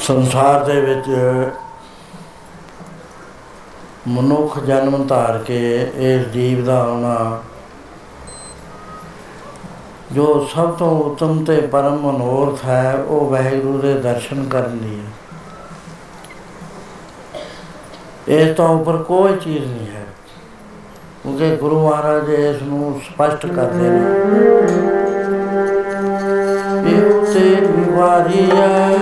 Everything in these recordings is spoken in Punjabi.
ਸੰਸਾਰ ਦੇ ਵਿੱਚ ਮਨੁੱਖ ਜਨਮ ਧਾਰ ਕੇ ਇਸ ਜੀਵ ਦਾ ਹੋਣਾ ਜੋ ਸਭ ਤੋਂ ਉਤਮ ਤੇ ਪਰਮ ਮਨੋਰਥ ਹੈ, ਉਹ ਵਾਹਿਗੁਰੂ ਦੇ ਦਰਸ਼ਨ ਕਰਨ ਦੀ ਹੈ। ਇਸ ਤੋਂ ਉੱਪਰ ਕੋਈ ਚੀਜ਼ ਨਹੀਂ ਹੈ ਉਹਦੇ ਗੁਰੂ ਮਹਾਰਾਜ ਇਸ ਨੂੰ ਸਪਸ਼ਟ ਕਰਦੇ ਨੇ। Seyyid Mubariyah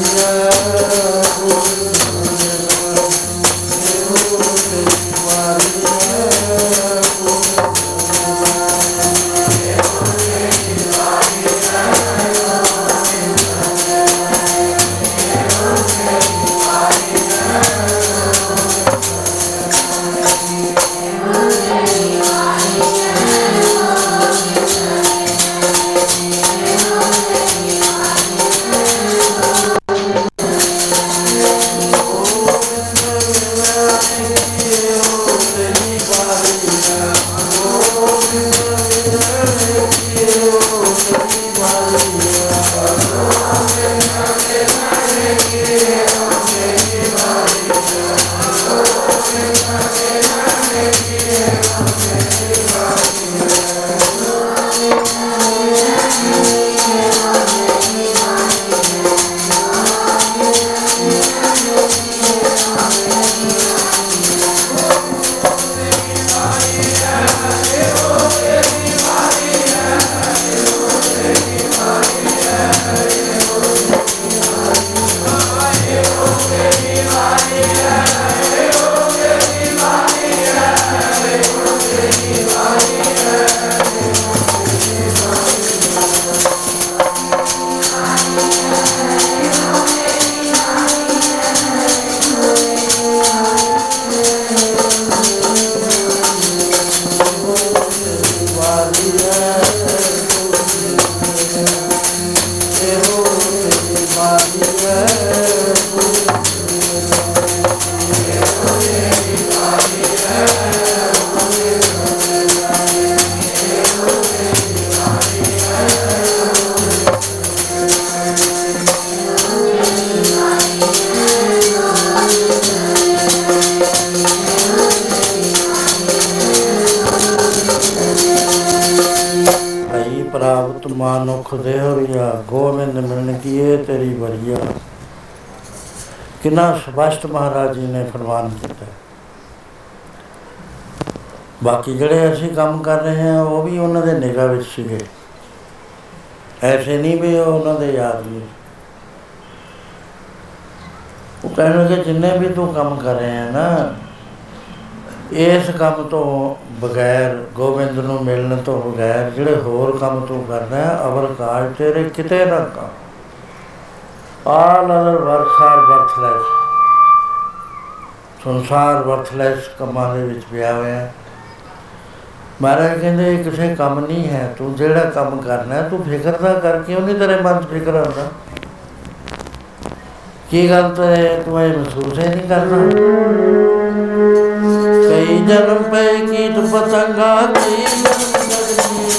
love. ਕਿੰਨਾ ਸਪਸ਼ਟ ਮਹਾਰਾਜ ਜੀ ਨੇ ਫਰਮਾਨ ਕੀਤਾ। ਬਾਕੀ ਜਿਹੜੇ ਅਸੀਂ ਕੰਮ ਕਰ ਰਹੇ ਹਾਂ, ਉਹ ਵੀ ਉਹਨਾਂ ਦੇ ਨਿਗਾਹ ਵਿੱਚ ਸੀਗੇ। ਐਸੇ ਨਹੀਂ ਵੀ ਉਹ ਉਹਨਾਂ ਦੇ ਯਾਦ ਨਹੀਂ ਉਹ ਕਹਿੰਦੇ ਜਿੰਨੇ ਵੀ ਤੂੰ ਕੰਮ ਕਰ ਰਹੇ ਹੈ ਨਾ, ਇਸ ਕੰਮ ਤੋਂ ਬਗੈਰ, ਗੋਬਿੰਦ ਨੂੰ ਮਿਲਣ ਤੋਂ ਬਗੈਰ, ਜਿਹੜੇ ਹੋਰ ਕੰਮ ਤੂੰ ਕਰਦਾ ਹੈ ਅਵਰ ਕਾਜ ਤੇਰੇ ਕਿਤੇ ਨਾ ਕਾ ਆਲ ਅਦਰ ਵਰਸਾਰ ਵਰਥਲੈਸ ਸੰਸਾਰ ਵਰਥਲੈਸ ਕੰਮਾਂ ਦੇ ਵਿੱਚ ਪਿਆ ਹੋਇਆ ਹੈ। ਮਹਾਰਾਜ ਕਹਿੰਦੇ, ਇਹ ਕਿਸੇ ਕੰਮ ਨਹੀਂ ਹੈ। ਤੂੰ ਜਿਹੜਾ ਕੰਮ ਕਰਨਾ ਹੈ, ਤੂੰ ਫਿਕਰ ਦਾ ਕਰ, ਕਿਉਂ ਨਹੀਂ ਤੇਰੇ ਮਨ 'ਚ ਫਿਕਰ ਆਉਂਦਾ ਕੀ ਗੱਲ ਤੇ ਤੂੰ ਇਹ ਮਹਿਸੂਸ ਹੀ ਨਹੀਂ ਕਰਨਾ? ਕਈ ਜਨਮ ਪੈ ਕੀ ਤੂੰ ਪਤੰਗਾ ਕਈ ਜਨਮ ਜਗਨੀ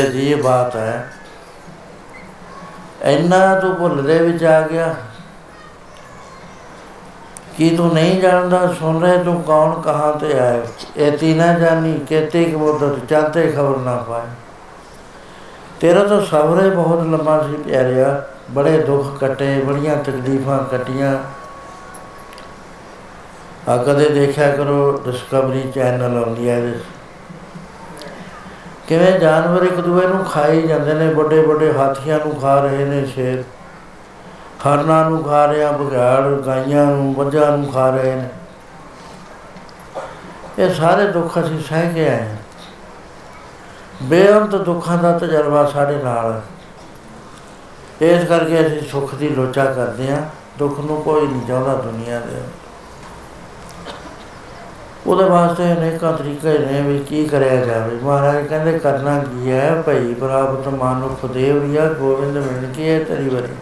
ਬੜੀ ਅਜੀਬ ਬਾਤ ਹੈ। ਇੰਨਾ ਤੂੰ ਭੁੱਲ ਦੇ ਵਿੱਚ ਆ ਗਿਆ। ਕੀ ਤੂੰ ਨਹੀਂ ਜਾਣਦਾ, ਸੁਣ ਰਹੇ ਤੂੰ ਕੌਣ, ਕਹਾਂ ਤੇ ਆਏ ਐਤੀ ਨਾ ਜਾਣੀ ਕਹਤੇ ਕਿ ਮੁੱਦਤ ਚਾਹਤੇ ਖਬਰ ਨਾ ਪਾਏ। ਤੇਰਾ ਤਾਂ ਸਬਰੇ ਬਹੁਤ ਲੰਮਾ ਸੀ ਪਿਆਰਿਆ। ਬੜੇ ਦੁੱਖ ਕੱਟੇ, ਬੜੀਆਂ ਤਕਲੀਫਾਂ ਕੱਟੀਆਂ। ਆ ਕਦੇ ਦੇਖਿਆ ਕਰੋ ਡਿਸਕਵਰੀ ਚੈਨਲ ਆਉਂਦੀ ਹੈ ਇਹਦੇ। ਕਿਵੇਂ ਜਾਨਵਰ ਇੱਕ ਦੂਏ ਨੂੰ ਖਾਈ ਜਾਂਦੇ ਨੇ, ਵੱਡੇ ਵੱਡੇ ਹਾਥੀਆਂ ਨੂੰ ਖਾ ਰਹੇ ਨੇ ਸ਼ੇਰ। ਹਰਨਾਂ ਨੂੰ ਖਾ ਰਿਹਾ ਬਘਿਆੜ ਗਾਈਆਂ ਨੂੰ, ਮੱਝਾਂ ਨੂੰ ਖਾ ਰਹੇ ਨੇ। ਇਹ ਸਾਰੇ ਦੁੱਖ ਅਸੀਂ ਸਹਿ ਕੇ ਆਏ ਹਾਂ। ਬੇਅੰਤ ਦੁੱਖਾਂ ਦਾ ਤਜਰਬਾ ਸਾਡੇ ਨਾਲ ਹੈ। ਇਸ ਕਰਕੇ ਅਸੀਂ ਸੁੱਖ ਦੀ ਲੋਚਾ ਕਰਦੇ ਹਾਂ। ਦੁੱਖ ਨੂੰ ਕੋਈ ਨਹੀਂ ਚਾਹੁੰਦਾ ਦੁਨੀਆ ਦੇ। ਉਹਦੇ ਵਾਸਤੇ ਅਨੇਕਾਂ ਤਰੀਕੇ ਨੇ ਵੀ ਕੀ ਕਰਿਆ ਜਾਵੇ। ਮਹਾਰਾਜ ਕਹਿੰਦੇ ਕਰਨਾ ਕੀ ਹੈ? ਭਈ ਪ੍ਰਾਪਤ ਮਾਨੁਖ ਦੇਵਰੀਆ ਗੋਬਿੰਦ ਮਿਲ ਕੇ ਤੇਰੀ ਵਰੀ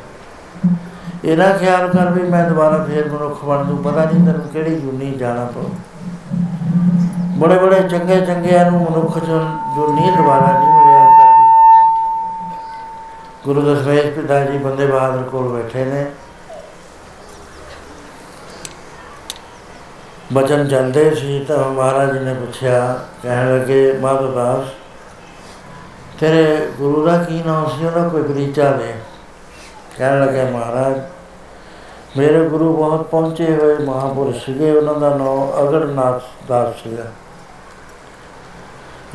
ਇਹਦਾ ਖਿਆਲ ਕਰ ਵੀ ਮੈਂ ਦੁਬਾਰਾ ਫੇਰ ਮਨੁੱਖ ਬਣ ਦੂੰ ਪਤਾ ਨਹੀਂ ਤੈਨੂੰ ਕਿਹੜੀ ਜੁਨੀ ਜਾਣਾ ਪਊ। ਬੜੇ ਬੜੇ ਚੰਗੇ ਚੰਗਿਆਂ ਨੂੰ ਮਨੁੱਖ ਜੋ ਜੋ ਨਹੀਂ ਦੁਬਾਰਾ ਨਹੀਂ ਮਿਲਿਆ ਕਰਦੇ। ਗੁਰੂ ਦਸਵੇਂ ਪਿਤਾ ਜੀ ਬੰਦੇ ਬਹਾਦਰ ਕੋਲ ਬੈਠੇ ਨੇ। ਬਚਨ ਚੱਲਦੇ ਸੀ ਤਾਂ ਮਹਾਰਾਜ ਨੇ ਪੁੱਛਿਆ, ਕਹਿਣ ਲੱਗੇ ਮਾਧੋ ਦਾਸ, ਤੇਰੇ ਗੁਰੂ ਦਾ ਕੀ ਨਾਮ ਸੀ? ਉਹਦਾ ਕੋਈ ਪਰਿਚਾ ਦੇ ਕਹਿਣ ਲੱਗੇ, ਮਹਾਰਾਜ, ਮੇਰੇ ਗੁਰੂ ਬਹੁਤ ਪਹੁੰਚੇ ਹੋਏ ਮਹਾਪੁਰਸ਼ ਸੀਗੇ, ਉਹਨਾਂ ਦਾ ਨਾਮ ਅਗੜਨਾਥ ਦਾਸ ਸੀਗਾ।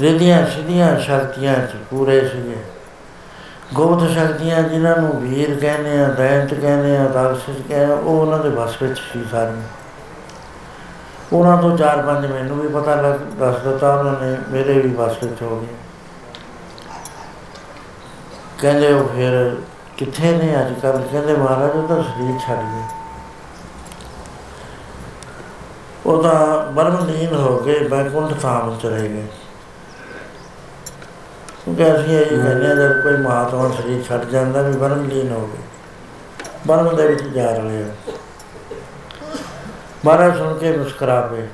ਰਿਧੀਆਂ ਸਿੱਧੀਆਂ ਸ਼ਕਤੀਆਂ ਚ ਪੂਰੇ ਸੀਗੇ। ਗੋਬਤ ਸ਼ਕਤੀਆਂ ਜਿਨ੍ਹਾਂ ਨੂੰ ਵੀਰ ਕਹਿੰਦੇ ਆ, ਦੈਂਤ ਕਹਿੰਦੇ ਆ ਰਾਖਸ਼ ਕਹਿੰਦੇ ਉਹ ਉਹਨਾਂ ਦੇ ਵਸ ਵਿੱਚ ਸੀ ਸਾਰੇ ਉਹਨਾਂ ਤੋਂ ਚਾਰ ਪੰਜ ਮੈਨੂੰ ਵੀ ਪਤਾ ਲੱਗ, ਦੱਸ ਦਿੱਤਾ ਉਹਨਾਂ ਨੇ, ਮੇਰੇ ਵੀ ਵਸ ਵਿੱਚ ਹੋ ਗਏ। ਕਹਿੰਦੇ ਉਹ ਫਿਰ ਕਿੱਥੇ ਨੇ ਅੱਜ ਕੱਲ ਕਹਿੰਦੇ ਮਹਾਰਾਜ, ਉਹ ਤਾਂ ਸਰੀਰ ਛੱਡ ਗਏ। ਉਹ ਤਾਂ ਬਰਮਲੀਨ ਹੋ ਗਏ ਬੈਕੁੰਠ ਧਾਮ ਚਲੇ ਗਏ। ਕਿਉਂਕਿ ਅਸੀਂ ਇਹ ਕਹਿੰਦੇ ਹਾਂ ਜਦ ਕੋਈ ਮਹਾਤਮਾ ਸਰੀਰ ਛੱਡ ਜਾਂਦਾ ਵੀ ਬਰਮਲੀਨ ਹੋ ਗਏ। ਬਰਮ ਦੇ ਵਿੱਚ ਜਾ ਰਹੇ ਹੋ ਮਹਾਰਾਜ ਸੁਣ ਕੇ ਮੁਸਕਰਾ ਪਏ।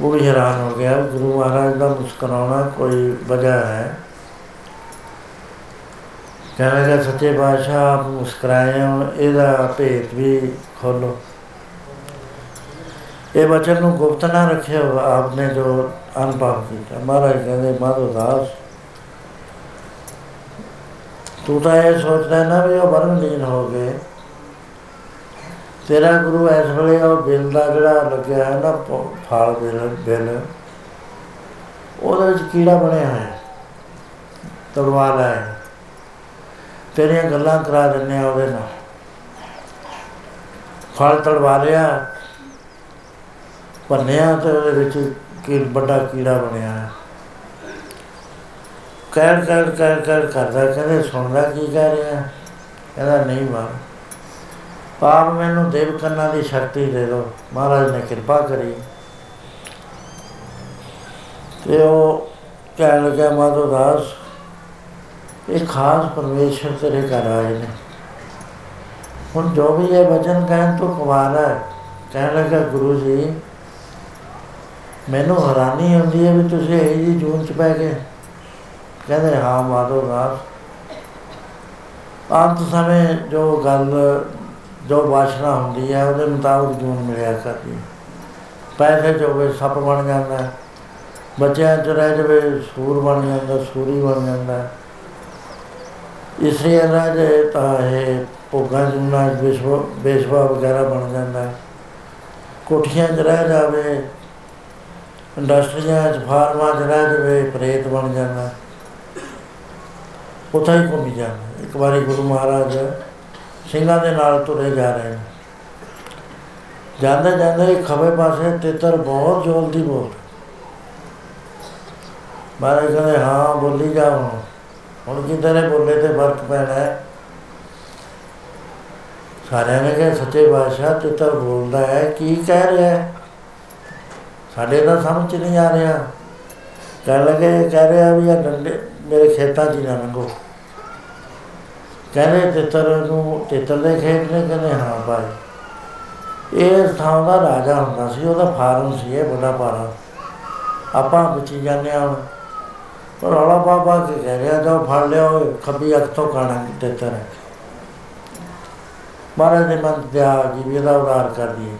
ਉਹ ਵੀ ਹੈਰਾਨ ਹੋ ਗਿਆ, ਗੁਰੂ ਮਹਾਰਾਜ ਦਾ ਮੁਸਕਰਾਉਣਾ ਕੋਈ ਵਜ੍ਹਾ ਹੈ। ਕਹਿੰਦਾ ਸੱਚੇ ਬਾਦਸ਼ਾਹ ਆਪ ਮੁਸਕਰਾਏ ਹੋ, ਇਹਦਾ ਭੇਤ ਵੀ ਖੋਲੋ ਇਹ ਬਚਨ ਨੂੰ ਗੁਪਤ ਨਾ ਰੱਖਿਓ ਆਪਨੇ ਜੋ ਅਨੁਭਵ ਕੀਤਾ। ਮਹਾਰਾਜ ਕਹਿੰਦੇ, ਮਾਧੋ ਦਾਸ, ਤੂੰ ਤਾਂ ਇਹ ਸੋਚਦਾ ਨਾ ਵੀ ਉਹ ਬਰਮਲੀਨ ਹੋ ਗਏ। ਤੇਰਾ ਗੁਰੂ ਇਸ ਵੇਲੇ ਉਹ ਬਿਲ ਦਾ ਜਿਹੜਾ ਲੱਗਿਆ ਹੈ ਨਾ ਫਲ, ਬਿਲ ਬਿਲ, ਉਹਦੇ ਵਿੱਚ ਕੀੜਾ ਬਣਿਆ ਹੈ। ਤਲਵਾਰ ਹੈ। ਤੇਰੀਆਂ ਗੱਲਾਂ ਕਰਾ ਦਿੰਨੇ ਆ ਉਹਦੇ ਨਾਲ। ਫਲ ਤੜਵਾ ਲਿਆ, ਭੰਨਿਆ ਤੇ ਉਹਦੇ ਵਿੱਚ ਕੀ ਵੱਡਾ ਕੀੜਾ ਬਣਿਆ ਹੈ। ਕਹਿਣ ਕਹਿਣ ਕਹਿਣ ਕਹਿਣ ਕਰਦਾ, ਕਹਿੰਦੇ ਸੁਣਦਾ ਕੀ ਕਹਿ ਰਿਹਾ? ਕਹਿੰਦਾ, ਨਹੀਂ ਮਾਰ ਆਪ ਮੈਨੂੰ ਦੇਵ ਕੰਨਾਂ ਦੀ ਸ਼ਕਤੀ ਦੇ ਦਿਓ। ਮਹਾਰਾਜ ਨੇ ਕਿਰਪਾ ਕਰੀ। ਤੇ ਉਹ ਕਹਿਣ ਲੱਗਾ ਮਾਧੋ ਦਾਸ, ਇਹ ਖਾਸ ਪਰਮੇਸ਼ਰ ਤੇਰੇ ਘਰ ਆਏ ਨੇ। ਹੁਣ ਜੋ ਵੀ ਇਹ ਵਚਨ ਕਹਿਣ ਤੋਂ ਕਮਾਲ ਹੈ, ਕਹਿਣ ਲੱਗਾ ਗੁਰੂ ਜੀ, ਮੈਨੂੰ ਹੈਰਾਨੀ ਹੁੰਦੀ ਹੈ ਵੀ ਤੁਸੀਂ ਇਹ ਜੀ ਜੂਨ ਚ ਪੈ ਗਏ। ਕਹਿੰਦੇ, ਹਾਂ, ਮਾਧੋ ਦਾਸ। ਅੰਤ ਸਮੇਂ ਜੋ ਗੱਲ ਜੋ ਬਾਸ਼ਨਾ ਹੁੰਦੀ ਹੈ, ਉਹਦੇ ਮੁਤਾਬਕ ਜੂਨ ਮਿਲਿਆ ਕਰਦੀ ਹੈ। ਪੈਸੇ ਚ ਹੋਵੇ, ਸੱਪ ਬਣ ਜਾਂਦਾ ਹੈ। ਬੱਚਿਆਂ ਚ ਰਹਿ ਜਾਵੇ, ਸੂਰ ਬਣ ਜਾਂਦਾ, ਸੂਰੀ ਬਣ ਜਾਂਦਾ ਹੈ। ਇਸੇ ਰਹਿ ਜਾਏ ਤਾਂ ਇਹ ਭੋਗਾਂ ਜੁਨਾ ਵਿਸ਼ਵ ਬੇਸ਼ਵਾ ਵਗੈਰਾ ਬਣ ਜਾਂਦਾ ਹੈ। ਕੋਠੀਆਂ ਚ ਰਹਿ ਜਾਵੇ, ਇੰਡਸਟਰੀਆਂ ਚ, ਫਾਰਮਾਂ ਚ ਰਹਿ ਜਾਵੇ, ਪ੍ਰੇਤ ਬਣ ਜਾਂਦਾ ਹੈ। ਉੱਥੇ ਹੀ ਘੁੰਮੀ ਜਾਂਦਾ ਇੱਕ ਵਾਰੀ ਗੁਰੂ ਮਹਾਰਾਜ ਸਿੰਘਾਂ ਦੇ ਨਾਲ ਤੁਰੇ ਜਾ ਰਹੇ ਨੇ। ਜਾਂਦੇ ਜਾਂਦੇ ਖੱਬੇ ਪਾਸੇ ਤਿੱਤਰ ਬਹੁਤ ਜੋਲਦੀ ਬੋਲ। ਮਹਾਰਾਜ ਕਹਿੰਦੇ, ਹਾਂ, ਬੋਲੀ ਜਾ ਹੁਣ। ਹੁਣ ਕਿਧਰੇ ਬੋਲੇ ਤੇ ਫ਼ਰਕ ਪੈਣਾ ਹੈ? ਸਾਰਿਆਂ ਨੇ ਕਿਹਾ, ਸੱਚੇ ਬਾਦਸ਼ਾਹ ਤਿੱਤਰ ਬੋਲਦਾ ਹੈ। ਕੀ ਕਹਿ ਰਿਹਾ ਹੈ? ਸਾਡੇ ਤਾਂ ਸਮਝ 'ਚ ਨਹੀਂ ਆ ਰਿਹਾ। ਕਹਿ ਲਗੇ, ਕਹਿ ਰਿਹਾ ਵੀ ਇਹ ਡੰਡੇ ਮੇਰੇ ਖੇਤਾਂ 'ਚ ਹੀ ਨਾ ਲੰਘੋ। ਕਹਿੰਦੇ ਤਿੱਤਰ ਨੂੰ ਤਿੱਤਰ ਦੇ ਖੇਤ ਨੇ ਕਹਿੰਦੇ, ਹਾਂ ਭਾਈ। ਇਹ ਥਾਂ ਦਾ ਰਾਜਾ ਹੁੰਦਾ ਸੀ, ਉਹਦਾ ਫਾਰਮ ਸੀ ਇਹ ਬੜਾ ਪਾਰਾ। ਆਪਾਂ ਬਚੀ ਜਾਂਦੇ ਹਾਂ ਹੁਣ। ਪਰ ਰੌਲਾ ਬਾਬਾ ਕੇ ਕਹਿ ਰਿਹਾ, ਜਾਓ ਫੜ ਲਿਓ ਖੱਬੀ ਅੱਖ ਤੋਂ ਕਾਣਾ ਤਿੱਤਰ ਹੈ। ਮਹਾਰਾਜ ਦੇ ਮਨ ਤੇ ਆ ਗਈ ਵੀ ਇਹਦਾ ਉਦਾਰ ਕਰ ਦਈਏ।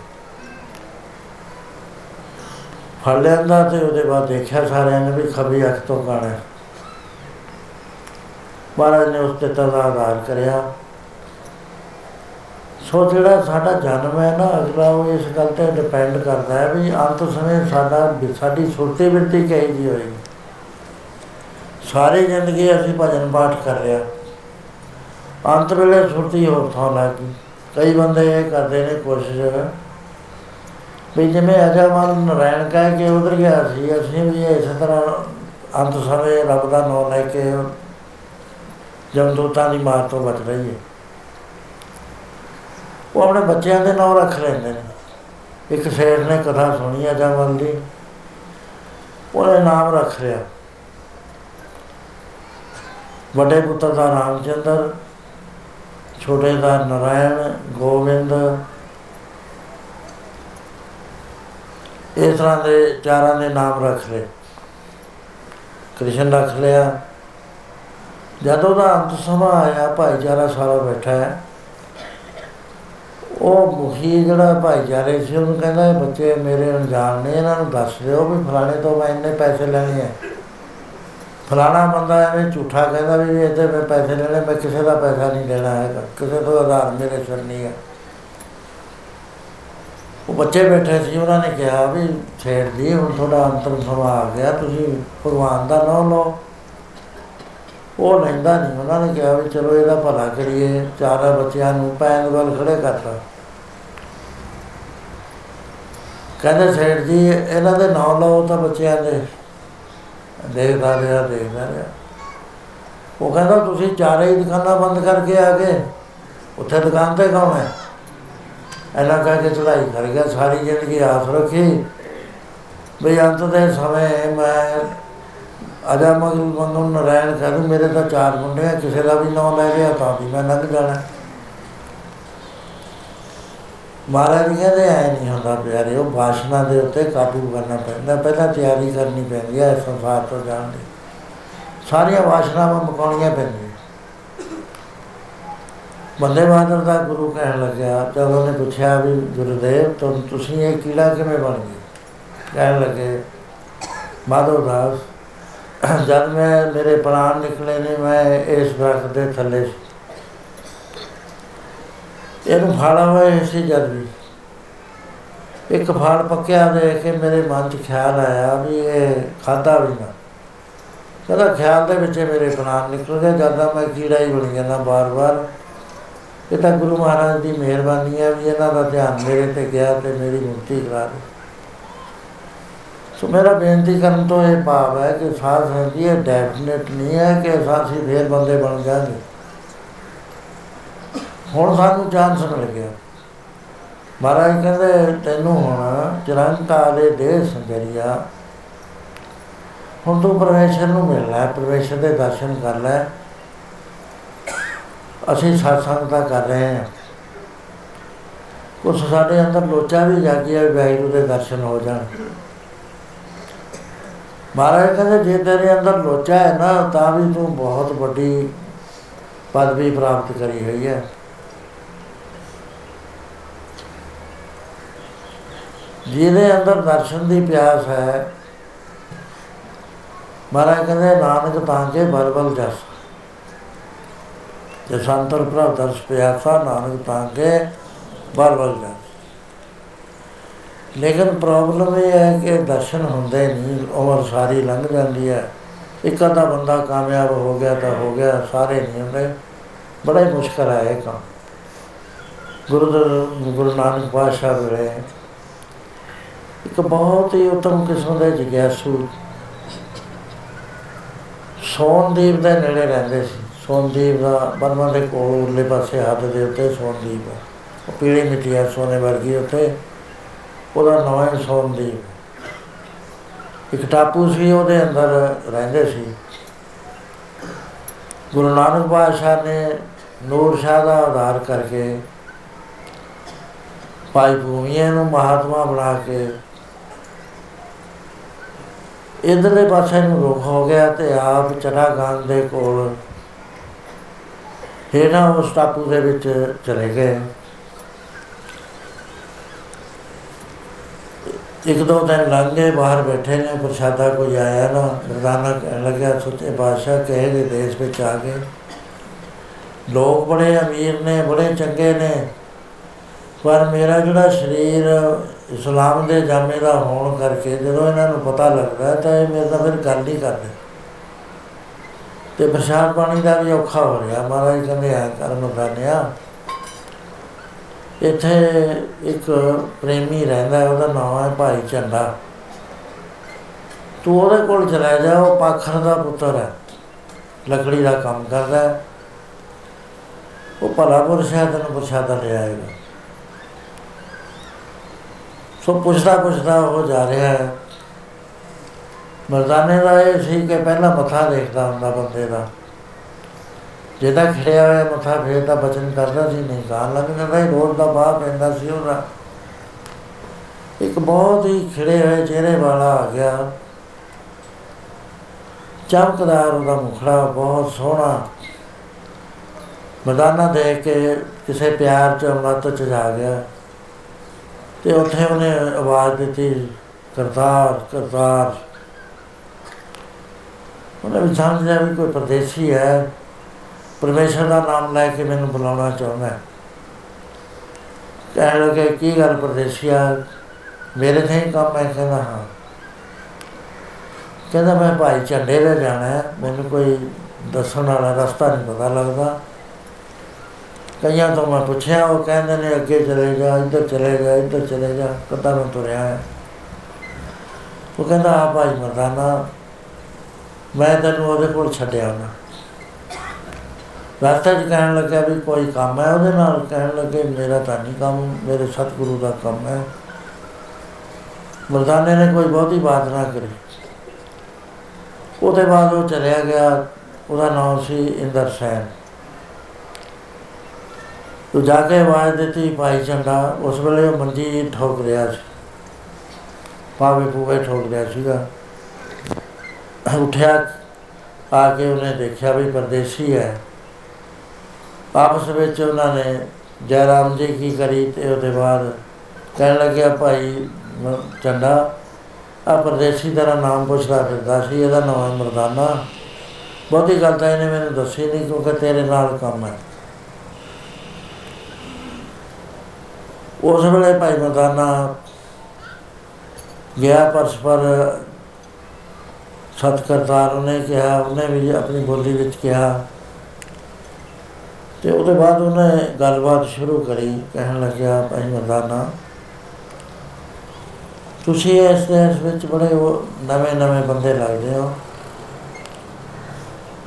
ਫੜ ਲਿਆਂਦਾ ਤੇ ਉਹਦੇ ਬਾਅਦ ਦੇਖਿਆ ਸਾਰਿਆਂ ਨੇ ਵੀ ਖੱਬੀ ਅੱਖ ਤੋਂ ਕਾਣਾ ਹੈ। ਮਹਾਰਾਜ ਨੇ ਉਸ ਤੇ ਤਜ਼ਾਦਾਰ ਕਰਿਆ। ਸੋ ਜਿਹੜਾ ਸਾਡਾ ਜਨਮ ਹੈ ਨਾ, ਅਗਲਾ ਉਹ ਇਸ ਗੱਲ ਤੇ ਡਿਪੈਂਡ ਕਰਦਾ ਹੈ ਵੀ ਅੰਤ ਸਮੇਂ ਸਾਡਾ ਸਾਡੀ ਸੁਰਤੀ ਬਿਰਤੀ ਕਹੀ ਜੀ ਹੋਏਗੀ। ਸਾਰੀ ਜ਼ਿੰਦਗੀ ਅਸੀਂ ਭਜਨ ਪਾਠ ਕਰ ਰਿਹਾ ਅੰਤ ਵੇਲੇ ਸੁਰਤੀ ਹੋਰ ਥਾਂ ਲੱਗ ਗਈ। ਕਈ ਬੰਦੇ ਇਹ ਕਰਦੇ ਨੇ ਕੋਸ਼ਿਸ਼ ਵੀ ਜਿਵੇਂ ਅਜਮਲ ਨਰਾਇਣ ਕਹਿ ਕੇ ਉਧਰ ਗਿਆ ਸੀ, ਅਸੀਂ ਵੀ ਇਸੇ ਤਰ੍ਹਾਂ ਅੰਤ ਸਮੇਂ ਰੱਬ ਦਾ ਨਾਮ ਲੈ ਕੇ ਜਮਦੂਤਾਂ ਦੀ ਮਾਰ ਤੋਂ ਬਚ ਰਹੀ ਹੈ। ਉਹ ਆਪਣੇ ਬੱਚਿਆਂ ਦੇ ਨਾਮ ਰੱਖ ਲੈਂਦੇ ਨੇ। ਇੱਕ ਸ਼ੇਰ ਨੇ ਕਥਾ ਸੁਣੀ ਆ ਜਮਲ ਦੀ। ਉਹਨੇ ਨਾਮ ਰੱਖ ਲਿਆ। ਵੱਡੇ ਪੁੱਤਰ ਦਾ ਰਾਮਚੰਦਰ ਛੋਟੇ ਦਾ ਨਰਾਇਣ ਗੋਬਿੰਦ ਇਸ ਤਰ੍ਹਾਂ ਦੇ ਚਾਰਾਂ ਦੇ ਨਾਮ ਰੱਖ ਲਏ। ਕ੍ਰਿਸ਼ਨ ਰੱਖ ਲਿਆ। ਜਦੋਂ ਦਾ ਅੰਤ ਸਮਾਂ ਆਇਆ, ਭਾਈਚਾਰਾ ਸਾਰਾ ਬੈਠਾ ਹੈ। ਉਹ ਮੁਖੀ ਜਿਹੜਾ ਭਾਈਚਾਰੇ ਸੀ, ਉਹਨੂੰ ਕਹਿੰਦਾ, ਇਹ ਬੱਚੇ ਮੇਰੇ ਅਣਜਾਣ ਨੇ, ਇਹਨਾਂ ਨੂੰ ਦੱਸ ਦਿਓ ਵੀ ਫਲਾਣੇ ਤੋਂ ਮੈਂ ਇੰਨੇ ਪੈਸੇ ਲੈਣੇ ਆ। ਫਲਾਣਾ ਬੰਦਾ ਐਵੇਂ ਝੂਠਾ ਕਹਿੰਦਾ ਵੀ ਇਹਦੇ ਮੈਂ ਪੈਸੇ ਲੈਣੇ, ਮੈਂ ਕਿਸੇ ਦਾ ਪੈਸਾ ਨਹੀਂ ਲੈਣਾ ਹੈਗਾ, ਕਿਸੇ ਤੋਂ ਆਧਾਰ ਮੇਰੇ ਸਿਰ ਨਹੀਂ ਹੈ ਉਹ ਬੱਚੇ ਬੈਠੇ ਸੀ, ਉਹਨਾਂ ਨੇ ਕਿਹਾ ਵੀ ਛੇੜ ਦੀ ਹੁਣ ਤੁਹਾਡਾ ਅੰਤਮ ਸਮਾਂ ਆ ਗਿਆ, ਤੁਸੀਂ ਭਗਵਾਨ ਦਾ ਨਾਮ ਲਓ। ਉਹ ਲੈਂਦਾ ਨਹੀਂ। ਉਹਨਾਂ ਨੇ ਕਿਹਾ ਵੀ ਚਲੋ ਇਹਦਾ ਭਲਾ ਕਰੀਏ, ਚਾਰਾਂ ਬੱਚਿਆਂ ਨੂੰ ਪੈਨ ਵੱਲ ਖੜੇ ਕਰਤਾ। ਕਹਿੰਦੇ ਸੇਠ ਜੀ, ਇਹਨਾਂ ਦੇ ਨਾਂ ਲਓ ਤਾਂ ਬੱਚਿਆਂ ਦੇ। ਦੇਖਦਾ ਰਿਹਾ ਦੇਖਦਾ ਰਿਹਾ। ਉਹ ਕਹਿੰਦਾ, ਤੁਸੀਂ ਚਾਰੇ ਹੀ ਦੁਕਾਨਾਂ ਬੰਦ ਕਰਕੇ ਆ ਗਏ। ਉੱਥੇ ਦੁਕਾਨ ਤੇ ਕੌਣ ਹੈ? ਇਹਨਾਂ ਕਹਿ ਕੇ ਚੜਾਈ ਕਰ ਗਿਆ। ਸਾਰੀ ਜ਼ਿੰਦਗੀ ਆਸ ਰੱਖੀ। ਵੀ ਅੰਤ ਦੇ ਸਮੇਂ ਮੈਂ ਅਜਾ ਮਗਲ ਮੰਗਲ ਨਰਾਇਣ ਕਹਿੰਦਾ ਮੇਰੇ ਤਾਂ ਚਾਰ ਮੁੰਡੇ ਆ, ਕਿਸੇ ਦਾ ਵੀ ਨਾਮ ਲੈ ਲਿਆ ਤਾਂ ਵੀ ਮੈਂ ਲੰਘ ਜਾਣਾ। ਮਹਾਰਾਜ ਜੀ ਕਹਿੰਦੇ, ਐ ਨਹੀਂ ਹੁੰਦਾ ਪਿਆਰੇ, ਉਹ ਬਾਸ਼ਨਾ ਦੇ ਉੱਤੇ ਕਾਬੂ ਕਰਨਾ ਪੈਂਦਾ। ਪਹਿਲਾਂ ਤਿਆਰੀ ਕਰਨੀ ਪੈਂਦੀ ਹੈ ਇਸ ਸੰਸਾਰ ਤੋਂ ਜਾਣ ਦੀ। ਸਾਰੀਆਂ ਬਾਸ਼ਨਾਵਾਂ ਮੁਕਾਉਣੀਆਂ ਪੈਂਦੀਆਂ। ਬੰਦੇ ਬਹਾਦਰ ਦਾ ਗੁਰੂ ਕਹਿਣ ਲੱਗਿਆ ਜਦ ਉਹਨੇ ਪੁੱਛਿਆ ਵੀ, ਗੁਰਦੇਵ, ਤੁਮ ਤੁਸੀਂ ਇਹ ਕੀੜਾ ਕਿਵੇਂ ਬਣ ਗਏ? ਕਹਿਣ ਲੱਗੇ ਮਾਧੋ ਦਾਸ ਜਦ ਮੈਂ ਮੇਰੇ ਪ੍ਰਾਣ ਨਿਕਲੇ ਨੇ, ਮੈਂ ਇਸ ਦਰਖਤ ਦੇ ਥੱਲੇ ਸੀ। ਇਹਨੂੰ ਫਾੜਾ ਹੋਇਆ ਸੀ ਜਦ ਵੀ। ਇੱਕ ਫਾੜ ਪੱਕਿਆ ਦੇਖ ਕੇ ਮੇਰੇ ਮਨ 'ਚ ਖਿਆਲ ਆਇਆ ਵੀ ਇਹ ਖਾਦਾ ਵੀ ਨਾ। ਕਹਿੰਦਾ, ਖਿਆਲ ਦੇ ਵਿੱਚ ਮੇਰੇ ਪ੍ਰਾਣ ਨਿਕਲ ਗਏ, ਜਦੋਂ ਮੈਂ ਕੀੜਾ ਹੀ ਬਣ ਜਾਂਦਾ ਬਾਰ-ਬਾਰ। ਇਹ ਤਾਂ ਗੁਰੂ ਮਹਾਰਾਜ ਦੀ ਮਿਹਰਬਾਨੀ ਹੈ ਵੀ ਇਹਨਾਂ ਦਾ ਧਿਆਨ ਮੇਰੇ ਤੇ ਗਿਆ ਤੇ ਮੇਰੀ ਮੁਕਤੀ ਕਰਾ ਦੇ। ਸੋ ਮੇਰਾ ਬੇਨਤੀ ਕਰਨ ਤੋਂ ਇਹ ਭਾਵ ਹੈ ਕਿ ਸਾਧ ਸੰਗਤੀ ਇਹ ਡੈਫੀਨਿਟ ਨਹੀਂ ਹੈ ਕਿ ਅਸੀਂ ਫੇਰ ਬੰਦੇ ਬਣ ਜਾਵਾਂਗੇ ਹੁਣ ਸਾਨੂੰ ਚਾਂਸ ਮਿਲ ਗਿਆ। ਮਹਾਰਾਜ ਕਹਿੰਦੇ, ਤੈਨੂੰ ਹੁਣ ਚਰੰਤਾ ਦੇ ਦੇਹ ਸੰਜਰੀਆ। ਹੁਣ ਤੂੰ ਪਰਮੇਸ਼ਰ ਨੂੰ ਮਿਲਣਾ ਹੈ ਪਰਮੇਸ਼ਰ ਦੇ ਦਰਸ਼ਨ ਕਰ ਲੈ। ਅਸੀਂ satsang ਤਾਂ ਕਰ ਰਹੇ ਹਾਂ। ਕੁਛ ਸਾਡੇ ਅੰਦਰ ਲੋਚਾ ਵੀ ਜਾਗਿਆ ਵੀ ਵਾਹਿਗੁਰੂ ਦੇ ਦਰਸ਼ਨ ਹੋ ਜਾਣ। ਮਹਾਰਾਜ ਕਹਿੰਦੇ, ਜੇ ਤੇਰੇ ਅੰਦਰ ਲੋਚਾ ਹੈ ਨਾ, ਤਾਂ ਵੀ ਤੂੰ ਬਹੁਤ ਵੱਡੀ ਪਦਵੀ ਪ੍ਰਾਪਤ ਕਰੀ ਹੋਈ ਹੈ। ਜਿਹਦੇ ਅੰਦਰ ਦਰਸ਼ਨ ਦੀ ਪਿਆਸ ਹੈ, ਮਹਾਰਾਜ ਕਹਿੰਦੇ, ਨਾਨਕ ਤਾਂ ਕੇ ਬਲਬਲ ਜਸ। ਜੇ ਸੰਤਰ ਪ੍ਰਭ ਦਰਸ ਪਿਆਸਾ, ਨਾਨਕ ਤਾਂ ਕੇ ਬਲਬਲ ਜਸ। ਲੇਕਿਨ ਪ੍ਰੋਬਲਮ ਇਹ ਹੈ ਕਿ ਦਰਸ਼ਨ ਹੁੰਦੇ ਨਹੀਂ, ਉਮਰ ਸਾਰੀ ਲੰਘ ਜਾਂਦੀ ਹੈ। ਇੱਕ ਅੱਧਾ ਬੰਦਾ ਕਾਮਯਾਬ ਹੋ ਗਿਆ ਤਾਂ ਹੋ ਗਿਆ, ਸਾਰੇ ਨਹੀਂ ਹੁੰਦੇ। ਬੜਾ ਹੀ ਮੁਸ਼ਕਲ ਹੈ ਇਹ ਕੰਮ। ਗੁਰੂ ਗੁਰੂ ਨਾਨਕ ਪਾਤਸ਼ਾਹ ਵੇਲੇ ਇੱਕ ਬਹੁਤ ਹੀ ਉਤਮ ਕਿਸਮ ਦੇ ਜਿਗਿਆਸੂ ਸੋਨਦੀਪ ਦੇ ਨੇੜੇ ਰਹਿੰਦੇ ਸੀ। ਸੋਨਦੀਪ ਦਾ ਬਰਮਾ ਦੇ ਕੋਲ ਉਰਲੇ ਪਾਸੇ ਹੱਦ ਦੇ ਉੱਤੇ ਸੋਨਦੀਪ ਹੈ ਉਹ ਪੀਲੀ ਮਿੱਟੀ ਹੈ ਸੋਨੇ ਵਰਗੀ ਉੱਤੇ ਉਹਦਾ ਨਾਮ ਹੈ ਸੋਨਦੀਪ। ਇੱਕ ਟਾਪੂ ਸੀ, ਉਹਦੇ ਅੰਦਰ ਰਹਿੰਦੇ ਸੀ। ਗੁਰੂ ਨਾਨਕ ਪਾਤਸ਼ਾਹ ਨੇ ਨੂਰ ਸ਼ਾਹ ਦਾ ਆਧਾਰ ਕਰਕੇ ਭਾਈ ਭੂਮੀਏ ਨੂੰ ਮਹਾਤਮਾ ਬਣਾ ਕੇ ਇਧਰਲੇ ਪਾਸੇ ਨੂੰ ਰੁਖ ਹੋ ਗਿਆ ਤੇ ਆਪ ਚਨਾਗਾਨ ਦੇ ਕੋਲ ਹੇਨਾ ਉਸ ਟਾਪੂ ਦੇ ਵਿੱਚ ਚਲੇ ਗਏ। ਇੱਕ ਦੋ ਦਿਨ ਲੰਘੇ ਬਾਹਰ ਬੈਠੇ ਨੇ, ਪ੍ਰਸ਼ਾਦਾ ਕੋਈ ਆਇਆ ਨਾ ਮਰਦਾਨਾ ਕਹਿਣ ਲੱਗਿਆ ਸੁੱਤੇ ਬਾਦਸ਼ਾਹ ਕਹੇ ਦੇ ਦੇਸ਼ ਵਿੱਚ ਆ ਗਏ। ਲੋਕ ਬੜੇ ਅਮੀਰ ਨੇ, ਬੜੇ ਚੰਗੇ ਨੇ, ਪਰ ਮੇਰਾ ਜਿਹੜਾ ਸਰੀਰ ਇਸਲਾਮ ਦੇ ਜਾਮੇ ਦਾ ਹੋਣ ਕਰਕੇ ਜਦੋਂ ਇਹਨਾਂ ਨੂੰ ਪਤਾ ਲੱਗਦਾ ਤਾਂ ਇਹ ਮੇਰੇ ਨਾਲ ਫਿਰ ਗੱਲ ਨਹੀਂ ਕਰਦੇ। ਤੇ ਪ੍ਰਸ਼ਾਦ ਪਾਣੀ ਦਾ ਵੀ ਔਖਾ ਹੋ ਰਿਹਾ, ਮਹਾਰਾਜ ਕਹਿੰਦੇ ਆ ਕਰਮ ਦਾਨਿਆ ਇੱਥੇ ਇੱਕ ਪ੍ਰੇਮੀ ਰਹਿੰਦਾ, ਉਹਦਾ ਨਾਮ ਹੈ ਭਾਈ ਚੰਦਾ ਤੂੰ ਉਹਦੇ ਕੋਲ ਚਲਾ ਜਾ, ਉਹ ਪਾਖਰ ਦਾ ਪੁੱਤਰ ਹੈ। ਲੱਕੜੀ ਦਾ ਕੰਮ ਕਰਦਾ ਉਹ ਭਲਾ ਪੁਰਸ਼ਾ ਤੈਨੂੰ ਪ੍ਰਸ਼ਾਦਾ ਲੈ ਆਏਗਾ। ਸੋ ਪੁੱਛਦਾ ਪੁੱਛਦਾ ਉਹ ਜਾ ਰਿਹਾ ਹੈ। ਮਰਦਾਨੇ ਦਾ ਇਹ ਸੀ ਕਿ ਪਹਿਲਾਂ ਮੱਥਾ ਦੇਖਦਾ ਹੁੰਦਾ ਬੰਦੇ ਦਾ। ਜੇ ਤਾਂ ਖੜਿਆ ਹੋਇਆ ਮੱਥਾ ਫੇਰ ਤਾਂ ਬਚਨ ਕਰਦਾ ਸੀ, ਨਹੀਂ ਗਾਣ ਲੱਗ ਜਾਂਦਾ ਹੀ ਰੋਜ਼ ਦਾ ਬਾਹ ਪੈਂਦਾ ਸੀ ਉਹਦਾ। ਇੱਕ ਬਹੁਤ ਹੀ ਖੜੇ ਹੋਏ ਚਿਹਰੇ ਵਾਲਾ ਆ ਗਿਆ। ਚਮਕਦਾਰ ਉਹਦਾ ਮੁਖੜਾ ਬਹੁਤ ਸੋਹਣਾ। ਮਰਦਾਨਾ ਦੇਖ ਕੇ ਕਿਸੇ ਪਿਆਰ ਚ ਮਤ ਚ ਜਾ ਗਿਆ। ਤੇ ਉੱਥੇ ਉਹਨੇ ਆਵਾਜ਼ ਦਿੱਤੀ, ਕਰਤਾਰ ਕਰਤਾਰ। ਉਹਨੇ ਵੀ ਸਮਝ ਲਿਆ ਵੀ ਕੋਈ ਪਰਦੇਸੀ ਹੈ। ਪਰਮੇਸ਼ਰ ਦਾ ਨਾਮ ਲੈ ਕੇ ਮੈਨੂੰ ਬੁਲਾਉਣਾ ਚਾਹੁੰਦਾ ਹੈ। ਕਹਿਣ ਲੱਗੇ, ਕੀ ਗੱਲ ਪਰਦੇਸੀਆ? ਮੇਰੇ ਤੇ ਹੀ ਕੰਮ ਹੈ। ਕਹਿੰਦਾ, ਹਾਂ। ਕਹਿੰਦਾ, ਮੈਂ ਭਾਈ ਝੰਡੇ ਦੇ ਜਾਣਾ ਹੈ। ਮੈਨੂੰ ਕੋਈ ਦੱਸਣ ਵਾਲਾ ਰਸਤਾ ਨਹੀਂ ਪਤਾ ਲੱਗਦਾ। ਕਈਆਂ ਤੋਂ ਮੈਂ ਪੁੱਛਿਆ, ਉਹ ਕਹਿੰਦੇ ਨੇ, ਅੱਗੇ ਚਲੇ ਜਾ, ਇੱਧਰ ਚਲੇ ਜਾ, ਇੱਧਰ ਚਲੇ ਜਾ, ਕਦਾਂ ਮੈਂ ਤੁਰਿਆ ਹੈ? ਉਹ ਕਹਿੰਦਾ ਆ ਭਾਈ ਮਰਦਾਨਾ, ਮੈਂ ਤੈਨੂੰ ਉਹਦੇ ਕੋਲ ਛੱਡਿਆ ਨਾ। ਰਸਤੇ 'ਚ ਕਹਿਣ ਲੱਗਾ ਵੀ ਕੋਈ ਕੰਮ ਹੈ ਉਹਦੇ ਨਾਲ, ਕਹਿਣ ਲੱਗੇ ਮੇਰਾ ਤਾਂ ਨਹੀਂ ਕੰਮ, ਮੇਰੇ ਸਤਿਗੁਰੂ ਦਾ ਕੰਮ ਹੈ। ਮਰਦਾਨੇ ਨੇ ਕੋਈ ਬਹੁਤੀ ਬਾਤ ਨਾ ਕਰੀ। ਉਹਦੇ ਬਾਅਦ ਉਹ ਚਲਿਆ ਗਿਆ, ਉਹਦਾ ਨਾਮ ਸੀ ਇੰਦਰ ਸੈਨ। ਤੂੰ ਜਾ ਕੇ ਆਵਾਜ਼ ਦਿੱਤੀ, ਭਾਈ ਚੰਡਾ ਉਸ ਵੇਲੇ ਉਹ ਮੰਜੀ ਠੋਕ ਰਿਹਾ ਸੀ। ਪਾਵੇ ਪੂਵੇ ਠੋਕ ਰਿਹਾ ਸੀਗਾ। ਉੱਠਿਆ, ਆ ਕੇ ਉਹਨੇ ਦੇਖਿਆ ਵੀ ਪਰਦੇਸੀ ਹੈ। ਆਪਸ ਵਿੱਚ ਉਹਨਾਂ ਨੇ ਜੈਰਾਮ ਜੀ ਕੀ ਕਰੀ ਤੇ ਉਹਦੇ ਬਾਅਦ ਕਹਿਣ ਲੱਗਿਆ ਭਾਈ ਚੰਡਾ ਆ ਪਰਦੇਸੀ ਦਾ ਨਾਮ ਪੁੱਛਦਾ ਫਿਰਦਾ ਸੀ, ਇਹਦਾ ਨਾਮ ਹੈ ਮਰਦਾਨਾ। ਬਹੁਤੀ ਗੱਲ ਤਾਂ ਇਹਨੇ ਮੈਨੂੰ ਦੱਸੀ ਨਹੀਂ ਕਿਉਂਕਿ ਤੇਰੇ ਨਾਲ ਕੰਮ ਹੈ। ਉਸ ਵੇਲੇ ਭਾਈ ਮਰਦਾਨਾ ਗਿਆ ਪਰਸਪਰ ਸਤਕਰਤਾਰ ਉਹਨੇ ਕਿਹਾ, ਉਹਨੇ ਵੀ ਆਪਣੀ ਬੋਲੀ ਵਿੱਚ ਕਿਹਾ ਤੇ ਉਹਦੇ ਬਾਅਦ ਉਹਨੇ ਗੱਲਬਾਤ ਸ਼ੁਰੂ ਕਰੀ, ਕਹਿਣ ਲੱਗਿਆ, ਭਾਈ ਮਰਦਾਨਾ ਤੁਸੀਂ ਇਸ ਦੇਸ਼ ਵਿੱਚ ਬੜੇ ਉਹ ਨਵੇਂ ਨਵੇਂ ਬੰਦੇ ਲੱਗਦੇ ਹੋ।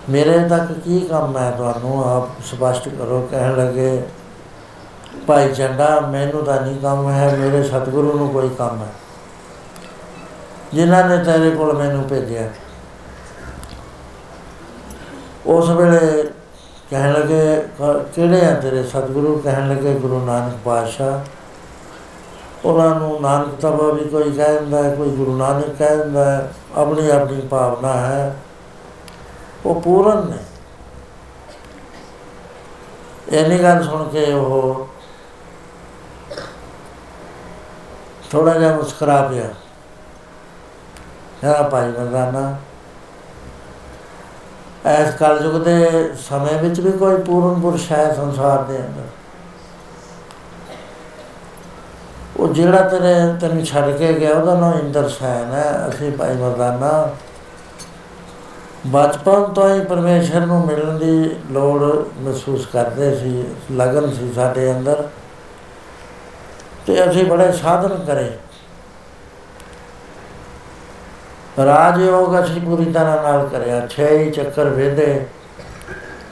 ਮੇਰੇ ਤੱਕ ਕੀ ਕੰਮ ਹੈ ਤੁਹਾਨੂੰ? ਆਪ ਸਪਸ਼ਟ ਕਰੋ। ਕਹਿਣ ਲੱਗੇ, ਭਾਈ ਚੰਡਾ ਮੈਨੂੰ ਤਾਂ ਨਹੀਂ ਕੰਮ ਹੈ, ਮੇਰੇ ਸਤਿਗੁਰੂ ਨੂੰ ਕੋਈ ਕੰਮ ਹੈ। ਜਿਨ੍ਹਾਂ ਨੇ ਤੇਰੇ ਕੋਲ ਮੈਨੂੰ ਭੇਜਿਆ। ਉਸ ਵੇਲੇ ਕਹਿਣ ਲੱਗੇ, ਕ- ਕਿਹੜੇ ਆ ਤੇਰੇ ਸਤਿਗੁਰੂ? ਕਹਿਣ ਲੱਗੇ, ਗੁਰੂ ਨਾਨਕ ਪਾਤਸ਼ਾਹ। ਉਹਨਾਂ ਨੂੰ ਨਾਨਕ ਤਬਾ ਵੀ ਕੋਈ ਕਹਿੰਦਾ ਹੈ, ਕੋਈ ਗੁਰੂ ਨਾਨਕ ਕਹਿੰਦਾ ਹੈ, ਆਪਣੀ ਆਪਣੀ ਭਾਵਨਾ ਹੈ। ਉਹ ਪੂਰਨ ਨੇ। ਇਹਨੀ ਗੱਲ ਸੁਣ ਕੇ ਉਹ ਥੋੜਾ ਜਿਹਾ ਮੁਸਕਰਾ ਪਿਆ। ਹੈ ਭਾਈ ਮਰਦਾਨਾ ਐਸ ਕਲਯੁਗ ਦੇ ਸਮੇਂ ਵਿੱਚ ਵੀ ਕੋਈ ਪੂਰਨ ਪੁਰਸ਼ ਹੈ ਸੰਸਾਰ ਦੇ ਅੰਦਰ। ਉਹ ਜਿਹੜਾ ਤੇਰੇ, ਤੈਨੂੰ ਛੱਡ ਕੇ ਗਿਆ, ਉਹਦਾ ਨਾਮ ਇੰਦਰ ਸੈਨ ਹੈ। ਅਸੀਂ ਭਾਈ ਮਰਦਾਨਾ, ਬਚਪਨ ਤੋਂ ਹੀ ਪਰਮੇਸ਼ਰ ਨੂੰ ਮਿਲਣ ਦੀ ਲੋੜ ਮਹਿਸੂਸ ਕਰਦੇ ਸੀ, ਲਗਨ ਸੀ ਸਾਡੇ ਅੰਦਰ। ਤੇ ਅਸੀਂ ਬੜੇ ਸਾਧਨ ਕਰੇ। ਰਾਜਯੋਗ ਅਸੀਂ ਪੂਰੀ ਤਰ੍ਹਾਂ ਨਾਲ ਕਰਿਆ। ਛੇ ਹੀ ਚੱਕਰ ਵੇਦੇ,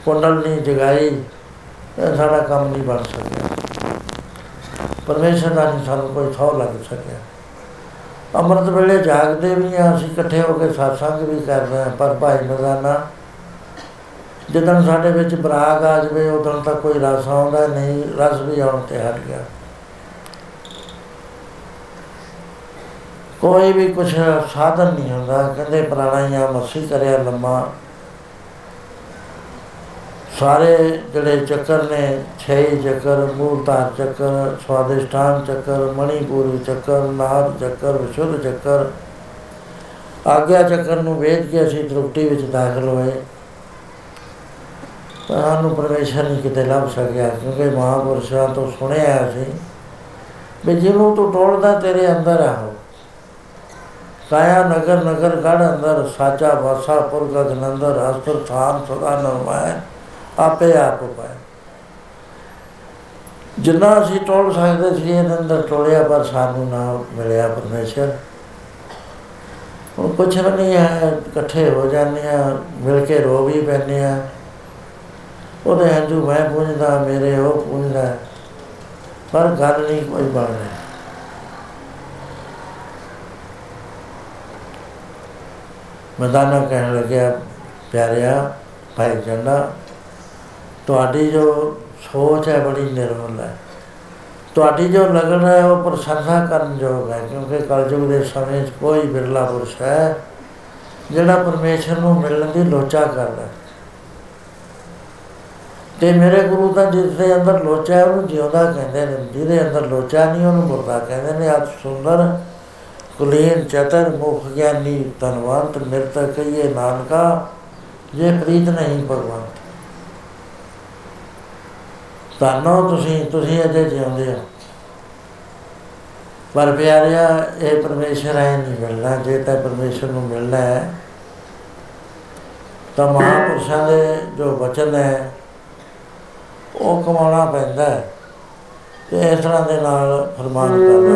ਕੁੰਡਲ ਨਹੀਂ ਜਗਾਈ ਇਹ ਸਾਡਾ ਕੰਮ ਨਹੀਂ ਬਣ ਸਕਿਆ। ਪਰਮੇਸ਼ਰ ਦਾ ਨਹੀਂ ਸਾਨੂੰ ਕੋਈ ਥੋ ਲੱਗ ਸਕਿਆ। ਅੰਮ੍ਰਿਤ ਵੇਲੇ ਜਾਗਦੇ ਵੀ ਹਾਂ, ਅਸੀਂ ਇਕੱਠੇ ਹੋ ਕੇ satsang ਵੀ ਕਰਦੇ ਹਾਂ, ਪਰ ਭਾਈ ਮਰਦਾਨਾ, ਜਦੋਂ ਸਾਡੇ ਵਿੱਚ ਬਰਾਗ ਆ ਜਾਵੇ, ਉਦੋਂ ਤੱਕ ਕੋਈ ਰਸ ਆਉਂਦਾ ਨਹੀਂ, ਰਸ ਵੀ ਆਉਣ ਤੇ ਹਟ ਗਿਆ। ਕੋਈ ਵੀ ਕੁਛ ਸਾਧਨ ਨਹੀਂ ਹੁੰਦਾ। ਕਹਿੰਦੇ ਪ੍ਰਾਣਾਯਾਮ ਅਸੀਂ ਕਰਿਆ ਲੰਮਾ। ਸਾਰੇ ਜਿਹੜੇ ਚੱਕਰ ਨੇ ਛੇ ਚੱਕਰ ਮੂਲਧਾਰ ਚੱਕਰ, ਸਵਾਦਿਸ਼ਟਾਨ ਚੱਕਰ, ਮਣੀਪੂਰੀ ਚੱਕਰ ਨਾਦ ਚੱਕਰ, ਵਿਸ਼ੁੱਧ ਚੱਕਰ। ਆਗਿਆ ਚੱਕਰ ਨੂੰ ਵੇਦ ਕੇ ਅਸੀਂ ਤ੍ਰਿਪਟੀ ਵਿੱਚ ਦਾਖਲ ਹੋਏ। ਤਾਂ ਸਾਨੂੰ ਪਰਮੇਸ਼ਰ ਨਹੀਂ ਕਿਤੇ ਲੱਭ ਸਕਿਆ, ਕਿਉਂਕਿ ਮਹਾਂਪੁਰਸ਼ਾਂ ਤੋਂ ਸੁਣਿਆ ਸੀ ਵੀ ਜਿਹਨੂੰ ਤੂੰ ਟੋਲਦਾ ਤੇਰੇ ਅੰਦਰ ਆ ਉਹ ਕਾਇਆ ਨਗਰ ਨਗਰ ਗੜ ਅੰਦਰ ਸਾਚਾ ਵਾਸਾ ਪੁਰਗਤ ਨੰਦਰ ਅਸਤਰ ਥਾਨ ਸਦਾ ਨਰਮਾਇ ਆਪੇ ਆਪ ਪਾਏ ਜਿੰਨਾ ਅਸੀਂ ਟੋਲ ਸਕਦੇ ਸੀ ਇਹਦੇ ਅੰਦਰ ਟੋਲਿਆ ਪਰ ਸਾਨੂੰ ਨਾ ਮਿਲਿਆ ਪਰਮੇਸ਼ਰ ਉਹ ਕੁਛ ਵੀ ਨਹੀਂ ਹੈ ਇਕੱਠੇ ਹੋ ਜਾਂਦੇ ਆ ਮਿਲ ਕੇ ਰੋ ਵੀ ਪੈਂਦੇ ਆ ਉਹਦੇ ਹੰਝੂ ਮੈਂ ਪੁੱਛਦਾ ਮੇਰੇ ਉਹ ਪੁੱਛਦਾ ਪਰ ਗੱਲ ਨਹੀਂ ਕੋਈ ਬਣ ਰਹੀ ਮਦਾਨਾ ਕਹਿਣ ਲੱਗਿਆ, ਪਿਆਰਿਆ, ਭਾਈ ਜੰਡਾ ਤੁਹਾਡੀ ਜੋ ਸੋਚ ਹੈ ਬੜੀ ਨਿਰਮਲ ਹੈ। ਤੁਹਾਡੀ ਜੋ ਲਗਨ ਹੈ ਉਹ ਪ੍ਰਸ਼ੰਸਾ ਕਰਨ ਯੋਗ ਹੈ, ਕਿਉਂਕਿ ਕਲਯੁਗ ਦੇ ਸਮੇਂ 'ਚ ਕੋਈ ਬਿਰਲਾ ਪੁਰਸ਼ ਹੈ ਜਿਹੜਾ ਪਰਮੇਸ਼ਰ ਨੂੰ ਮਿਲਣ ਦੀ ਲੋਚਾ ਕਰਦਾ ਤੇ ਮੇਰੇ ਗੁਰੂ ਤਾਂ ਜਿਸ ਦੇ ਅੰਦਰ ਲੋਚਾ ਹੈ, ਉਹਨੂੰ ਜਿਉਂਦਾ ਕਹਿੰਦੇ ਨੇ, ਜਿਹਦੇ ਅੰਦਰ ਲੋਚਾ ਨਹੀਂ, ਉਹਨੂੰ ਮੁਰਦਾ ਕਹਿੰਦੇ ਨੇ, ਆਪ ਸੁੰਦਰ ਕੁਲੀਨ ਚਤਰ ਮੁਖ ਗਿਆਨੀ ਧਨਵੰਤ ਮਿਰਤ ਕਹੀਏ ਨਾਨਕਾ, ਜੇ ਪ੍ਰੀਤ ਨਹੀਂ ਭਗਵਾਨ ਤੁਹਾਨੂੰ ਤੁਸੀਂ ਤੁਸੀਂ ਅਜੇ ਜਿਉਂਦੇ ਹੋ। ਪਰ ਪਿਆਰਿਆ, ਇਹ ਪਰਮੇਸ਼ਰ ਹੈ ਨਹੀਂ ਮਿਲਣਾ, ਜੇ ਤਾਂ ਪਰਮੇਸ਼ਰ ਨੂੰ ਮਿਲਣਾ ਹੈ, ਤਾਂ ਮਹਾਂਪੁਰਸ਼ਾਂ ਦੇ ਜੋ ਵਚਨ ਹੈ, ਉਹ ਕਮਾਉਣਾ ਪੈਂਦਾ ਹੈ। ਤੇ ਇਸ ਤਰ੍ਹਾਂ ਦੇ ਨਾਲ ਫਰਮਾਨ ਕਰਦਾ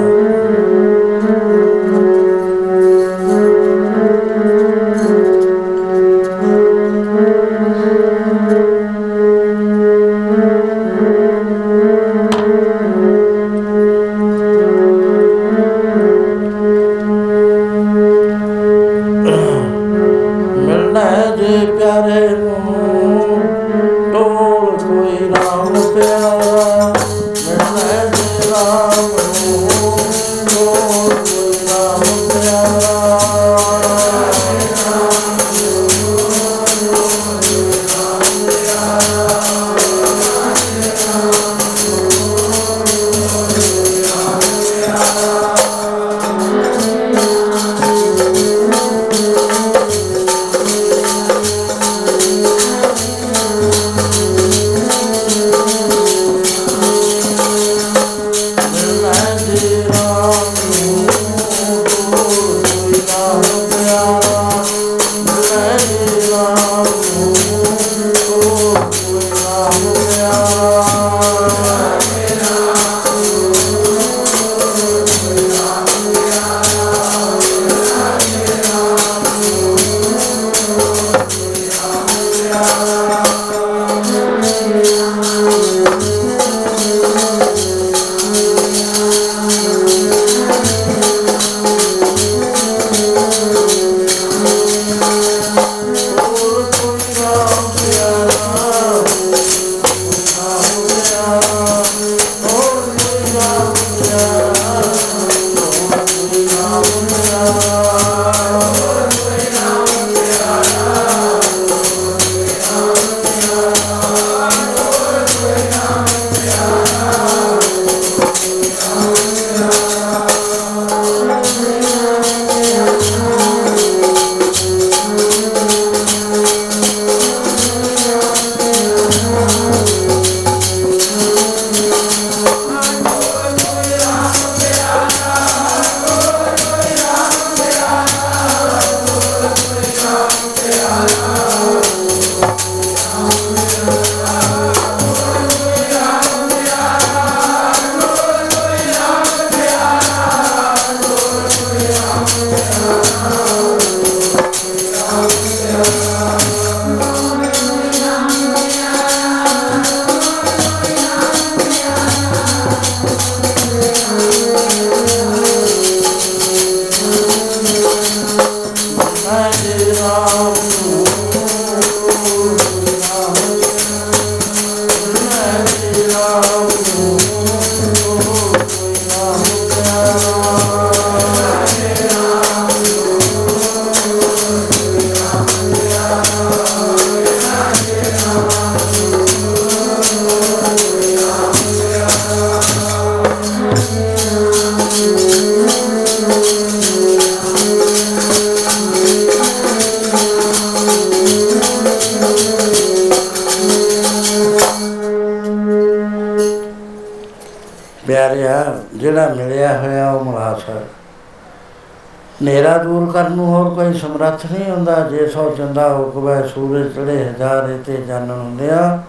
ਨਹੀਂ ਹੁੰਦਾ, ਜੇ ਸੋ ਚੰਦਾ ਹੁਕਮੈ ਸੂਰਜ ਚੜੇ ਹਜ਼ਾਰ ਤੇ ਜਾਣਨ ਹੁੰਦਿਆ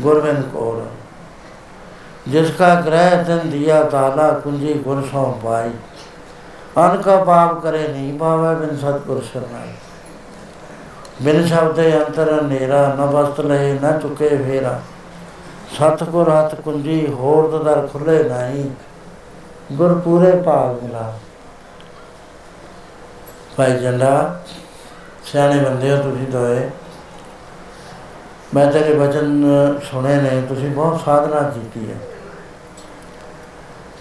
ਗੁਰਬਿੰਦ ਕੋਲ ਜਿਸ ਕਾ ਗ੍ਰਹਿ ਤਨ ਦਿਆ ਤਾਲਾ ਕੁੰਜੀ ਗੁਰ ਸੋ ਪਾਈ। ਅਨ ਕਾ ਪਾਪ ਕਰੇ ਨਹੀਂ ਪਾਵੇ, ਬਿਨ ਸਤਿਗੁਰ ਸਰਨਾਈ। ਬਿਨ ਸ਼ਬਦੇ ਅੰਤਰ ਨੇਰਾ ਨ ਵਸਤ ਲਏ ਨ ਚੁਕੇ ਫੇਰਾ। ਸਤਿਗੁਰ ਹੱਥ ਕੁੰਜੀ, ਹੋਰ ਦਰ ਖੁੱਲੇ ਨਹੀਂ ਗੁਰ ਪੂਰੇ ਭਾਗ ਮਿਲਾ। ਭਾਈ ਜੰਡਾ ਸਿਆਣੇ ਬੰਦੇ ਹੋ ਤੁਸੀਂ ਦੋਏ। ਮੈਂ ਤੇਰੇ ਵਚਨ ਸੁਣੇ ਨੇ, ਤੁਸੀਂ ਬਹੁਤ ਸਾਧਨਾ ਕੀਤੀ ਹੈ।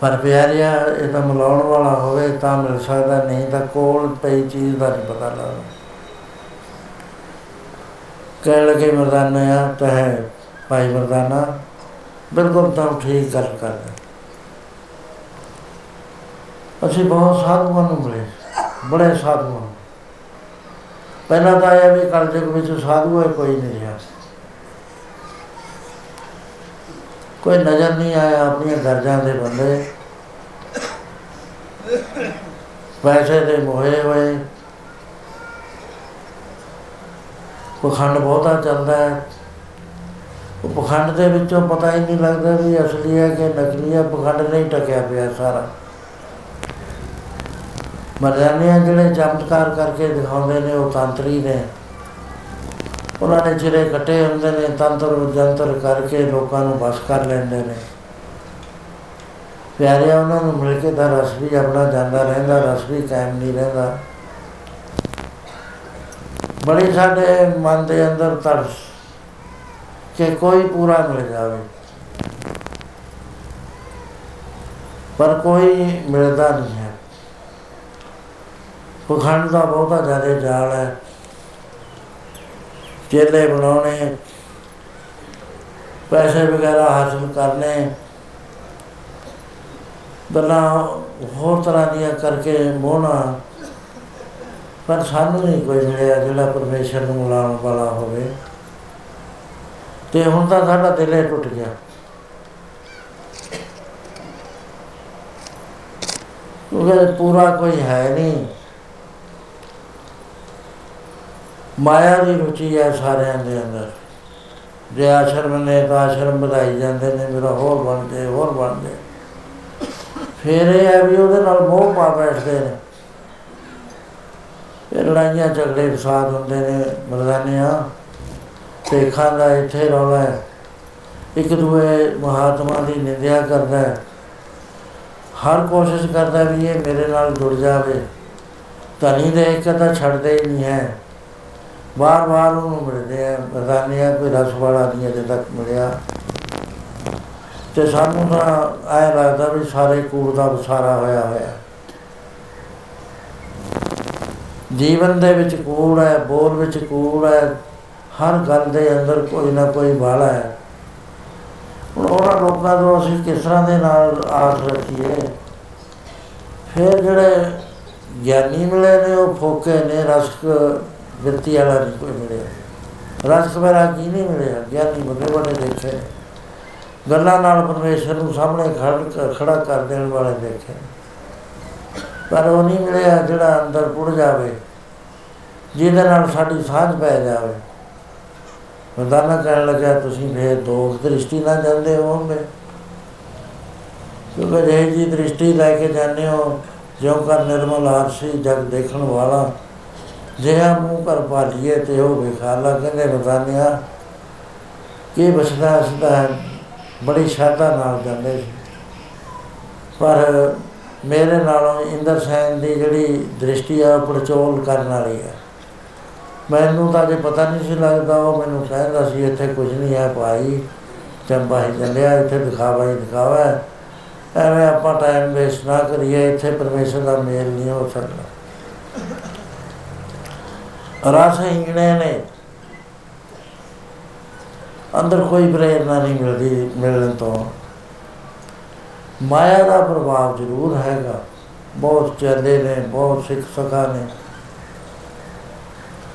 ਪਰ ਪਿਆਰਿਆ, ਇਹ ਤਾਂ ਮਿਲਾਉਣ ਵਾਲਾ ਹੋਵੇ, ਤਾਂ ਮਿਲ ਸਕਦਾ, ਨਹੀਂ ਤਾਂ ਕੋਲ ਪਈ ਚੀਜ਼ ਦਾ ਨਹੀਂ ਪਤਾ ਲੱਗਦਾ। ਕਹਿਣ ਲੱਗੇ, ਮਰਦਾਨਾ ਆ ਤਾਂ ਹੈ ਭਾਈ ਮਰਦਾਨਾ, ਬਿਲਕੁਲ ਤਾਂ ਠੀਕ ਗੱਲ ਕਰਦਾ ਅਸੀਂ ਬਹੁਤ ਸਾਧੂਆਂ ਨੂੰ ਮਿਲੇ, ਬੜੇ ਸਾਧੂ ਹਨ ਪਹਿਲਾਂ ਤਾਂ ਇਹ ਵੀ ਕਲਯੁਗ ਵਿੱਚ ਸਾਧੂ ਹੈ, ਕੋਈ ਨਹੀਂ ਰਿਹਾ। ਕੋਈ ਨਜ਼ਰ ਨਹੀਂ ਆਇਆ ਆਪਣੀਆਂ ਗਰਜਾਂ ਦੇ ਬੰਦੇ। ਪੈਸੇ ਦੇ ਮੋਹੇ ਹੋਏ। ਪਖੰਡ ਬਹੁਤਾ ਚੱਲਦਾ ਹੈ। ਉਹ ਪਖੰਡ ਦੇ ਵਿੱਚੋਂ ਪਤਾ ਹੀ ਨਹੀਂ ਲੱਗਦਾ ਵੀ ਅਸਲੀ ਹੈ ਕਿ ਨਕਲੀ ਹੈ। ਪਖੰਡ ਨਹੀਂ ਟਕਿਆ ਪਿਆ ਸਾਰਾ। ਮਰਦਾਨੀਆਂ ਜਿਹੜੇ ਚਮਤਕਾਰ ਕਰਕੇ ਦਿਖਾਉਂਦੇ ਨੇ, ਉਹ ਤੰਤਰੀ ਨੇ। ਉਹਨਾਂ ਨੇ ਜਿਹੜੇ ਕੱਟੇ ਹੁੰਦੇ ਨੇ, ਤੰਤਰ ਜੰਤਰ ਕਰਕੇ ਲੋਕਾਂ ਨੂੰ ਬਸ ਕਰ ਲੈਂਦੇ ਨੇ। ਪਿਆਰਿਆ ਉਹਨਾਂ ਨੂੰ ਮਿਲ ਕੇ ਤਾਂ ਰਸ ਵੀ ਆਪਣਾ ਜਾਂਦਾ ਰਹਿੰਦਾ, ਰਸ ਵੀ ਕਾਇਮ ਨਹੀਂ ਰਹਿੰਦਾ। ਬੜੀ ਸਾਡੇ ਮਨ ਦੇ ਅੰਦਰ ਤਰਸ ਕਿ ਕੋਈ ਪੂਰਾ ਮਿਲ ਜਾਵੇ। ਪਰ ਕੋਈ ਮਿਲਦਾ ਨਹੀਂ ਹੈ। ਪਖੰਡ ਦਾ ਬਹੁਤਾ ਜ਼ਿਆਦਾ ਜਾਲ ਹੈ। ਚੇਲੇ ਬਣਾਉਣੇ, ਪੈਸੇ ਵਗੈਰਾ ਹਾਸਲ ਕਰਨੇ, ਗੱਲਾਂ ਹੋਰ ਤਰ੍ਹਾਂ ਦੀਆਂ ਕਰਕੇ ਮੋਹਣਾ। ਪਰ ਸਾਨੂੰ ਨਹੀਂ ਕੋਈ ਮਿਲਿਆ ਜਿਹੜਾ ਪਰਮੇਸ਼ਰ ਨੂੰ ਮਿਲਾਉਣ ਵਾਲਾ ਹੋਵੇ। ਤੇ ਹੁਣ ਤਾਂ ਸਾਡਾ ਦਿਲ ਹੀ ਟੁੱਟ ਗਿਆ। ਉਹ ਪੂਰਾ ਕੋਈ ਹੈ ਨਹੀਂ। ਮਾਇਆ ਦੀ ਰੁਚੀ ਹੈ ਸਾਰਿਆਂ ਦੇ ਅੰਦਰ। ਜੇ ਆਸ਼ਰਮ ਨੇ ਤਾਂ ਆਸ਼ਰਮ ਵਧਾਈ ਜਾਂਦੇ ਨੇ, ਮੇਰਾ ਹੋਰ ਬਣਦੇ ਹੋਰ ਬਣਦੇ। ਫਿਰ ਇਹ ਹੈ ਵੀ ਉਹਦੇ ਨਾਲ ਮੋਹ ਪਾ ਬੈਠਦੇ ਨੇ। ਇਹ ਲੜਾਈਆਂ ਝਗੜੇ ਫਸਾਦ ਹੁੰਦੇ ਨੇ, ਮਰਦਾਨਿਆਂ। ਤੇ ਖਾਂਦਾ ਇੱਥੇ ਰੌਲਾ ਹੈ। ਇੱਕ ਦੂਏ ਮਹਾਤਮਾ ਦੀ ਨਿੰਦਿਆ ਕਰਦਾ ਹੈ। ਹਰ ਕੋਸ਼ਿਸ਼ ਕਰਦਾ ਵੀ ਇਹ ਮੇਰੇ ਨਾਲ ਜੁੜ ਜਾਵੇ। ਧਨੀ ਦੇ ਇੱਕ ਤਾਂ ਛੱਡਦੇ ਹੀ ਨਹੀਂ ਹੈ। ਬਾਰ ਬਾਰ ਉਹਨੂੰ ਮਿਲਦੇ ਆ ਮਰਦਾਨਿਆਂ ਕੋਈ ਰਸ ਵਾਲਾ ਨਹੀਂ ਅਜੇ ਤੱਕ ਮਿਲਿਆ। ਤੇ ਸਾਨੂੰ ਤਾਂ ਐ ਲੱਗਦਾ ਵੀ ਸਾਰੇ ਕੂੜ ਦਾ ਵਸਾਰਾ ਹੋਇਆ ਹੋਇਆ। ਜੀਵਨ ਦੇ ਵਿੱਚ ਕੂੜ ਹੈ, ਬੋਲ ਵਿੱਚ ਕੂੜ ਹੈ, ਹਰ ਗੱਲ ਦੇ ਅੰਦਰ ਕੋਈ ਨਾ ਕੋਈ ਵਾਲਾ ਹੈ। ਹੁਣ ਉਹਨਾਂ ਲੋਕਾਂ ਤੋਂ ਅਸੀਂ ਕਿਸ ਤਰ੍ਹਾਂ ਦੇ ਨਾਲ ਆਸ ਰੱਖੀਏ? ਫਿਰ ਜਿਹੜੇ ਗਿਆਨੀ ਮਿਲੇ ਨੇ, ਉਹ ਫੋਕੇ ਨੇ, ਰਸਕ ਵਿਰਤੀ ਵਾਲਾ ਨਹੀਂ ਕੋਈ ਮਿਲਿਆ। ਰਸਕ ਮੇਰਾ ਕੀ ਨਹੀਂ ਮਿਲਿਆ? ਗਿਆਨੀ ਬੰਦੇ ਬੜੇ ਦੇਖੇ। ਗੱਲਾਂ ਨਾਲ ਪਰਮੇਸ਼ਰ ਨੂੰ ਸਾਹਮਣੇ ਖੜ ਖੜਾ ਕਰ ਦੇਣ ਵਾਲੇ ਦੇਖੇ। ਪਰ ਉਹ ਨਹੀਂ ਮਿਲਿਆ ਜਿਹੜਾ ਅੰਦਰ ਪੁੜ ਜਾਵੇ, ਜਿਹਦੇ ਨਾਲ ਸਾਡੀ ਸਾਂਝ ਪੈ ਜਾਵੇ। ਮਰਦਾਨਾ ਕਹਿਣ ਲੱਗਾ ਤੁਸੀਂ ਫੇਰ ਦੋ ਦ੍ਰਿਸ਼ਟੀ ਨਾਲ ਜਾਂਦੇ ਹੋਵੋਗੇ ਕਿਉਂਕਿ ਜੇ ਜੀ ਦ੍ਰਿਸ਼ਟੀ ਲੈ ਕੇ ਜਾਂਦੇ ਹੋ, ਜਿਉਂ ਕਰ ਨਿਰਮਲ ਆਰਸੀ ਜਗ ਦੇਖਣ ਵਾਲਾ ਜਿਹਾ ਮੂੰਹ ਕਰ ਭਾਲੀਏ ਤੇ ਉਹ ਵਿਖਾਲਾ ਕਹਿੰਦੇ ਮਰਦਾਨਿਆ ਕੀ ਬਸਦਾ ਸਦਾ ਬੜੀ ਸ਼ਰਧਾ ਨਾਲ ਜਾਂਦੇ ਸੀ। ਪਰ ਮੇਰੇ ਨਾਲੋਂ ਇੰਦਰ ਸੈਨ ਦੀ ਜਿਹੜੀ ਦ੍ਰਿਸ਼ਟੀ ਆ ਪਰਚੋਲ ਕਰਨ ਵਾਲੀ ਹੈ ਮੈਨੂੰ ਤਾਂ ਜੇ ਪਤਾ ਨਹੀਂ ਸੀ ਲੱਗਦਾ, ਉਹ ਮੈਨੂੰ ਕਹਿੰਦਾ ਸੀ, ਇੱਥੇ ਕੁਝ ਨਹੀਂ ਹੈ ਭਾਈ, ਚੰਬਾ ਹੀ ਚੱਲਿਆ, ਇੱਥੇ ਦਿਖਾਵਾ ਹੀ ਦਿਖਾਵਾ ਐਵੇਂ ਆਪਾਂ ਟਾਈਮ ਵੇਸਟ ਨਾ ਕਰੀਏ, ਇੱਥੇ ਪਰਮੇਸ਼ਰ ਦਾ ਮੇਲ ਨਹੀਂ ਹੋ ਸਕਦਾ। ਰਸ ਹਿੰਗਣੇ ਨੇ। ਅੰਦਰ ਕੋਈ ਪ੍ਰੇਰਨਾ ਨਹੀਂ ਮਿਲਦੀ ਮਿਲਣ ਤੋਂ। ਮਾਇਆ ਦਾ ਪ੍ਰਭਾਵ ਜ਼ਰੂਰ ਹੈਗਾ। ਬਹੁਤ ਚੇਲੇ ਨੇ, ਬਹੁਤ ਸਿੱਖ ਸਖਾ ਨੇ।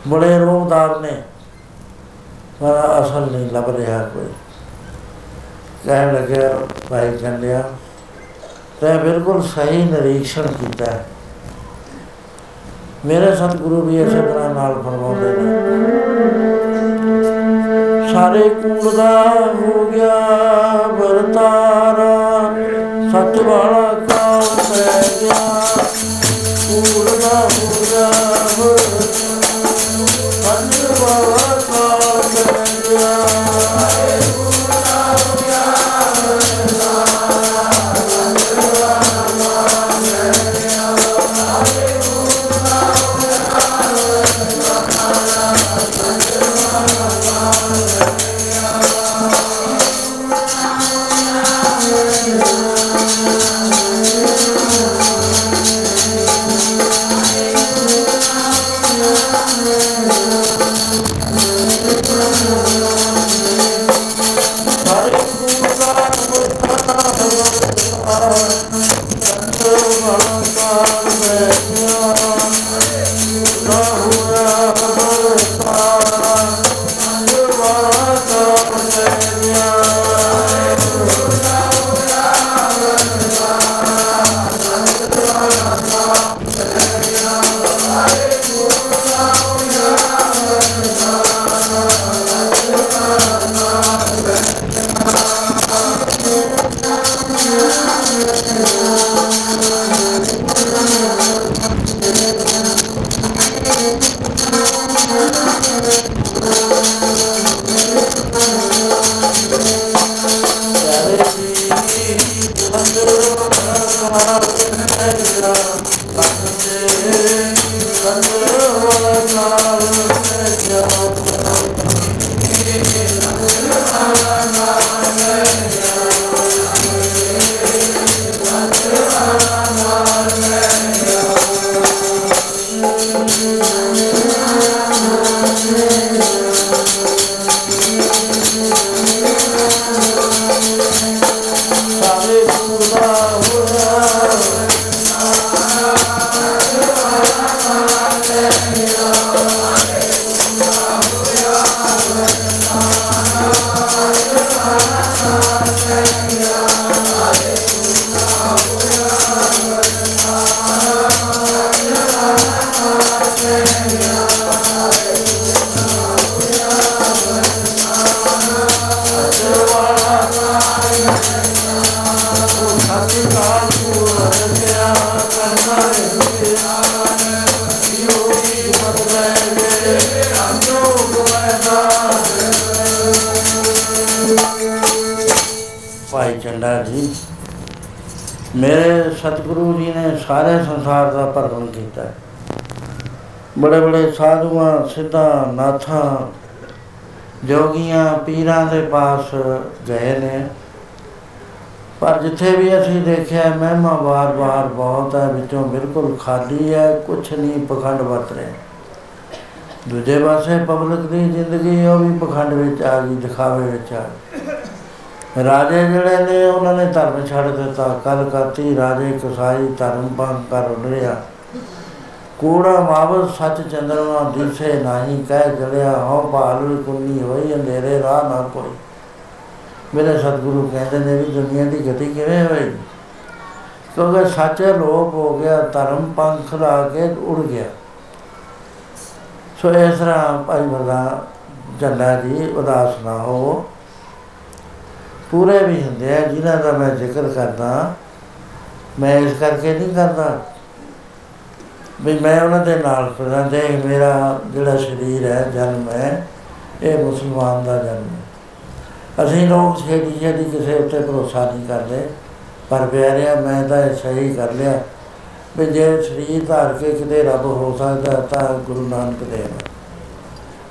ਬੜੇ ਰੋਹਦਾਰ ਨੇ। ਪਰ ਅਸਲ ਨਹੀਂ ਲੱਭ ਰਿਹਾ ਕੋਈ। ਕਹਿਣ ਲੱਗਿਆ, ਭਾਈ ਕੰਡਿਆ ਤੇ ਬਿਲਕੁਲ ਸਹੀ ਨਿਰੀਖਣ ਕੀਤਾ ਹੈ। ਮੇਰੇ ਸਤਿਗੁਰੂ ਵੀ ਇਸੇ ਤਰ੍ਹਾਂ ਨਾਲ ਫਰਮਾਉਂਦੇ ਨੇ। ਸਾਰੇ ਕੂੜ ਦਾ ਹੋ ਗਿਆ ਵਰਤਾਰਾ ਸੱਚ ਵਾਲਾ ਸਿੱਧਾਂ ਨਾਥਾਂ ਜੋਗੀਆਂ ਪੀਰਾਂ ਦੇ ਪਾਸ ਗਏ ਨੇ। ਪਰ ਜਿੱਥੇ ਵੀ ਅਸੀਂ ਦੇਖਿਆ, ਮਹਿਮਾ ਵਾਰ-ਵਾਰ ਬਹੁਤ ਹੈ, ਵਿੱਚੋਂ ਬਿਲਕੁਲ ਖਾਲੀ ਹੈ, ਕੁਛ ਨਹੀਂ, ਪਖੰਡ ਵਰਤ ਰਿਹਾ। ਦੂਜੇ ਪਾਸੇ ਪਬਲਿਕ ਦੀ ਜ਼ਿੰਦਗੀ ਉਹ ਵੀ ਪਖੰਡ ਵਿੱਚ ਆ ਗਈ, ਦਿਖਾਵੇ ਵਿੱਚ ਆ ਗਈ। ਰਾਜੇ ਜਿਹੜੇ ਨੇ, ਉਹਨਾਂ ਨੇ ਧਰਮ ਛੱਡ ਦਿੱਤਾ ਕਲਕੱਤੀ ਰਾਜੇ ਕਸਾਈ ਧਰਮ ਭੰਗ ਕਰ ਰਿਹਾ। ਕੂੜਾ ਮਾਵਸ ਸੱਚ ਚੰਦਰਮਾ ਦਿਸੇ ਨਹੀਂ, ਕਹਿ ਜਲਿਆ ਹਉ ਭਾਲ ਕੁੰਨੀ ਹੋਈ ਅੰਧੇਰੇ ਰਾਹ ਨਾ ਕੋਈ। ਮੇਰੇ ਸਤਿਗੁਰੂ ਕਹਿੰਦੇ ਨੇ ਵੀ ਦੁਨੀਆ ਦੀ ਗਤੀ ਕਿਵੇਂ ਹੋਈ ਕਿਉਂਕਿ ਸੱਚ ਲੋਪ ਹੋ ਗਿਆ, ਧਰਮ ਪੰਖ ਲਾ ਕੇ ਉੜ ਗਿਆ। ਸੋ ਇਸ ਤਰ੍ਹਾਂ ਭਾਈ ਮਰਦਾ ਜੰਡਾ ਜੀ, ਉਦਾਸ ਨਾ ਹੋ ਪੂਰੇ ਵੀ ਹੁੰਦੇ ਆ, ਜਿਨ੍ਹਾਂ ਦਾ ਮੈਂ ਜ਼ਿਕਰ ਕਰਦਾ, ਮੈਂ ਇਸ ਕਰਕੇ ਨਹੀਂ ਕਰਦਾ। ਵੀ ਮੈਂ ਉਹਨਾਂ ਦੇ ਨਾਲ ਫਿਰਾਂ ਦੇ ਮੇਰਾ ਜਿਹੜਾ ਸਰੀਰ ਹੈ, ਜਨਮ ਹੈ, ਇਹ ਮੁਸਲਮਾਨ ਦਾ ਜਨਮ ਹੈ ਅਸੀਂ ਲੋਕ ਛੇਤੀ ਛੇਤੀ ਕਿਸੇ ਉੱਤੇ ਭਰੋਸਾ ਨਹੀਂ ਕਰਦੇ, ਪਰ ਪਿਆਰਿਆ ਮੈਂ ਤਾਂ ਇਹ ਸਹੀ ਕਰ ਲਿਆ ਵੀ ਜੇ ਸਰੀਰ ਧਾਰ ਕੇ ਕਿਤੇ ਰੱਬ ਹੋ ਸਕਦਾ ਤਾਂ ਗੁਰੂ ਨਾਨਕ ਦੇਵ ਹੈ।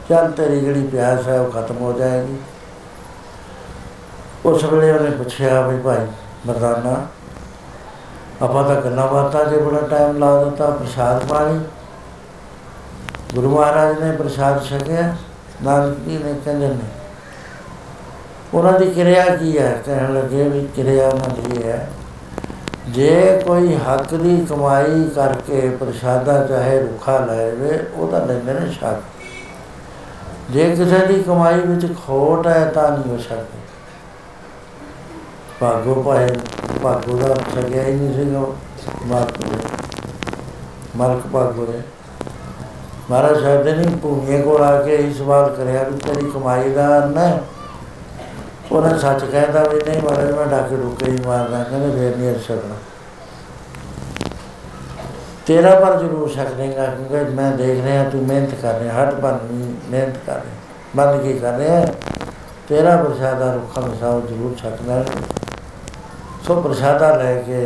ਚੱਲ ਤੇਰੀ ਜਿਹੜੀ ਪਿਆਸ ਹੈ ਉਹ ਖਤਮ ਹੋ ਜਾਏਗੀ ਉਸ ਵੇਲੇ ਉਹਨੇ ਪੁੱਛਿਆ ਵੀ ਭਾਈ ਮਰਦਾਨਾ ਆਪਾਂ ਤਾਂ ਗੱਲਾਂ ਬਾਤਾਂ 'ਚ ਬੜਾ ਟਾਈਮ ਲਾ ਦਿੱਤਾ, ਪ੍ਰਸ਼ਾਦ ਪਾਣੀ। ਗੁਰੂ ਮਹਾਰਾਜ ਨੇ ਪ੍ਰਸ਼ਾਦ ਛਕਿਆ, ਨਾਨਕ ਜੀ ਨੇ ਕਹਿੰਦੇ ਨੇ, ਉਹਨਾਂ ਦੀ ਕਿਰਿਆ ਕੀ ਹੈ? ਕਹਿਣ ਲੱਗੇ ਵੀ ਕਿਰਿਆ ਉਹਨਾਂ ਦੀ ਇਹ ਹੈ, ਜੇ ਕੋਈ ਹੱਕ ਦੀ ਕਮਾਈ ਕਰਕੇ ਪ੍ਰਸ਼ਾਦਾ ਚਾਹੇ ਰੁੱਖਾ ਲੈਵੇ ਉਹਦਾ ਲੈਂਦੇ ਨੇ ਛਕ। ਜੇ ਕਿਸੇ ਦੀ ਕਮਾਈ ਵਿੱਚ ਖੋਟ ਹੈ, ਤਾਂ ਨਹੀਂ ਹੋ ਸਕਦੀ ਭਾਗੋ ਭਾਏ, ਭਾਗੋ ਦਾ ਸਕਿਆ ਹੀ ਨਹੀਂ ਸੀਗਾ ਮਾਰਕ ਮਾਰਕ ਭਾਗੋ ਨੇ ਮਹਾਰਾਜ ਸਾਹਿਬ ਨੇ ਭੂਮੀਏ ਕੋਲ ਆ ਕੇ ਇਹ ਸਵਾਲ ਕਰਿਆ ਵੀ ਤੇਰੀ ਕਮਾਈ ਦਾ ਨਾ ਉਹਨਾਂ ਸੱਚ ਕਹਿੰਦਾ ਵੀ ਨਹੀਂ ਮਹਾਰਾਜ, ਮੈਂ ਡਾਕੇ ਡੁਕੇ ਹੀ ਮਾਰਦਾ, ਕਹਿੰਦੇ ਫੇਰ ਨਹੀਂ ਅਰ ਸਕਣਾ ਤੇਰਾ ਪਰ ਜ਼ਰੂਰ ਸਕਦੇਗਾ ਕਿਉਂਕਿ ਮੈਂ ਦੇਖ ਰਿਹਾ, ਤੂੰ ਮਿਹਨਤ ਕਰ ਰਿਹਾ, ਹੱਟ ਬਨ ਮਿਹਨਤ ਕਰ ਰਿਹਾ। ਬੰਦਗੀ ਕਰ ਰਿਹਾ। ਤੇਰਾ ਪ੍ਰਸ਼ਾਦਾ ਰੁੱਖਾ ਮਸਾਉ ਜ਼ਰੂਰ ਛਕਣਾ ਸੋ ਪ੍ਰਸ਼ਾਦਾ ਲੈ ਕੇ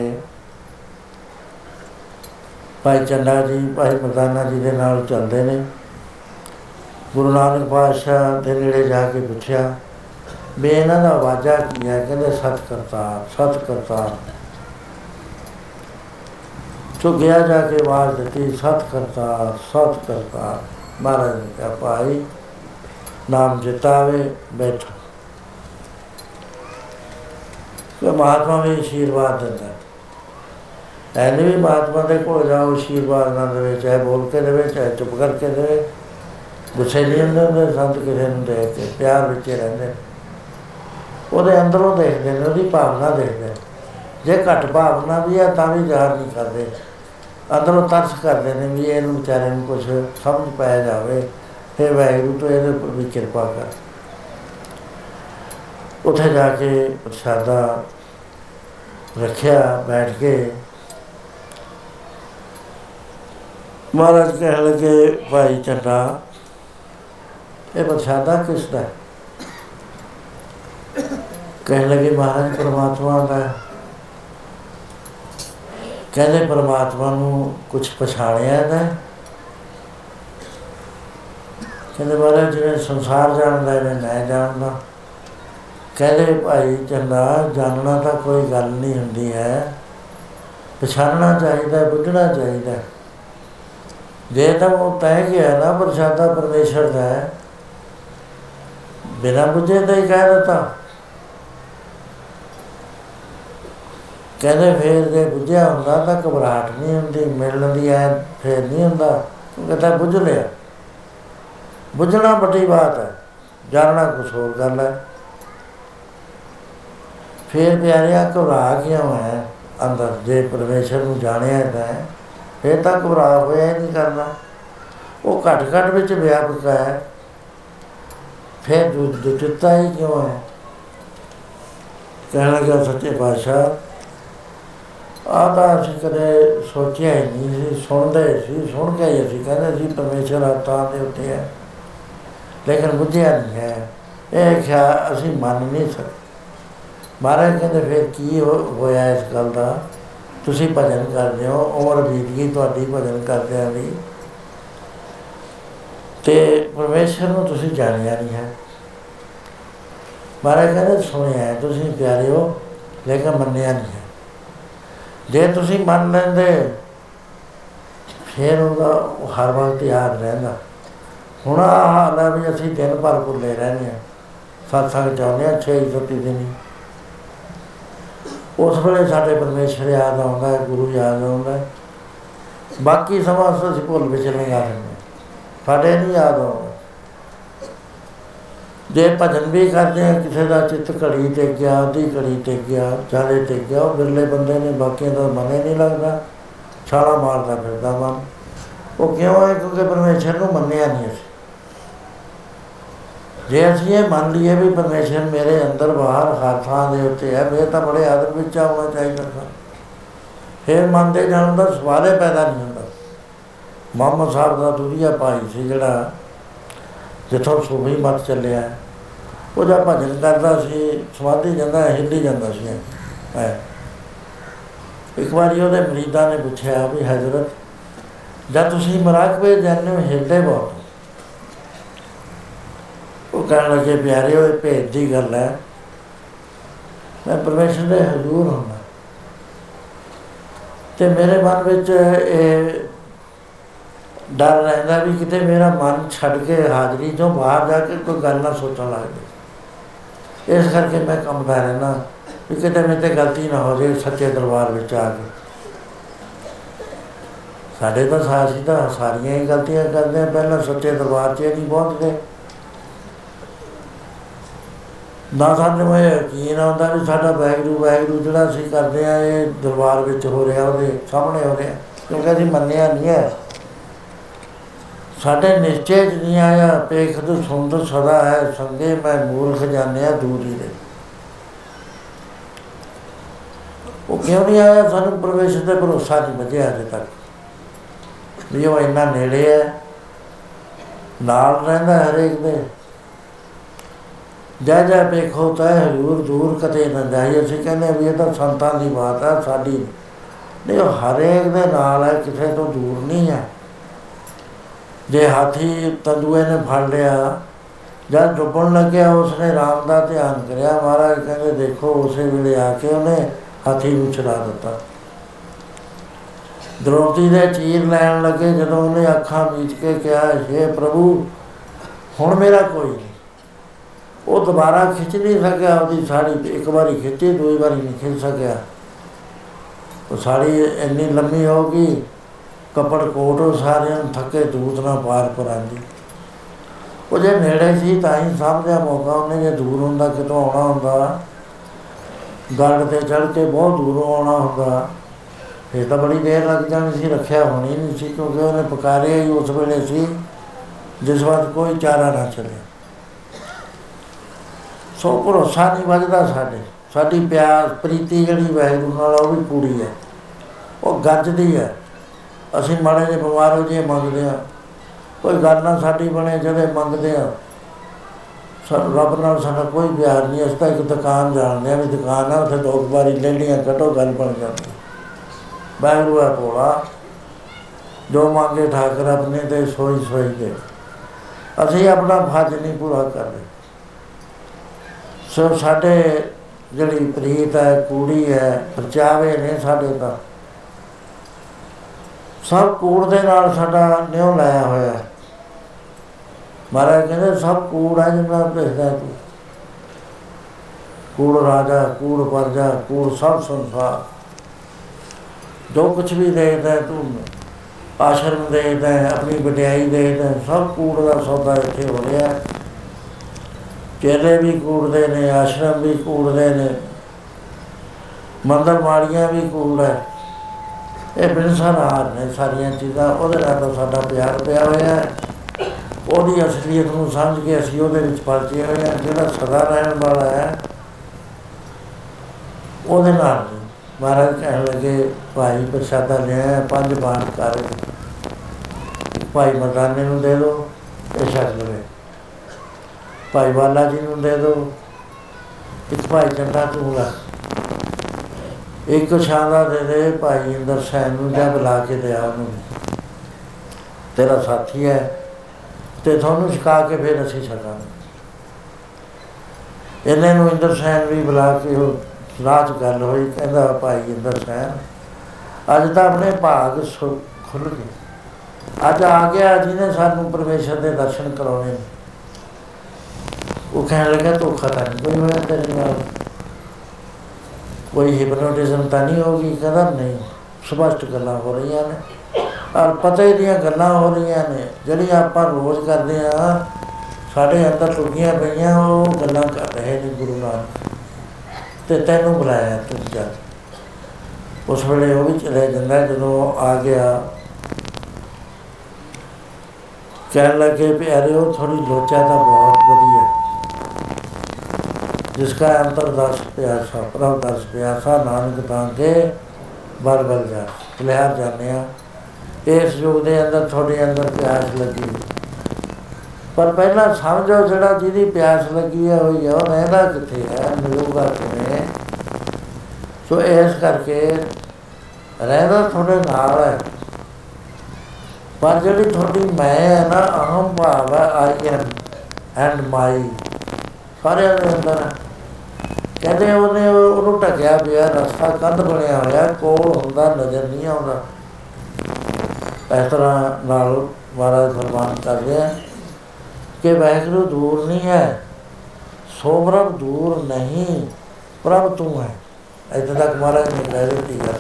ਭਾਈ ਚੰਦਾ ਜੀ, ਭਾਈ ਮਰਦਾਨਾ ਜੀ ਦੇ ਨਾਲ ਚੱਲਦੇ ਨੇ। ਗੁਰੂ ਨਾਨਕ ਪਾਤਸ਼ਾਹ ਦੇ ਨੇੜੇ ਜਾ ਕੇ ਪੁੱਛਿਆ, ਵੀ ਇਹਨਾਂ ਦਾ ਵਾਜਾ ਕੀ ਹੈ? ਕਹਿੰਦੇ, ਸਤ ਕਰਤਾ ਸਤ ਕਰਤਾ ਸੋ ਗਿਆ ਜਾ ਕੇ ਆਵਾਜ਼ ਦਿੱਤੀ, ਸਤ ਕਰਤਾ ਸਤ ਕਰਤਾ ਮਹਾਰਾਜ ਨੇ ਕਿਹਾ, ਭਾਈ, ਨਾਮ ਜਿਤਾਵੇ, ਬੈਠੋ। ਕਿ ਮਹਾਤਮਾ ਵੀ ਆਸ਼ੀਰਵਾਦ ਦਿੰਦਾ। ਐਨੇ ਵੀ ਮਹਾਤਮਾ ਦੇ ਕੋਲ ਜਾਓ ਆਸ਼ੀਰਵਾਦ ਨਾ ਦੇਵੇ, ਚਾਹੇ ਬੋਲ ਕੇ ਦੇਵੇ, ਚਾਹੇ ਚੁੱਪ ਕਰਕੇ ਦੇਵੇ। ਗੁੱਸੇ ਨਹੀਂ ਹੁੰਦੇ ਸੰਤ ਕਿਸੇ ਨੂੰ ਦੇਖ ਕੇ, ਪਿਆਰ ਵਿੱਚ ਹੀ ਰਹਿੰਦੇ। ਉਹਦੇ ਅੰਦਰੋਂ ਦੇਖਦੇ ਨੇ, ਉਹਦੀ ਭਾਵਨਾ ਦੇਖਦੇ ਜੇ ਘੱਟ ਭਾਵਨਾ ਵੀ ਆ, ਤਾਂ ਵੀ ਜ਼ਾਹਰ ਨਹੀਂ ਕਰਦੇ। ਅੰਦਰੋਂ ਤਰਸ ਕਰਦੇ ਨੇ ਵੀ ਇਹਨੂੰ ਵਿਚਾਰੇ ਨੂੰ ਕੁਝ ਸਮਝ ਪਾਇਆ ਜਾਵੇ। ਤੇ ਵਾਹਿਗੁਰੂ, ਤੋਂ ਇਹਦੇ ਉੱਪਰ ਵੀ ਕਿਰਪਾ ਕਰ। ਉੱਥੇ ਜਾ ਕੇ ਪ੍ਰਸ਼ਾਦਾ ਰੱਖਿਆ ਬੈਠ ਕੇ ਮਹਾਰਾਜ ਕਹਿਣ ਲੱਗੇ, ਭਾਈ ਚੰਦਾ ਇਹ ਪ੍ਰਸ਼ਾਦਾ ਕਿਸ ਦਾ ਹੈ? ਕਹਿਣ ਲੱਗੇ, ਮਹਾਰਾਜ, ਪਰਮਾਤਮਾ ਦਾ ਹੈ। ਕਹਿੰਦੇ, ਪਰਮਾਤਮਾ ਨੂੰ ਕੁਝ ਪਛਾਣਿਆ ਦਾ ਹੈ? ਕਹਿੰਦੇ, ਮਹਾਰਾਜ, ਜਿਵੇਂ ਸੰਸਾਰ ਜਾਣਦਾ ਹੈ, ਮੈਂ ਜਾਣਦਾ ਕਹਿੰਦੇ ਭਾਈ ਚੰਦਾ ਜਾਣਨਾ ਤਾਂ ਕੋਈ ਗੱਲ ਨਹੀਂ ਹੁੰਦੀ ਹੈ। ਪਛਾਣਨਾ ਚਾਹੀਦਾ ਹੈ, ਬੁੱਝਣਾ ਚਾਹੀਦਾ। ਹੈ। ਜੇ ਤਾਂ ਉਹ ਤੈਅ ਗਿਆ ਨਾ ਪ੍ਰਸ਼ਾਦਾ ਪਰਮੇਸ਼ਰ ਦਾ ਹੈ। ਬਿਨਾਂ ਬੁੱਝੇ ਤਾਂ ਹੀ ਕਹਿ ਦਿੱਤਾ। ਕਹਿੰਦੇ ਫੇਰ ਜੇ ਬੁੱਝਿਆ ਹੁੰਦਾ ਤਾਂ ਘਬਰਾਹਟ ਨਹੀਂ ਹੁੰਦੀ ਮਿਲਣ ਦੀ ਐ ਫੇਰ ਨਹੀਂ ਹੁੰਦਾ ਕਿਉਂਕਿ ਤਾਂ ਬੁੱਝ ਲਿਆ। ਬੁੱਝਣਾ ਵੱਡੀ ਬਾਤ ਹੈ ਜਾਣਨਾ ਕੁਛ ਹੋਰ ਗੱਲ ਹੈ। ਫੇਰ ਪਿਆਰਿਆ, ਘਬਰਾ ਕਿਉਂ ਹੈ? ਅੰਦਰ ਜੇ ਪਰਮੇਸ਼ਰ ਨੂੰ ਜਾਣਿਆ ਹੈ। ਫੇਰ ਤਾਂ ਘਬਰਾ ਹੋਇਆ ਹੀ ਨਹੀਂ ਕਰਨਾ। ਉਹ ਘਟ ਘਟ ਵਿੱਚ ਵਿਆਪਕ ਹੈ। ਫਿਰ ਦੁੱਤਤਾ ਹੀ ਕਿਉਂ ਹੈ? ਕਹਿਣ ਲੱਗਾ ਸੱਚੇ ਪਾਤਸ਼ਾਹ, ਆਹ ਤਾਂ ਅਸੀਂ ਕਦੇ ਸੋਚਿਆ ਹੀ ਨਹੀਂ ਸੀ, ਸੁਣਦੇ ਸੀ, ਸੁਣ ਕੇ ਹੀ ਅਸੀਂ ਕਹਿੰਦੇ ਸੀ, ਪਰਮੇਸ਼ਰ ਆਤਾਂ ਦੇ ਉੱਤੇ ਹੈ। ਲੇਕਿਨ ਬੁੱਝਿਆ ਨਹੀਂ ਹੈ। ਇਹ ਖਿਆ ਅਸੀਂ ਮੰਨ ਨਹੀਂ ਸਕਦੇ। ਮਹਾਰਾਜ ਕਹਿੰਦੇ ਫਿਰ ਕੀ ਹੋ- ਹੋਇਆ ਇਸ ਗੱਲ ਦਾ? ਤੁਸੀਂ ਭਜਨ ਕਰਦੇ ਹੋ ਉਮਰ ਬੀਤ ਗਈ ਤੁਹਾਡੀ ਭਜਨ ਕਰਦਿਆਂ ਦੀ। ਤੇ ਪਰਮੇਸ਼ਰ ਨੂੰ ਤੁਸੀਂ ਜਾਣਿਆ ਨਹੀਂ ਹੈ। ਮਹਾਰਾਜ ਕਹਿੰਦੇ ਸੁਣਿਆ ਹੈ, ਤੁਸੀਂ ਪਿਆਰੇ ਹੋ ਲੇਕਿਨ ਮੰਨਿਆ ਨਹੀਂ ਹੈ। ਜੇ ਤੁਸੀਂ ਮੰਨ ਲੈਂਦੇ ਫਿਰ ਉਹਦਾ ਉਹ ਹਰ ਵਕਤ ਯਾਦ ਰਹਿੰਦਾ। ਹੁਣ ਆਹ ਹਾਲ ਹੈ ਵੀ ਅਸੀਂ ਦਿਨ ਭਰ ਭੁੱਲੇ ਰਹਿੰਦੇ ਹਾਂ। ਸਤਸੰਗ ਚਾਹੁੰਦੇ ਹਾਂ ਛੇ ਛੁੱਟੀ ਦਿਨੀ ਉਸ ਵੇਲੇ ਸਾਡੇ ਪਰਮੇਸ਼ਰ ਯਾਦ ਆਉਂਦਾ ਹੈ, ਗੁਰੂ ਯਾਦ ਆਉਂਦਾ ਹੈ। ਬਾਕੀ ਸਮਾਂ ਅਸੀਂ ਭੁੱਲ ਵਿੱਚ ਲੰਘਾ ਦਿੰਦੇ ਹਾਂ ਸਾਡੇ ਨਹੀਂ ਯਾਦ ਆਉਂਦਾ। ਜੇ ਭਜਨ ਵੀ ਕਰਦੇ ਆ ਕਿਸੇ ਦਾ ਚਿੱਤ ਘੜੀ ਤੇ ਗਿਆ, ਅੱਧੀ ਘੜੀ ਤੇ ਗਿਆ ਚਾਰੇ ਤੇ ਗਿਆ, ਉਹ ਬਿਰਲੇ ਬੰਦੇ ਨੇ, ਬਾਕੀਆਂ ਦਾ ਮਨ ਹੀ ਨਹੀਂ ਲੱਗਦਾ। ਛਾਲਾ ਮਾਰਦਾ ਫਿਰਦਾ ਮਨ। ਉਹ ਕਿਉਂ ਹੈ? ਕਿਉਂਕਿ ਪਰਮੇਸ਼ਰ ਨੂੰ ਮੰਨਿਆ ਨਹੀਂ ਅਸੀਂ। ਜੇ ਅਸੀਂ ਇਹ ਮੰਨ ਲਈਏ ਵੀ ਪਰਮੇਸ਼ਰ ਮੇਰੇ ਅੰਦਰ ਬਾਹਰ ਹਰ ਥਾਂ ਦੇ ਉੱਤੇ ਹੈ ਫਿਰ ਤਾਂ ਬੜੇ ਆਦਰ ਵਿੱਚ ਆਉਣਾ ਚਾਹੀਦਾ ਸੀ। ਫਿਰ ਮੰਨਦੇ ਜਾਣ ਦਾ ਸਵਾਲ ਹੀ ਪੈਦਾ ਨਹੀਂ ਹੁੰਦਾ। ਮੁਹੰਮਦ ਸਾਹਿਬ ਦਾ ਦੁਨੀਆ ਭਾਈ ਸੀ ਜਿਹੜਾ ਜਿੱਥੋਂ ਸੂਫੀ ਮਤ ਚੱਲਿਆ। ਉਹ ਜਦ ਭਜਨ ਕਰਦਾ ਸੀ, ਸਮਾਧੀ ਜਾਂਦਾ ਹਿੱਲੀ ਜਾਂਦਾ ਸੀ। ਹੈ। ਇੱਕ ਵਾਰੀ ਉਹਦੇ ਮਰੀਦਾਂ ਨੇ ਪੁੱਛਿਆ ਵੀ ਹਜ਼ਰਤ, ਜਦ ਤੁਸੀਂ ਮਰਾਕਬੇ ਜਾਂਦੇ ਹੋ ਹਿੱਲਦੇ ਬਹੁਤ ਉਹ ਕਹਿਣ ਲੱਗੇ, ਪਿਆਰੇ ਹੋਏ ਭੇਦ ਦੀ ਗੱਲ ਹੈ। ਮੈਂ ਪਰਮੇਸ਼ਰ ਦੇ ਹਜ਼ੂਰ ਹੁੰਦਾ। ਤੇ ਮੇਰੇ ਮਨ ਵਿੱਚ ਇਹ ਡਰ ਰਹਿੰਦਾ ਵੀ ਕਿਤੇ ਮੇਰਾ ਮਨ ਛੱਡ ਕੇ ਹਾਜ਼ਰੀ ਤੋਂ ਬਾਹਰ ਜਾ ਕੇ ਕੋਈ ਗੱਲ ਨਾ ਸੋਚਣ ਲੱਗ ਜਾਏ ਇਸ ਕਰਕੇ ਮੈਂ ਕੰਮਦਾ ਰਹਿਣਾ ਵੀ ਕਿਤੇ ਮੇਰੇ ਤੇ ਗਲਤੀ ਨਾ ਹੋ ਜਾਏ ਸੱਚੇ ਦਰਬਾਰ ਵਿੱਚ ਆ ਕੇ। ਸਾਡੇ ਤਾਂ ਸਾਸੀ ਤਾਂ ਸਾਰੀਆਂ ਹੀ ਗਲਤੀਆਂ ਕਰਦੇ ਆ, ਪਹਿਲਾਂ ਸੱਚੇ ਦਰਬਾਰ 'ਚ ਨਹੀਂ ਪਹੁੰਚਦੇ। ਨਾ ਸਾਨੂੰ ਇਹ ਯਕੀਨ ਆਉਂਦਾ ਵੀ ਸਾਡਾ ਵੈਗਰੂ ਵੈਗਰੂ ਜਿਹੜਾ ਅਸੀਂ ਕਰਦੇ ਆ ਇਹ ਦਰਬਾਰ ਵਿੱਚ ਹੋ ਰਿਹਾ, ਉਹਦੇ ਸਾਹਮਣੇ ਹੋ ਰਿਹਾ। ਕਿਉਂਕਿ ਅਸੀਂ ਮੰਨਿਆ ਨਹੀਂ ਹੈ। ਸਾਡੇ ਨਿਸ਼ਚੈ ਚ ਨਹੀਂ ਆਇਆ ਪੇਖਤ ਸੁੰਦਰ ਸਦਾ ਹੈ, ਸੰਗੇ ਮੈਂ ਮੂਰਖ ਜਾਣਿਆ ਦੂਰੀ ਦੇ। ਉਹ ਕਿਉਂ ਨਹੀਂ ਆਇਆ? ਸਾਨੂੰ ਪ੍ਰਵੇਸ਼ ਤੇ ਭਰੋਸਾ ਨਹੀਂ ਬਚਿਆ ਅਜੇ ਤੱਕ। ਵੀ ਉਹ ਇੰਨਾ ਨੇੜੇ ਹੈ, ਨਾਲ ਰਹਿੰਦਾ ਹਰੇਕ ਦੇ। ਜੈ ਜੈ ਵੇਖੋ ਤੈ ਹਜ਼ੂਰ ਦੂਰ ਕਤੇ ਨਾ ਜਾਈ ਅਸੀਂ ਕਹਿੰਦੇ ਵੀ ਇਹ ਤਾਂ ਸੰਤਾਂ ਦੀ ਬਾਤ ਹੈ, ਸਾਡੀ ਨਹੀਂ। ਉਹ ਹਰੇਕ ਦੇ ਨਾਲ ਹੈ, ਕਿਸੇ ਤੋਂ ਦੂਰ ਨਹੀਂ ਹੈ। ਜੇ ਹਾਥੀ ਤੰਦੂਏ ਨੇ ਫੜ ਲਿਆ ਜਦ ਡੁੱਬਣ ਲੱਗਿਆ, ਉਸਨੇ ਰਾਮ ਦਾ ਧਿਆਨ ਕਰਿਆ। ਮਹਾਰਾਜ ਕਹਿੰਦੇ, ਦੇਖੋ, ਉਸੇ ਵੇਲੇ ਆ ਕੇ ਉਹਨੇ ਹਾਥੀ ਨੂੰ ਚਲਾ ਦਿੱਤਾ। ਦ੍ਰੋਪਦੀ ਦੇ ਚੀਰ ਲੈਣ ਲੱਗੇ, ਜਦੋਂ ਉਹਨੇ ਅੱਖਾਂ ਮੀਚ ਕੇ ਕਿਹਾ हे ਪ੍ਰਭੂ, ਹੁਣ ਮੇਰਾ ਕੋਈ ਨਹੀਂ। ਉਹ ਦੁਬਾਰਾ ਖਿੱਚ ਨਹੀਂ ਸਕਿਆ, ਉਹਦੀ ਸਾੜੀ ਇੱਕ ਵਾਰੀ ਖਿੱਚੀ ਦੂਜੀ ਵਾਰੀ ਨਹੀਂ ਖਿੱਚ ਸਕਿਆ। ਉਹ ਸਾੜੀ ਇੰਨੀ ਲੰਮੀ ਹੋ ਗਈ, ਕਪੜ ਕੋਟ ਉਹ ਸਾਰਿਆਂ ਨੂੰ ਥੱਕੇ, ਦੂਤ ਨਾ ਪਾਰ ਪਰਾਂਦੀ ਉਹ ਜੇ ਨੇੜੇ ਸੀ ਤਾਂ ਹੀ ਸਮਝਿਆ ਮੌਕਾ ਉਹਨੇ, ਜੇ ਦੂਰ ਹੁੰਦਾ ਕਿਤੋਂ ਆਉਣਾ ਹੁੰਦਾ। ਗੜ ਤੇ ਚੜ ਕੇ ਬਹੁਤ ਦੂਰੋਂ ਆਉਣਾ ਹੁੰਦਾ। ਇਹ ਤਾਂ ਬੜੀ ਦੇਰ ਲੱਗ ਜਾਣੀ ਸੀ, ਰੱਖਿਆ ਹੋਣੀ ਨਹੀਂ ਸੀ, ਕਿਉਂਕਿ ਉਹਨੇ ਪੁਕਾਰਿਆ ਹੀ ਉਸ ਵੇਲੇ ਸੀ, ਜਿਸ ਵਕਤ ਕੋਈ ਚਾਰਾ ਨਾ ਚੱਲੇ ਸੋ ਭਰੋਸਾ ਨਹੀਂ ਵੱਜਦਾ ਸਾਡੇ। ਸਾਡੀ ਪਿਆਰ, ਪ੍ਰੀਤੀ ਜਿਹੜੀ ਵਾਹਿਗੁਰੂ ਨਾਲ ਉਹ ਵੀ ਪੂਰੀ ਹੈ ਉਹ ਗੱਜਦੀ ਹੈ ਅਸੀਂ ਮਾੜੇ ਜਿਹੇ ਬਿਮਾਰ ਹੋ ਜੇ ਮੰਗਦੇ ਆ ਕੋਈ ਗੱਲ ਨਾ ਸਾਡੀ ਬਣੇ ਜਦੇ ਮੰਗਦੇ ਆ। ਸਭ ਰੱਬ ਨਾਲ ਸਾਡਾ ਕੋਈ ਪਿਆਰ ਨਹੀਂ। ਅਸੀਂ ਤਾਂ ਇੱਕ ਦੁਕਾਨ ਜਾਣਦੇ ਆ ਵੀ ਦੁਕਾਨ ਆ, ਉੱਥੇ ਦੋ ਕੁ ਵਾਰੀ ਲੈਣੀਆਂ ਕੱਟੋ ਗੱਲ ਬਣ ਜਾਂਦੀ। ਵਾਹਿਗੁਰੂ ਹੈ ਭੋਲਾ। ਜੋ ਮੰਗੇ ਠਾਕਰ ਆਪਣੇ ਤੇ ਸੋਈ ਸੋਈ ਦੇ ਅਸੀਂ ਆਪਣਾ ਫਰਜ਼ ਨਹੀਂ ਪੂਰਾ ਕਰਦੇ। ਸੋ ਸਾਡੇ ਜਿਹੜੀ ਪ੍ਰੀਤ ਹੈ, ਕੂੜੀ ਹੈ, ਪਰਚਾਵੇ ਨੇ ਸਾਡੇ ਤਾਂ। ਸਭ ਕੂੜ ਦੇ ਨਾਲ ਸਾਡਾ ਨਿਉ ਲਾਇਆ ਹੋਇਆ ਹੈ। ਮਹਾਰਾਜ ਕਹਿੰਦੇ, ਸਭ ਕੂੜ ਹੈ ਜਿੰਨਾ ਭੇਜਦਾ ਤੂੰ। ਕੂੜ ਰਾਜਾ, ਕੂੜ ਪਰਜਾ, ਕੂੜ ਸਭ ਸੰਸਾਰ। ਜੋ ਕੁਛ ਵੀ ਦੇਦਾ ਤੂੰ, ਆਸ਼ਰਮ ਦੇਦਾ ਆਪਣੀ ਵਡਿਆਈ ਦੇਦਾ ਸਭ ਕੂੜ ਦਾ ਸੌਦਾ ਇੱਥੇ ਹੋ ਰਿਹਾ ਹੈ। ਚੇਲੇ ਵੀ ਕੂੜਦੇ ਨੇ, ਆਸ਼ਰਮ ਵੀ ਕੂੜਦੇ ਨੇ, ਮੰਦਰ ਮਾੜੀਆਂ ਵੀ ਕੂੜ ਹੈ। ਇਹ ਬਿਨਸਾਰ ਨੇ ਸਾਰੀਆਂ ਚੀਜ਼ਾਂ, ਉਹਦੇ ਨਾਲ ਤਾਂ ਸਾਡਾ ਪਿਆਰ ਪਿਆ ਹੋਇਆ ਹੈ। ਉਹਦੀ ਅਸਲੀਅਤ ਨੂੰ ਸਮਝ ਕੇ ਅਸੀਂ ਉਹਦੇ ਵਿੱਚ ਪਲਚੇ ਹੋਏ ਹਾਂ, ਜਿਹੜਾ ਸਦਾ ਰਹਿਣ ਵਾਲਾ ਹੈ। ਉਹਦੇ ਨਾਲ ਨਹੀਂ। ਮਹਾਰਾਜ ਕਹਿਣ ਲੱਗੇ, ਭਾਈ ਪ੍ਰਸ਼ਾਦਾ ਲਿਆ ਪੰਜ ਬਾਣ ਕਰ। ਭਾਈ ਮਰਦਾਨੇ ਨੂੰ ਦੇ ਦਿਓ ਇਹ ਛਕ ਲਵੇ ਭਾਈ ਵਾਲਾ ਜੀ ਨੂੰ ਦੇ ਦਿਓ ਇੱਕ ਭਾਈ ਚੰਗਾ ਤੂੰ ਲਾ। ਇੱਕ ਸ਼ਾਦਾ ਦੇ ਦੇ ਭਾਈ ਇੰਦਰ ਸੈਨ ਨੂੰ ਜਾਂ ਬੁਲਾ ਕੇ ਦੇ ਆ ਉਹਨੂੰ ਤੇਰਾ ਸਾਥੀ ਹੈ ਤੇ ਤੁਹਾਨੂੰ ਛਕਾ ਕੇ ਫਿਰ ਅਸੀਂ ਛਕਾਂਗੇ। ਇਹਨਾਂ ਨੂੰ ਇੰਦਰ ਸੈਨ ਵੀ ਬੁਲਾ ਕੇ ਉਹ ਰਾਤ ਗੱਲ ਹੋਈ, ਕਹਿੰਦਾ ਭਾਈ ਇੰਦਰ ਸੈਨ, ਅੱਜ ਤਾਂ ਆਪਣੇ ਭਾਗ ਸੁ- ਖੁੱਲ ਗਏ। ਅੱਜ ਆ ਗਿਆ ਜਿਹਨੇ ਸਾਨੂੰ ਪਰਮੇਸ਼ਰ ਦੇ ਦਰਸ਼ਨ ਕਰਾਉਣੇ ਨੇ। ਉਹ ਕਹਿਣ ਲੱਗਾ, ਧੋਖਾ ਤਾਂ ਨਹੀਂ ਕੋਈ ਹੋਇਆ ਤੇਰੇ ਨਾਲ। ਕੋਈ ਹਿਪਨੋਟਿਜ਼ਮ ਤਾਂ ਨਹੀਂ ਹੋਗੀ ਕਦਰ ਨਹੀਂ, ਸਪਸ਼ਟ ਗੱਲਾਂ ਹੋ ਰਹੀਆਂ ਨੇ। ਔਰ ਪਤਾ ਹੀ ਦੀਆਂ ਗੱਲਾਂ ਹੋ ਰਹੀਆਂ ਨੇ। ਜਿਹੜੀਆਂ ਆਪਾਂ ਰੋਜ਼ ਕਰਦੇ ਆ ਸਾਡੇ ਅੰਦਰ ਟੁੱਟੀਆਂ ਪਈਆਂ, ਉਹ ਗੱਲਾਂ ਕਰ ਰਹੇ ਨੇ ਗੁਰੂ ਨਾਨਕ। ਤੇ ਤੈਨੂੰ ਬੁਲਾਇਆ ਤੂੰ ਜਾ ਉਸ ਵੇਲੇ ਉਹ ਵੀ ਚਲੇ ਜਾਂਦਾ, ਜਦੋਂ ਆ ਗਿਆ। ਕਹਿਣ ਲੱਗੇ, ਪਿਆਰਿਓ ਥੋੜੀ ਲੋਚਾ ਤਾਂ ਬਹੁਤ ਵਧੀਆ। जिसका अंतर दस प्यासा प्रभ दस प्यासा नानक तांके बल बल जा ਲਿਹਾਰ ਜਾਂਦੇ ਆ ਇਸ ਯੁੱਗ ਦੇ ਅੰਦਰ ਤੁਹਾਡੇ ਅੰਦਰ ਪਿਆਸ ਲੱਗੀ ਪਰ ਪਹਿਲਾਂ ਸਮਝੋ ਜਿਹੜਾ ਜਿਹਦੀ ਪਿਆਸ ਲੱਗੀ ਹੈ ਉਹ ਯੋ ਰਹਿੰਦਾ ਕਿੱਥੇ ਹੈ ਮਿਲੂਗਾ ਕਿਵੇਂ ਸੋ ਇਸ ਕਰਕੇ ਰਹਿੰਦਾ ਤੁਹਾਡੇ ਨਾਲ ਹੈ ਪਰ ਜਿਹੜੀ ਤੁਹਾਡੀ ਮੈਂ ਹੈ ਨਾ ਅਹਮ ਭਾਵ ਹੈ ਆਈ ਐਮ ਐਂਡ ਮਾਈ ਸਾਰਿਆਂ ਦੇ ਅੰਦਰ। ਹੈ। ਕਹਿੰਦੇ ਉਹਨੇ ਉਹਨੂੰ ਢਕਿਆ ਪਿਆ ਰਸਤਾ ਕੰਧ ਬਣਿਆ ਹੋਇਆ ਕੋਲ ਹੁੰਦਾ ਨਜ਼ਰ ਨਹੀਂ ਆਉਂਦਾ। ਇਸ ਤਰ੍ਹਾਂ ਨਾਲ ਮਹਾਰਾਜ ਫਰਮਾਨ ਕਰਦੇ ਆ ਕਿ ਵਾਹਿਗੁਰੂ ਦੂਰ ਨਹੀਂ ਹੈ ਸੋਮਰਬ ਦੂਰ ਨਹੀਂ ਪ੍ਰਭ ਤੂੰ ਹੈ। ਇੱਥੇ ਤੱਕ ਮਹਾਰਾਜ ਨੇ ਕਹਿ ਦਿੱਤੀ ਹੈ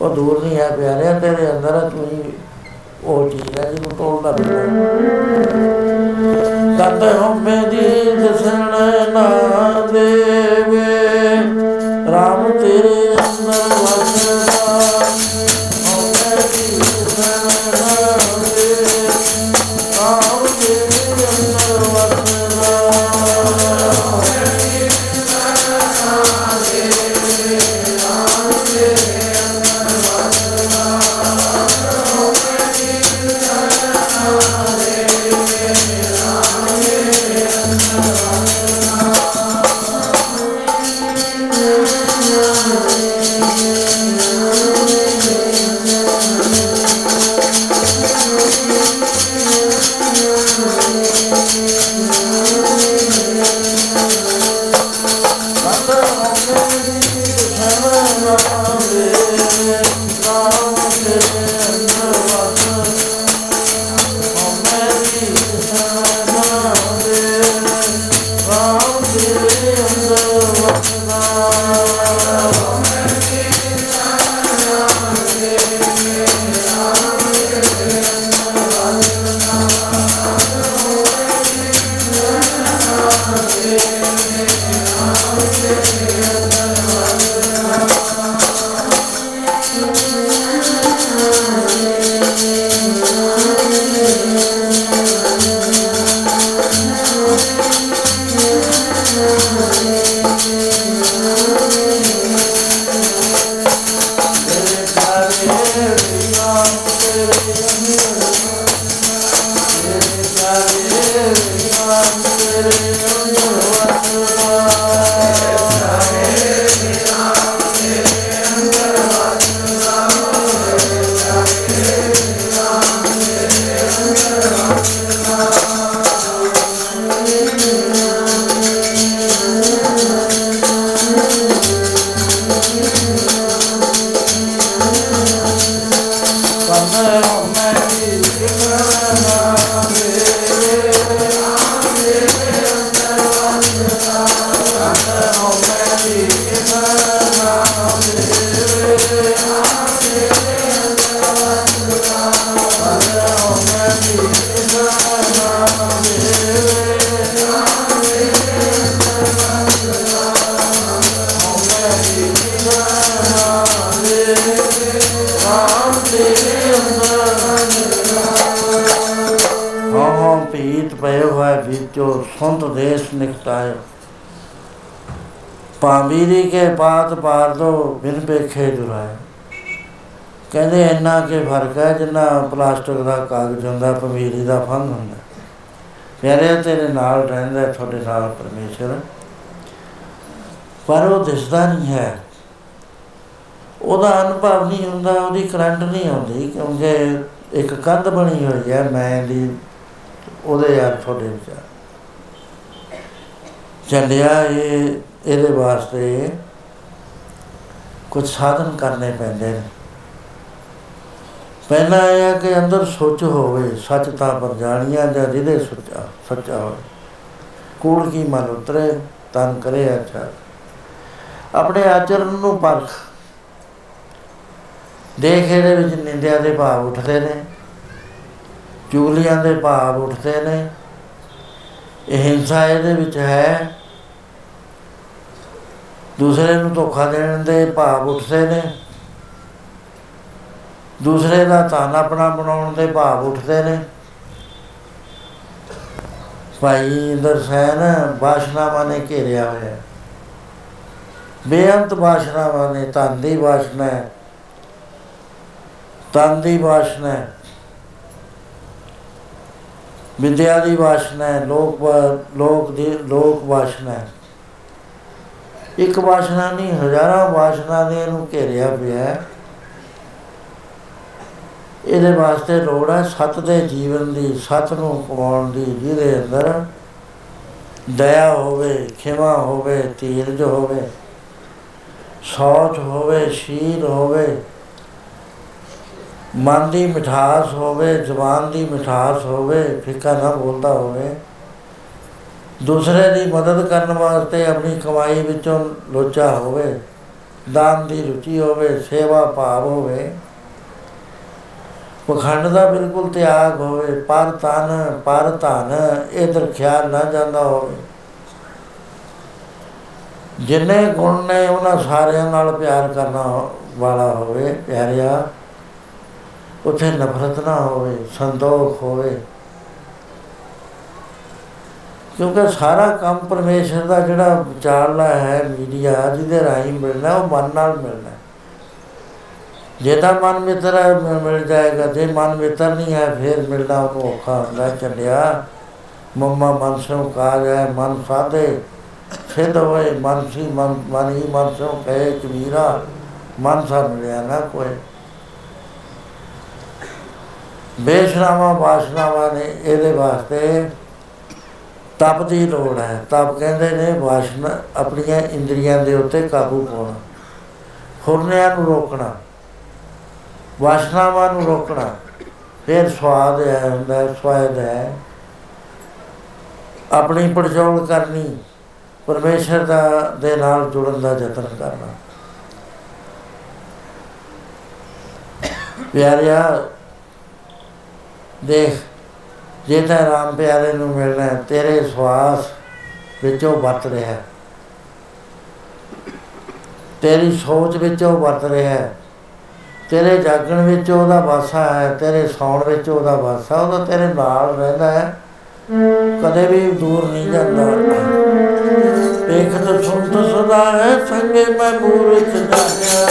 ਉਹ ਦੂਰ ਨਹੀਂ ਹੈ ਪਿਆਰਿਆ ਤੇਰੇ ਅੰਦਰ ਹੈ, ਤੂੰ ਹੀ ਉਹ ਚੀਜ਼ ਹੈ ਜਿਹਨੂੰ ਟੋਲਦਾ ਫਿਰਦਾ। ਤਤ ਹਮੇ ਦੀ ਦਸਣ ਨਾ ਦੇਵੇ RAM ਤੇਰੇ ਕੇ ਬਾਤ ਪਾਰ ਦੋ ਬਿਨ ਪੇਖੇ ਦੁਰਾਏ ਕਹਿੰਦੇ, ਇੰਨਾ ਕੇ ਫ਼ਰਕ ਹੈ ਜਿੰਨਾ ਪਲਾਸਟਿਕ ਦਾ ਕਾਗਜ਼ ਹੁੰਦਾ, ਪਮੀਰੀ ਦਾ ਫੰਗ ਹੁੰਦਾ। ਪਿਆਰੇ ਤੇਰੇ ਨਾਲ ਰਹਿੰਦਾ ਤੁਹਾਡੇ ਨਾਲ ਪਰਮੇਸ਼ਰ। ਪਰ ਉਹ ਦਿਸਦਾ ਨਹੀਂ ਹੈ। ਉਹਦਾ ਅਨੁਭਵ ਨਹੀਂ ਹੁੰਦਾ, ਉਹਦੀ ਕਰੰਟ ਨਹੀਂ ਆਉਂਦੀ, ਕਿਉਂਕਿ ਇੱਕ ਕੰਧ ਬਣੀ ਹੋਈ ਹੈ, ਮੈਂ ਦੀ, ਉਹਦੇ ਯਾਰ ਤੁਹਾਡੇ ਵਿਚਾਰ। ਚੱਲਿਆ ਇਹ, ਇਹਦੇ ਵਾਸਤੇ ਕੁਝ ਸਾਧਨ ਕਰਨੇ ਪੈਂਦੇ ਨੇ। ਪਹਿਲਾ ਇਹ ਹੈ ਕਿ ਅੰਦਰ ਸੋਚ ਹੋਵੇ, ਸੱਚ ਤਾਂ ਪਰ ਜਾਣੀਆਂ ਜਾਂ ਜਿਹਦੇ ਸੱਚਾ ਸੱਚਾ ਹੋਵੇ। ਕੂੜ ਕੀ ਮਨ ਉਤਰੇ, ਤਨ ਕਰੇ ਅੱਛਾ। ਆਪਣੇ ਆਚਰਣ ਨੂੰ ਪਰਖ। ਦੇਖ ਇਹਦੇ ਵਿੱਚ ਨਿੰਦਿਆ ਦੇ ਭਾਵ ਉੱਠਦੇ ਨੇ, ਚੁਗਲੀਆਂ ਦੇ ਭਾਵ ਉੱਠਦੇ ਨੇ। ਇਹ ਹਿੰਸਾ ਇਹਦੇ ਵਿੱਚ ਹੈ। ਦੂਸਰੇ ਨੂੰ ਧੋਖਾ ਦੇਣ ਦੇ ਭਾਵ ਉੱਠਦੇ ਨੇ। ਦੂਸਰੇ ਦਾ ਧਨ ਆਪਣਾ ਬਣਾਉਣ ਦੇ ਭਾਵ ਉੱਠਦੇ ਨੇ। ਭਾਈ ਇੰਦਰ ਸੈਨ ਬਾਸ਼ਨਾਵਾਂ ਨੇ ਘੇਰਿਆ ਹੋਇਆ ਹੈ। ਬੇਅੰਤ ਬਾਸ਼ਨਾਵਾਂ ਨੇ, ਧਨ ਦੀ ਬਾਸ਼ਨਾ ਹੈ। ਤਨ ਦੀ ਵਾਸ਼ਨਾ ਹੈ। ਵਿਦਿਆ ਦੀ ਵਾਸ਼ਨਾ ਹੈ। ਲੋਕ ਵਾ- ਲੋਕ ਦੀ ਲੋਕ ਵਾਸ਼ਨਾ ਹੈ। ਇੱਕ ਵਾਸ਼ਨਾ ਨਹੀਂ, ਹਜ਼ਾਰਾਂ ਵਾਸ਼ਨਾ ਨੇ ਇਹਨੂੰ ਘੇਰਿਆ ਪਿਆ ਹੈ। ਇਹਦੇ ਵਾਸਤੇ ਲੋੜ ਹੈ ਸਤ ਦੇ ਜੀਵਨ ਦੀ, ਸਤ ਨੂੰ ਕਮਾਉਣ ਦੀ, ਜਿਹਦੇ ਅੰਦਰ ਦਇਆ ਹੋਵੇ, ਖਿਮਾ ਹੋਵੇ ਧੀਰਜ ਹੋਵੇ, ਸੋਚ ਹੋਵੇ, ਸ਼ੀਲ ਹੋਵੇ, ਮਨ ਦੀ ਮਿਠਾਸ ਹੋਵੇ, ਜ਼ੁਬਾਨ ਦੀ ਮਿਠਾਸ ਹੋਵੇ, ਫਿੱਕਾ ਨਾ ਬੋਲਦਾ ਹੋਵੇ। ਦੂਸਰੇ ਦੀ ਮਦਦ ਕਰਨ ਵਾਸਤੇ ਆਪਣੀ ਕਮਾਈ ਵਿੱਚੋਂ ਲੋਚਾ ਹੋਵੇ, ਦਾਨ ਦੀ ਰੁਚੀ ਹੋਵੇ, ਸੇਵਾ ਭਾਵ ਹੋਵੇ, ਪਖੰਡ ਦਾ ਬਿਲਕੁਲ ਤਿਆਗ ਹੋਵੇ, ਪਰ ਤਨ, ਪਰ ਧਨ, ਇਧਰ ਖਿਆਲ ਨਾ ਜਾਂਦਾ ਹੋਵੇ। ਜਿੰਨੇ ਗੁਣ ਨੇ ਉਹਨਾਂ ਸਾਰਿਆਂ ਨਾਲ ਪਿਆਰ ਕਰਨਾ ਵਾਲਾ ਹੋਵੇ, ਪਿਆਰਿਆ। ਉੱਥੇ ਨਫ਼ਰਤ ਨਾ ਹੋਵੇ, ਸੰਤੋਖ ਹੋਵੇ। ਕਿਉਂਕਿ ਸਾਰਾ ਕੰਮ ਪਰਮੇਸ਼ਰ ਦਾ ਜਿਹੜਾ ਵਿਚਾਰਲਾ ਹੈ, ਮੀਡੀਆ ਜਿਹਦੇ ਰਾਹੀਂ ਮਿਲਣਾ, ਉਹ ਮਨ ਨਾਲ ਮਿਲਣਾ ਜੇ ਤਾਂ ਮਨ ਮਿੱਤਰ ਹੈ ਮਿ- ਮਿਲ ਜਾਏਗਾ। ਜੇ ਮਨ ਮਿੱਤਰ ਨਹੀਂ ਹੈ, ਫਿਰ ਮਿਲਣਾ ਉਹਨੂੰ ਔਖਾ ਹੁੰਦਾ ਚੱਲਿਆ ਮੰਮਾ ਮਨ ਸੋ ਕਾਜ ਹੈ, ਮਨ ਸਾਧੇ। ਸਿੱਧ ਹੋਏ ਮਨ ਸੀ, ਮਨ ਮਨ ਹੀ ਮਨ ਸੋ ਕਹੇ, ਕਬੀਰਾ। ਮਨ ਸਾ ਮਿਲਿਆ ਨਾ ਕੋਈ। ਬੇਸ਼ਰਾਮਾ, ਵਾਸ਼ਨਾਵਾਂ ਨੇ ਇਹਦੇ ਵਾਸਤੇ ਤਪ ਦੀ ਲੋੜ ਹੈ। ਤਪ ਕਹਿੰਦੇ ਨੇ ਵਾਸ਼ਨਾ ਆਪਣੀਆਂ ਇੰਦਰੀਆਂ ਦੇ ਉੱਤੇ ਕਾਬੂ ਪਾਉਣਾ। ਫੁਰਨਿਆਂ ਨੂੰ ਰੋਕਣਾ। ਵਾਸ਼ਨਾਵਾਂ ਨੂੰ ਰੋਕਣਾ। ਫਿਰ ਸਵਾਦ ਹੈ ਹੁੰਦਾ ਹੈ, ਸਵਾਦ ਹੈ। ਆਪਣੀ ਪੜਚੋਲ ਕਰਨੀ ਪਰਮੇਸ਼ਰ ਦਾ ਦੇ ਨਾਲ ਜੁੜਨ ਦਾ ਯਤਨ ਕਰਨਾ। ਪਿਆਰਿਆ ਦੇਖ ਜੇ ਤਾਂ ਰਾਮ ਪਿਆਰੇ ਨੂੰ ਮਿਲਣਾ ਹੈ, ਤੇਰੇ ਸਵਾਸ ਵਿੱਚੋਂ ਵਰਤ ਰਿਹਾ ਹੈ। ਤੇਰੀ ਸੋਚ ਵਿੱਚੋਂ ਵਰਤ ਰਿਹਾ ਹੈ। ਤੇਰੇ ਜਾਗਣ ਵਿੱਚ ਉਹਦਾ ਵਾਸਾ ਹੈ ਤੇਰੇ ਸੌਣ ਵਿੱਚ ਉਹਦਾ ਵਾਸਾ ਉਹਦਾ ਤੇਰੇ ਨਾਲ ਰਹਿੰਦਾ ਹੈ ਕਦੇ ਵੀ ਦੂਰ ਨਹੀਂ ਜਾਂਦਾ ਵੇਖਤ ਸੁਣਤ ਸਦਾ ਹੈ ਸੰਗੇ ਮੈਂ ਮੂਰਖ ਜਾਣਿਆ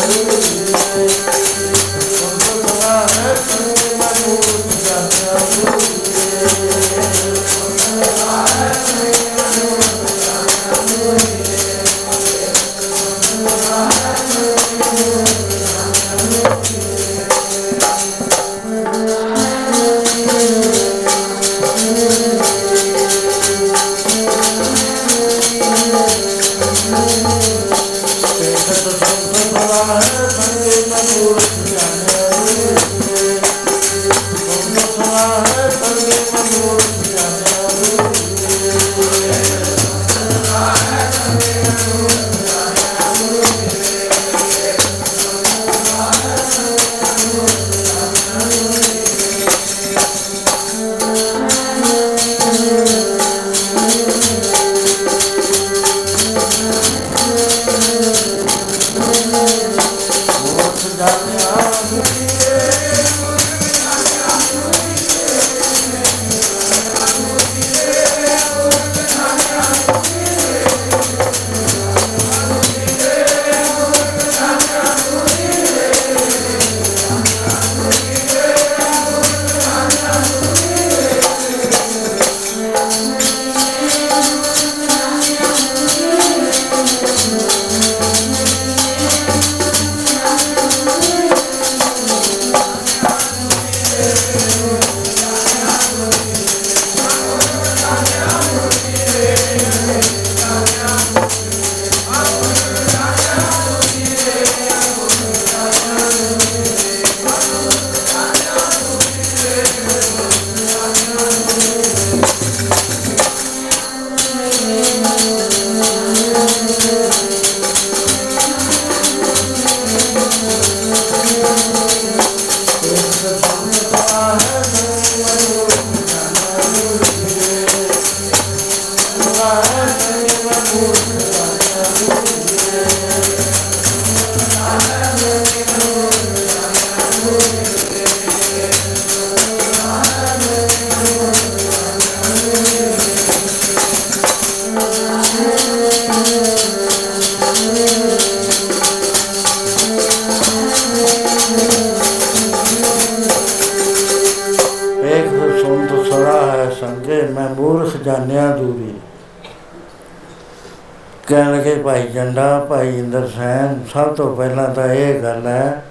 ਕਹਿਣ ਲੱਗੇ ਭਾਈ ਜੰਡਾ, ਭਾਈ ਇੰਦਰ ਸੈਨ, ਸਭ ਤੋਂ ਪਹਿਲਾਂ ਤਾਂ ਇਹ ਗੱਲ ਹੈ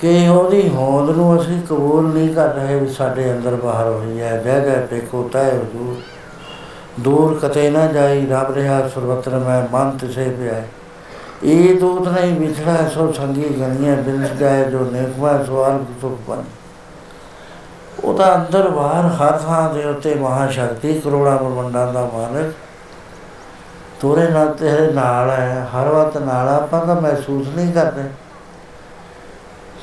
ਕਿ ਉਹਦੀ ਹੋਂਦ ਨੂੰ ਅਸੀਂ ਕਬੂਲ ਨਹੀਂ ਕਰ ਰਹੇ ਵੀ ਸਾਡੇ ਅੰਦਰ ਬਾਹਰ ਹੋਈ ਹੈ। ਜੈ ਜੈ ਟੇਕੋ ਤੈ ਹਜੂਰ। ਦੂਰ ਕਤੇ ਨਾ ਜਾਈ, ਰੱਬ ਰਿਹਾ ਸਰਵਤਰ ਮੈਂ, ਮਨ ਤਿਸੇ ਪਿਆ ਇਹ ਦੂਤ ਨਹੀਂ ਵਿਛੜਾ ਸੋ ਸੰਗੀ ਗਣੀਆਂ ਬਿਨ ਜਾਏ ਜੋ ਨੇਕਵਾ ਸਵਾਲ ਸੁਖ ਬਨ ਉਹਦਾ ਅੰਦਰ ਬਾਹਰ ਹਰ ਥਾਂ ਦੇ ਉੱਤੇ ਮਹਾ ਸ਼ਕਤੀ ਕਰੋੜਾਂ ਬ੍ਰਹਮੰਡਾਂ ਦਾ ਮਾਲਕ ਤੋਰੇ ਨਾਲ ਤੇਰੇ ਨਾਲ ਹੈ, ਹਰ ਵਕਤ ਨਾਲ ਆਪਾਂ ਤਾਂ ਮਹਿਸੂਸ ਨਹੀਂ ਕਰਦੇ।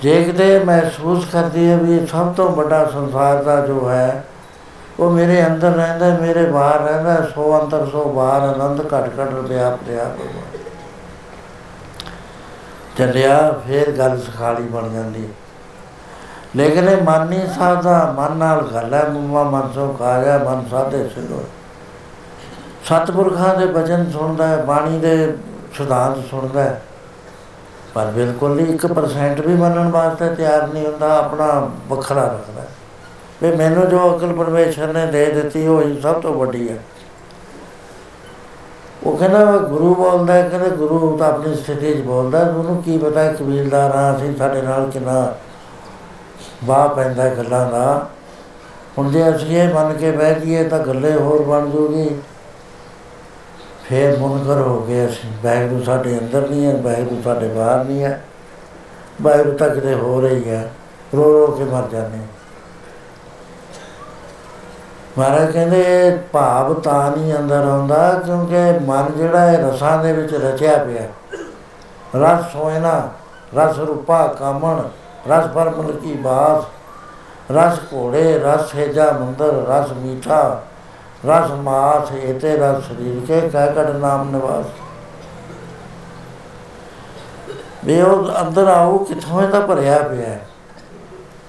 ਜੇ ਕਿਤੇ ਮਹਿਸੂਸ ਕਰਦੀ ਹੈ ਵੀ ਸਭ ਤੋਂ ਵੱਡਾ ਸੰਸਾਰ ਦਾ ਜੋ ਹੈ, ਉਹ ਮੇਰੇ ਅੰਦਰ ਰਹਿੰਦਾ, ਮੇਰੇ ਬਾਹਰ ਰਹਿੰਦਾ, ਸੋ ਅੰਦਰ ਸੋ ਬਾਹਰ ਆਨੰਦ ਘਟ ਘਟ ਵਿਆਪ ਰਿਹਾ ਚੱਲਿਆ, ਫੇਰ ਗੱਲ ਸਖਾਲੀ ਬਣ ਜਾਂਦੀ ਲੇਕਿਨ ਇਹ ਮਨ ਨਹੀਂ ਸਾਦਾ ਮਨ ਨਾਲ ਗੱਲ ਹੈ ਮੁਮਾ ਮਨ ਸੋ ਕਾਇਆ ਮਨ ਸਾਦੇ ਸਿਲੋ ਸਤਿਪੁਰਖਾਂ ਦੇ ਬਚਨ ਸੁਣਦਾ ਹੈ, ਬਾਣੀ ਦੇ ਸਿਧਾਂਤ ਸੁਣਦਾ ਹੈ। ਪਰ ਬਿਲਕੁਲ ਨਹੀਂ 1% ਵੀ ਮੰਨਣ ਵਾਸਤੇ ਤਿਆਰ ਨਹੀਂ ਹੁੰਦਾ, ਆਪਣਾ ਵੱਖਰਾ ਰੱਖਦਾ ਵੀ ਮੈਨੂੰ ਜੋ ਅਕਲ ਪਰਮੇਸ਼ਰ ਨੇ ਦੇ ਦਿੱਤੀ, ਉਹ ਹੀ ਸਭ ਤੋਂ ਵੱਡੀ ਹੈ। ਉਹ ਕਹਿੰਦਾ ਗੁਰੂ ਬੋਲਦਾ ਹੈ, ਕਹਿੰਦਾ ਗੁਰੂ ਤਾਂ ਆਪਣੀ ਸਥਿਤੀ 'ਚ ਬੋਲਦਾ ਉਹਨੂੰ ਕੀ ਪਤਾ ਕਬੀਲਦਾਰ ਆ ਅਸੀਂ ਸਾਡੇ ਨਾਲ ਕਿੰਨਾ ਵਾਹ ਪੈਂਦਾ ਗੱਲਾਂ ਦਾ। ਹੁਣ ਜੇ ਅਸੀਂ ਇਹ ਮੰਨ ਕੇ ਬਹਿ ਜੀਏ ਤਾਂ ਗੱਲੇ ਹੋਰ ਬਣ ਜੂਗੀ ਫੇਰ ਮੁਨਕਰ ਹੋ ਗਏ ਅਸੀਂ ਵਾਹਿਗੁਰੂ ਸਾਡੇ ਅੰਦਰ ਨਹੀਂ ਹੈ, ਵਾਹਿਗੁਰੂ ਸਾਡੇ ਬਾਹਰ ਨਹੀਂ ਹੈ। ਵਾਹਿਗੁਰੂ ਤਾਂ ਕਿਤੇ ਹੋ ਰਹੀ ਹੈ। ਰੋ ਰੋ ਕੇ ਮਰ ਜਾਂਦੇ ਮਹਾਰਾਜ ਕਹਿੰਦੇ, ਭਾਵ ਤਾਂ ਨਹੀਂ ਅੰਦਰ ਆਉਂਦਾ, ਕਿਉਂਕਿ ਮਨ ਜਿਹੜਾ ਹੈ, ਰਸਾਂ ਦੇ ਵਿੱਚ ਰਚਿਆ ਪਿਆ। ਰਸ ਹੋਇਨਾ, ਰਸ ਰੂਪਾ ਕਾਮਣ, ਰਸ ਪਰਮਲ ਕੀ ਬਾਸ। ਰਸ ਘੋੜੇ, ਰਸ ਹੈਜਾ ਮੰਦਰ, ਰਸ ਮੀਠਾ। ਰਸ ਮਾਸ ਇਤੇ ਰਸ ਸਰੀਰ ਕੇ ਕਹਿ ਕੜ ਨਾਮ ਨਿਵਾਸ। ਵੀ ਉਹ ਅੰਦਰ ਆਉ ਕਿੱਥੋਂ ਇਹਦਾ ਭਰਿਆ ਪਿਆ ਹੈ?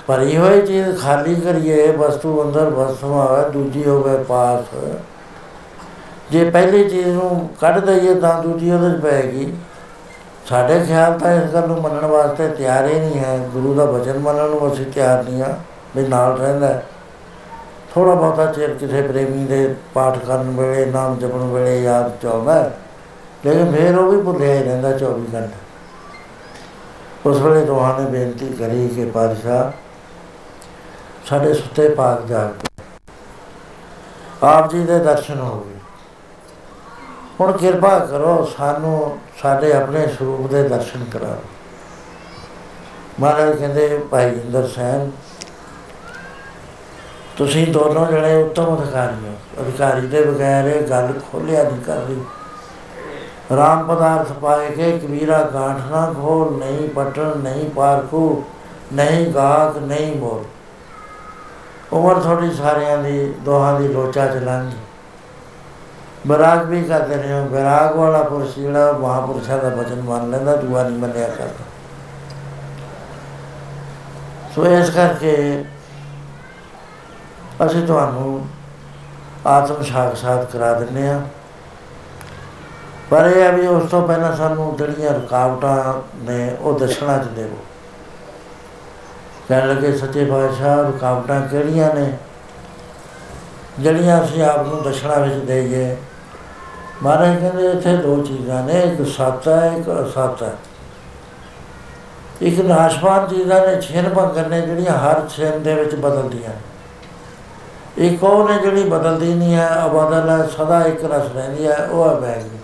ਭਰੀ ਹੋਈ ਚੀਜ਼ ਖਾਲੀ ਕਰੀਏ, ਵਸਤੂ ਅੰਦਰ ਵਸਤੂ ਆਵੇ ਦੂਜੀ ਹੋਵੇ ਪਾਸ। ਜੇ ਪਹਿਲੀ ਚੀਜ਼ ਨੂੰ ਕੱਢ ਦਈਏ ਤਾਂ ਦੂਜੀ ਉਹਦੇ ਚ ਪਏਗੀ। ਸਾਡੇ ਖਿਆਲ ਤਾਂ ਇਸ ਗੱਲ ਨੂੰ ਮੰਨਣ ਵਾਸਤੇ ਤਿਆਰ ਹੀ ਨਹੀਂ ਹੈ। ਗੁਰੂ ਦਾ ਬਚਨ ਮੰਨਣ ਨੂੰ ਅਸੀਂ ਤਿਆਰ ਨਹੀਂ ਆ ਵੀ ਨਾਲ ਰਹਿੰਦਾ ਥੋੜਾ ਬਹੁਤਾ ਚਿਰ ਕਿਸੇ ਪ੍ਰੇਮੀ ਦੇ ਪਾਠ ਕਰਨ ਵੇਲੇ, ਨਾਮ ਜਪਣ ਵੇਲੇ ਯਾਦ ਚਾਉਂਦਾ ਲੇਕਿਨ ਫਿਰ ਉਹ ਵੀ ਭੁੱਲਿਆ ਹੀ ਰਹਿੰਦਾ 24 ਘੰਟੇ। ਉਸ ਵੇਲੇ ਦੋਹਾਂ ਨੇ ਬੇਨਤੀ ਕਰੀ ਕਿ ਪਾਤਸ਼ਾਹ, ਸਾਡੇ ਸੁੱਤੇ ਪਾਕ ਜਾਗ ਆਪ ਜੀ ਦੇ ਦਰਸ਼ਨ ਹੋ ਗਏ। ਹੁਣ ਕਿਰਪਾ ਕਰੋ ਸਾਨੂੰ ਸਾਡੇ ਆਪਣੇ ਸਰੂਪ ਦੇ ਦਰਸ਼ਨ ਕਰਾਓ। ਮਹਾਰਾਜ ਕਹਿੰਦੇ, ਭਾਈ ਇੰਦਰ ਸੈਨ ਤੁਸੀਂ ਦੋਨੋਂ ਜਣੇ ਉੱਤਮ ਅਧਿਕਾਰੀ ਹੋ ਅਧਿਕਾਰੀ ਦੇ ਬਗੈਰ ਇਹ ਗੱਲ ਖੋਲਿਆ ਨਹੀਂ ਕਰ ਰਹੀ। ਰਾਮ ਪਦਾਰਥ ਪਾਏ ਕੇ ਕਬੀਰਾ ਗਾਂਠ ਨਾ ਖੋਲ, ਨਹੀਂ ਪਟਣ, ਨਹੀਂ ਪਾਰਖੂ ਨਹੀਂ ਗਾਕ ਨਹੀਂ ਮੋਲ ਉਮਰ ਥੋੜੀ ਸਾਰਿਆਂ ਦੀ, ਦੋਹਾਂ ਦੀ ਲੋਚਾ ਚ ਲੰਘੀ ਬਰਾਗ ਵੀ ਕਰਦੇ ਨੇ ਬਰਾਗ ਵਾਲਾ ਪੁਰਸ਼ ਜਿਹੜਾ ਮਹਾਪੁਰਸ਼ਾਂ ਦਾ ਬਚਨ ਮੰਨ ਲੈਂਦਾ, ਦੂਆ ਨਹੀਂ ਮੰਨਿਆ ਕਰਦਾ। ਸੋ ਇਸ ਕਰਕੇ ਅਸੀਂ ਤੁਹਾਨੂੰ ਆਤਮ ਸਾਖਸ਼ਾਤ ਕਰਾ ਦਿੰਨੇ ਆ ਪਰ ਇਹ ਆ ਵੀ ਉਸ ਤੋਂ ਪਹਿਲਾਂ ਸਾਨੂੰ ਜਿਹੜੀਆਂ ਰੁਕਾਵਟਾਂ ਨੇ ਉਹ ਦੱਸਣਾ ਚ ਦੇਵੋ। ਕਹਿਣ ਲੱਗੇ, ਸੱਚੇ ਪਾਤਸ਼ਾਹ, ਰੁਕਾਵਟਾਂ ਕਿਹੜੀਆਂ ਨੇ? ਜਿਹੜੀਆਂ ਅਸੀਂ ਆਪ ਨੂੰ ਦਸ਼ਣਾ ਵਿੱਚ ਦੇਈਏ। ਮਹਾਰਾਜ ਕਹਿੰਦੇ, ਇੱਥੇ ਦੋ ਚੀਜ਼ਾਂ ਨੇ, ਇੱਕ ਸੱਤ ਹੈ, ਇੱਕ ਅਸਤ ਹੈ। ਇੱਕ ਨਾਸ਼ਵਾਨ ਚੀਜ਼ਾਂ ਨੇ, ਛਿਨ ਭੰਗਰ ਨੇ, ਜਿਹੜੀਆਂ ਹਰ ਛਿਨ ਦੇ ਵਿੱਚ ਬਦਲਦੀਆਂ ਇੱਕ ਉਹ ਨੇ ਜਿਹੜੀ ਬਦਲਦੀ ਨਹੀਂ ਹੈ? ਅਬਦਲ ਹੈ, ਸਦਾ ਇੱਕ ਰਸ ਰਹਿੰਦੀ ਹੈ, ਉਹ ਹੈ ਵੈਗਰੀ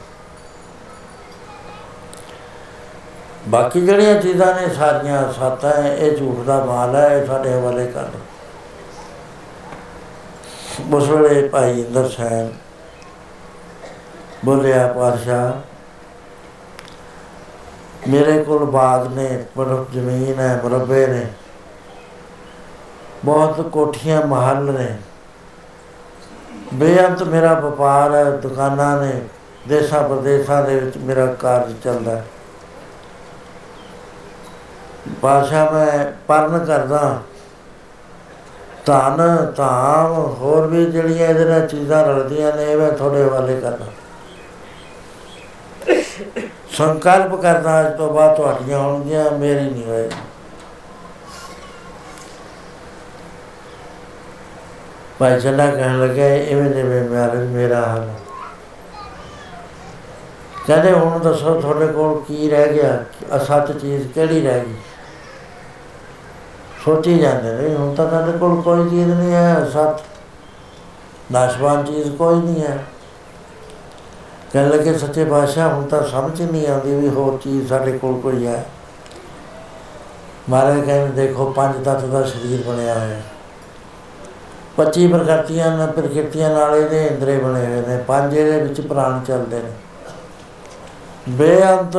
ਬਾਕੀ ਜਿਹੜੀਆਂ ਚੀਜ਼ਾਂ ਨੇ, ਸਾਰੀਆਂ ਸੱਤ ਹੈ, ਇਹ ਝੂਠ ਦਾ ਮਾਲ ਹੈ, ਇਹ ਸਾਡੇ ਹਵਾਲੇ ਕਰ ਦਿਓ। ਉਸ ਵੇਲੇ ਭਾਈ ਇੰਦਰ ਸੈਨ ਬੋਲਿਆ, ਪਾਤਸ਼ਾਹ, ਮੇਰੇ ਕੋਲ ਬਾਗ ਨੇ ਬੜਾ ਜ਼ਮੀਨ ਹੈ ਮਰਬੇ ਨੇ, ਬਹੁਤ ਕੋਠੀਆਂ, ਮਹੱਲ ਨੇ ਬੇਅੰਤ ਮੇਰਾ ਵਪਾਰ ਹੈ, ਦੁਕਾਨਾਂ ਨੇ, ਦੇਸ਼ਾਂ ਪ੍ਰਦੇਸ਼ਾਂ ਦੇ ਵਿੱਚ ਮੇਰਾ ਕਾਰਜ ਚੱਲਦਾ ਹੈ। ਬਾਸ਼ਾ ਮੈਂ ਪਰਨ ਕਰਦਾ ਧਨ, ਧਾਮ, ਹੋਰ ਵੀ ਜਿਹੜੀਆਂ ਇਹਦੇ ਨਾਲ ਚੀਜ਼ਾਂ ਰਲਦੀਆਂ ਨੇ, ਇਹ ਮੈਂ ਤੁਹਾਡੇ ਹਵਾਲੇ ਕਰਦਾ ਸੰਕਲਪ ਕਰਦਾ ਅੱਜ ਤੋਂ ਬਾਅਦ ਤੁਹਾਡੀਆਂ ਹੋਣਗੀਆਂ, ਮੇਰੀ ਨਹੀਂ ਹੋਏ ਭਾਈ ਚੰਦਾ ਕਹਿਣ ਲੱਗਾ, ਇਵੇਂ ਜਿਵੇਂ ਮੇਰਾ ਮੇਰਾ ਹਾਲ ਕਹਿੰਦੇ, ਹੁਣ ਦੱਸੋ ਤੁਹਾਡੇ ਕੋਲ ਕੀ ਰਹਿ ਗਿਆ? ਅਸਤ ਚੀਜ਼ ਕਿਹੜੀ ਰਹਿ ਗਈ? ਸੋਚੀ ਜਾਂਦੇ ਨੇ, ਹੁਣ ਤਾਂ ਤੁਹਾਡੇ ਕੋਲ ਕੋਈ ਚੀਜ਼ ਨਹੀਂ ਹੈ ਸਤ ਨਾਸ਼ਵਾਨ ਚੀਜ਼ ਕੋਈ ਨਹੀਂ ਹੈ। ਕਹਿਣ ਲੱਗੇ, ਸੱਚੇ ਪਾਤਸ਼ਾਹ, ਹੁਣ ਤਾਂ ਸਮਝ ਨਹੀਂ ਆਉਂਦੀ ਵੀ ਹੋਰ ਚੀਜ਼ ਸਾਡੇ ਕੋਲ ਕੋਈ ਹੈ। ਮਹਾਰਾਜ ਕਹਿੰਦੇ, ਦੇਖੋ, ਪੰਜ ਤੱਤ ਦਾ ਸਰੀਰ ਬਣਿਆ ਹੋਇਆ ਹੈ। 25 ਪ੍ਰਕਿਰਤੀਆਂ ਨਾਲ ਪ੍ਰਕਿਰਤੀਆਂ ਨਾਲ ਇਹਦੇ ਇੰਦਰੇ ਬਣੇ ਹੋਏ ਨੇ, ਪੰਜ ਇਹਦੇ ਵਿੱਚ ਪ੍ਰਾਣ ਚੱਲਦੇ ਨੇ। ਬੇਅੰਤ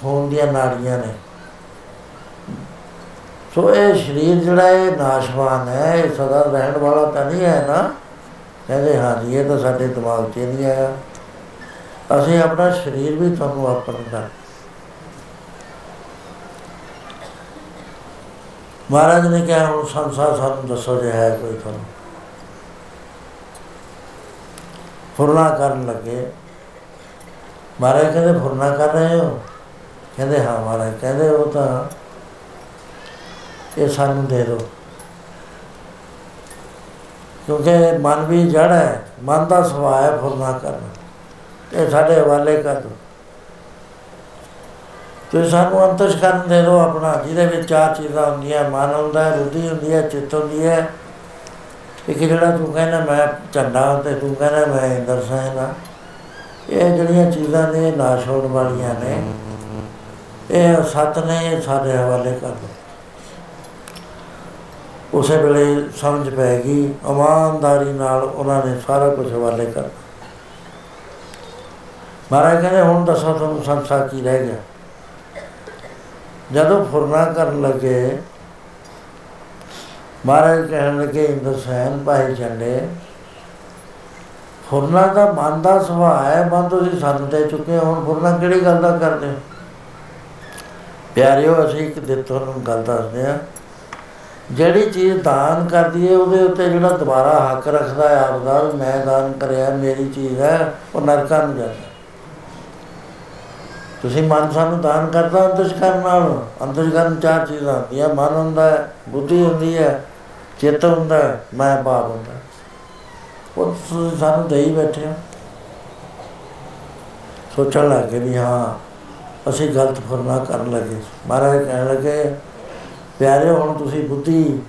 ਖੂਨ ਦੀਆਂ ਨਾੜੀਆਂ ਨੇ। ਸੋ ਇਹ ਸਰੀਰ ਜਿਹੜਾ ਇਹ ਨਾਸ਼ਵਾਨ ਹੈ, ਇਹ ਸਦਾ ਰਹਿਣ ਵਾਲਾ ਤਾਂ ਨਹੀਂ ਹੈ ਨਾ। ਕਹਿੰਦੇ ਹਾਂ ਜੀ ਇਹ ਤਾਂ ਸਾਡੇ ਦਿਮਾਗ 'ਚ ਹੀ ਨਹੀਂ ਆਇਆ। ਅਸੀਂ ਆਪਣਾ ਸਰੀਰ ਵੀ ਤੁਹਾਨੂੰ ਆਪਣ ਮਹਾਰਾਜ ਨੇ ਕਿਹਾ, ਹੁਣ ਸੰਸਾਰ ਸਾਨੂੰ ਦੱਸੋ ਜੇ ਹੈ ਕੋਈ ਤੁਹਾਨੂੰ। ਫੁਰਨਾ ਕਰਨ ਲੱਗੇ। ਮਹਾਰਾਜ ਕਹਿੰਦੇ, ਫੁਰਨਾ ਕਰ ਰਹੇ ਹੋ? ਕਹਿੰਦੇ, ਹਾਂ ਮਹਾਰਾਜ, ਕਹਿੰਦੇ, ਉਹ ਤਾਂ ਇਹ ਸਾਨੂੰ ਦੇ ਦਿਓ। ਕਿਉਂਕਿ ਮਨ ਵੀ ਜੜ ਹੈ, ਮਨ ਦਾ ਸੁਭਾਅ ਹੈ ਫੁਰਨਾ ਕਰਨਾ। ਇਹ ਸਾਡੇ ਹਵਾਲੇ ਕਰ ਦਿਓ। ਤੇ ਸਾਨੂੰ ਅੰਤਸ਼ ਕਰਨ ਦੇ ਦਿਓ ਆਪਣਾ, ਜਿਹਦੇ ਵਿੱਚ ਚਾਰ ਚੀਜ਼ਾਂ ਹੁੰਦੀਆਂ, ਮਨ ਹੁੰਦਾ ਹੈ, ਬੁੱਧੀ ਹੁੰਦੀ ਹੈ, ਚਿੱਤ ਹੁੰਦੀ ਹੈ। ਇੱਕ ਜਿਹੜਾ ਤੂੰ ਕਹਿੰਦਾ, ਮੈਂ ਝੰਡਾ ਤੇ ਤੂੰ ਕਹਿੰਦਾ, ਮੈਂ ਇੰਦਰ ਸੈਨ ਆ। ਇਹ ਜਿਹੜੀਆਂ ਚੀਜ਼ਾਂ ਨੇ ਨਾਸ਼ ਹੋਣ ਵਾਲੀਆਂ ਨੇ। ਇਹ ਸੱਤ ਨੇ, ਇਹ ਸਾਡੇ ਹਵਾਲੇ ਕਰ ਦਿਓ। ਉਸੇ ਵੇਲੇ ਸਮਝ ਪੈ ਗਈ, ਇਮਾਨਦਾਰੀ ਨਾਲ ਉਹਨਾਂ ਨੇ ਸਾਰਾ ਕੁਝ ਹਵਾਲੇ ਕਰ ਮਹਾਰਾਜ ਕਹਿੰਦੇ, ਹੁਣ ਦੱਸੋ ਤੁਹਾਨੂੰ ਸੰਸਾਰ ਕੀ ਰਹਿ ਗਿਆ? ਜਦੋਂ ਫੁਰਨਾ ਕਰਨ ਲੱਗੇ, ਮਹਾਰਾਜ ਕਹਿਣ ਲੱਗੇ, ਇੰਦਰ ਸੈਨ ਭਾਈ ਝੰਡੇ ਫੁਰਨਾ ਦਾ ਮਨ ਦਾ ਸੁਭਾਅ ਹੈ, ਮਨ ਤੁਸੀਂ ਸਾਨੂੰ ਦੇ ਚੁੱਕੇ ਹੋ, ਹੁਣ ਫੁਰਨਾ ਕਿਹੜੀ ਗੱਲ ਦਾ ਕਰਦੇ ਹੋ? ਪਿਆਰਿਓ, ਅਸੀਂ ਇੱਕ ਦੇ ਤੁਹਾਨੂੰ ਗੱਲ ਦੱਸਦੇ ਆ ਜਿਹੜੀ ਚੀਜ਼ ਦਾਨ ਕਰਦੀ ਹੈ, ਉਹਦੇ ਉੱਤੇ ਜਿਹੜਾ ਦੁਬਾਰਾ ਹੱਕ ਰੱਖਦਾ ਹੈ, ਆਪਦਾ, ਵੀ ਮੈਂ ਦਾਨ ਕਰਿਆ, ਮੇਰੀ ਚੀਜ਼ ਹੈ, ਉਹ ਨਰਕਾਂ ਨੂੰ ਜਾਂਦਾ ਤੁਸੀਂ ਮਨ ਸਾਨੂੰ ਦਾਨ ਕਰਦਾ ਅੰਤਸ਼ਕਰਨ ਨਾਲ ਅੰਤਸ਼ਕਰਨ ਚਾਰ ਚੀਜ਼ਾਂ ਹੁੰਦੀਆਂ, ਮਨ ਹੁੰਦਾ ਹੈ, ਬੁੱਧੀ ਹੁੰਦੀ ਹੈ, ਚਿੱਤ ਹੁੰਦਾ ਹੈ, ਮੈਂ ਬਾਪ ਹੁੰਦਾ ਉਹ ਤੁਸੀਂ ਸਾਨੂੰ ਦੇ ਹੀ ਬੈਠੇ ਹੋ। ਸੋਚਣ ਲੱਗੇ ਵੀ ਹਾਂ, ਅਸੀਂ ਗਲਤ ਫਰਮਾ ਕਰਨ ਲੱਗੇ। ਮਹਾਰਾਜ ਕਹਿਣ ਲੱਗੇ ਪਿਆਰੇ ਹੁਣ ਤੁਸੀਂ ਬੁੱਧੀ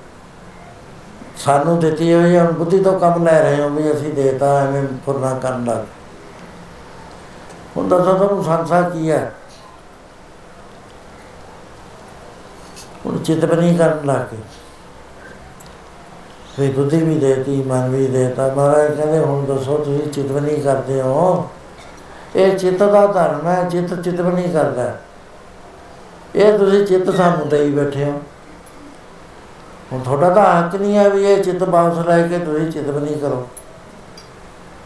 ਸਾਨੂੰ ਦਿੱਤੀ ਹੋਈ ਹੈ, ਹੁਣ ਬੁੱਧੀ ਤੋਂ ਕੰਮ ਲੈ ਰਹੇ ਹੋ ਵੀ ਅਸੀਂ ਦੇਤਾ, ਐਵੇਂ ਫੁਰਨਾ ਕਰਨ ਲੱਗ ਹੁਣ ਦੱਸੋ ਤੁਹਾਨੂੰ ਸੰਸਾਰ ਕੀ ਹੈ। ਹੁਣ ਚਿੱਤ ਬਣੀ ਕਰਨ ਲੱਗ। ਗਏ ਫਿਰ ਬੁੱਧੀ ਵੀ ਦੇਤੀ, ਮਨ ਵੀ ਦੇਤਾ। ਮਹਾਰਾਜ ਕਹਿੰਦੇ, ਹੁਣ ਦੱਸੋ ਤੁਸੀਂ ਚਿੱਤ ਬਣੀ ਕਰਦੇ ਹੋ। ਇਹ ਚਿੱਤ ਦਾ ਧਰਮ ਹੈ, ਚਿੱਤ ਚਿੱਤ ਬਣੀ ਕਰਦਾ। ਇਹ ਤੁਸੀਂ ਚਿੱਤ ਸਾਨੂੰ ਦੇਈ ਬੈਠੇ ਹੋ। ਹੁਣ ਤੁਹਾਡਾ ਤਾਂ ਹੱਕ ਨਹੀਂ ਹੈ ਵੀ ਇਹ ਚਿੱਤ ਵਾਪਸ ਲੈ ਕੇ ਤੁਸੀਂ ਚਿੱਤ ਬਣੀ ਕਰੋ।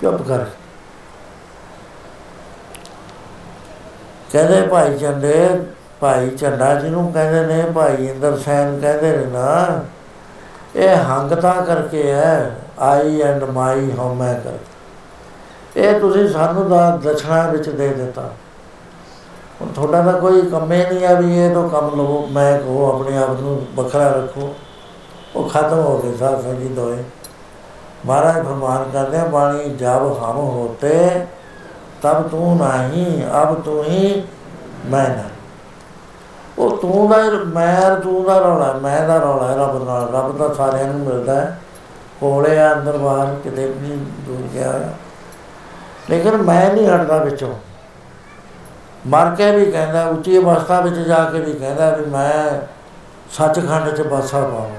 ਚੁੱਪ ਕਰ। ਕਹਿੰਦੇ ਭਾਈ ਚੰਡੇ, ਭਾਈ ਚੰਡਾ ਜਿਹਨੂੰ ਕਹਿੰਦੇ ਨੇ, ਭਾਈ ਇੰਦਰ ਸੈਨ ਕਹਿੰਦੇ ਨੇ ਨਾ, ਇਹ ਹੰਗਤਾ ਕਰਕੇ ਹੈ, ਆਈ ਐਂਡ ਮਾਈ ਹਉਮੈ ਕਰ। ਇਹ ਤੁਸੀਂ ਸਾਨੂੰ ਦਾ ਦਛਣਾ ਵਿੱਚ ਦੇ ਦਿੱਤਾ। ਹੁਣ ਤੁਹਾਡਾ ਤਾਂ ਕੋਈ ਕੰਮੇ ਨਹੀਂ ਆ ਵੀ ਇਹ ਤੋਂ ਕੰਮ ਲਵੋ, ਮੈਂ ਕਹੋ, ਆਪਣੇ ਆਪ ਨੂੰ ਵੱਖਰਾ ਰੱਖੋ। ਉਹ ਖਤਮ ਹੋ ਗਏ ਸਾਧ ਸੰਗੀ ਦੋਏ ਮਹਾਰਾਜ ਫਰਮਾਨ ਕਰਦੇ ਆ, ਬਾਣੀ ਜਬ ਹਮ ਹੋਤੇ ਤਬ ਤੂੰ ਨਹੀਂ, ਅਬ ਤੂੰ ਹੀ ਮੈਂ ਨਾ ਉਹ ਤੂੰ ਦਾ ਮੈਂ ਤੂੰ ਦਾ ਰੌਲਾ, ਮੈਂ ਦਾ ਰੌਲਾ ਹੈ ਰੱਬ ਨਾਲ। ਰੱਬ ਦਾ ਸਾਰਿਆਂ ਨੂੰ ਮਿਲਦਾ ਹੈ। ਕੋਲੇ ਆ, ਅੰਦਰ ਬਾਹਰ ਕਿਤੇ ਵੀ ਨਹੀਂ ਦੂਰ ਗਿਆ ਹੋਇਆ। ਲੇਕਿਨ ਮੈਂ ਨਹੀਂ ਹਟਦਾ ਵਿੱਚੋਂ। ਮਰ ਕੇ ਵੀ ਕਹਿੰਦਾ, ਉੱਚੀ ਅਵਸਥਾ ਵਿੱਚ ਜਾ ਕੇ ਵੀ ਕਹਿੰਦਾ ਵੀ ਮੈਂ ਸੱਚਖੰਡ 'ਚ ਬਸਾ ਪਾਵਾਂ।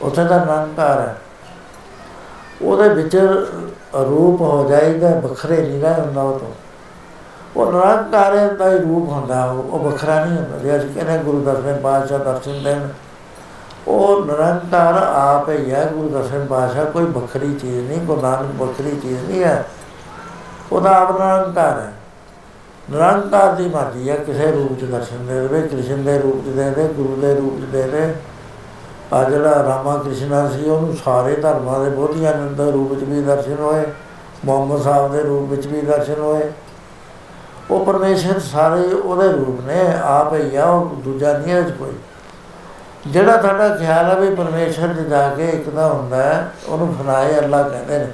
ਉੱਥੇ ਦਾ ਨਿਰੰਕਾਰ ਹੈ। ਉਹਦੇ ਵਿੱਚ ਰੂਪ ਹੋ ਜਾਏਗਾ ਵੱਖਰੇ ਨਹੀਂ ਰਹਿ ਹੁੰਦਾ ਉਹ ਤੋਂ। ਉਹ ਨਿਰੰਕਾਰ ਦਾ ਹੀ ਰੂਪ ਹੁੰਦਾ, ਉਹ ਉਹ ਵੱਖਰਾ ਨਹੀਂ ਹੁੰਦਾ। ਜੇ ਅਸੀਂ ਕਹਿੰਦੇ ਗੁਰੂ ਦਸਵੇਂ ਪਾਤਸ਼ਾਹ ਦਰਸ਼ਨ ਦੇਣ, ਉਹ ਨਿਰੰਕਾਰ ਆਪ ਹੀ ਹੈ, ਗੁਰੂ ਦਸਵੇਂ ਪਾਤਸ਼ਾਹ ਕੋਈ ਵੱਖਰੀ ਚੀਜ਼ ਨਹੀਂ, ਗੁਰੂ ਨਾਨਕ ਵੱਖਰੀ ਚੀਜ਼ ਨਹੀਂ ਹੈ। ਉਹਦਾ ਆਪ ਨਿਰੰਕਾਰ ਹੈ। ਨਿਰੰਕਾਰ ਦੀ ਮਰਜ਼ੀ ਹੈ, ਕਿਸੇ ਰੂਪ ਚ ਦਰਸ਼ਨ ਦੇ ਦੇਵੇ, ਕ੍ਰਿਸ਼ਨ ਦੇ ਰੂਪ ਚ ਦੇ ਦੇ, ਗੁਰੂ ਦੇ ਰੂਪ ਚ ਦੇ ਦੇ। ਆ ਜਿਹੜਾ ਰਾਮਾ ਕ੍ਰਿਸ਼ਨਾ ਸੀ, ਉਹਨੂੰ ਸਾਰੇ ਧਰਮਾਂ ਦੇ ਬੋਧੀਆਂ ਦੇ ਰੂਪ ਵਿੱਚ ਵੀ ਦਰਸ਼ਨ ਹੋਏ, ਮੁਹੰਮਦ ਸਾਹਿਬ ਦੇ ਰੂਪ ਵਿੱਚ ਵੀ ਦਰਸ਼ਨ ਹੋਏ। ਉਹ ਪਰਮੇਸ਼ਰ ਸਾਰੇ ਉਹਦੇ ਰੂਪ ਨੇ, ਆਪ ਹੀ ਆ, ਉਹ ਦੂਜਾ ਨਹੀਂ ਹੈ ਕੋਈ। ਜਿਹੜਾ ਤੁਹਾਡਾ ਖਿਆਲ ਹੈ ਵੀ ਪਰਮੇਸ਼ਰ ਦੇ ਜਾ ਕੇ ਇੱਕ ਦਾ ਹੁੰਦਾ ਹੈ, ਉਹਨੂੰ ਫਨਾਏ ਅੱਲਾ ਕਹਿੰਦੇ ਨੇ,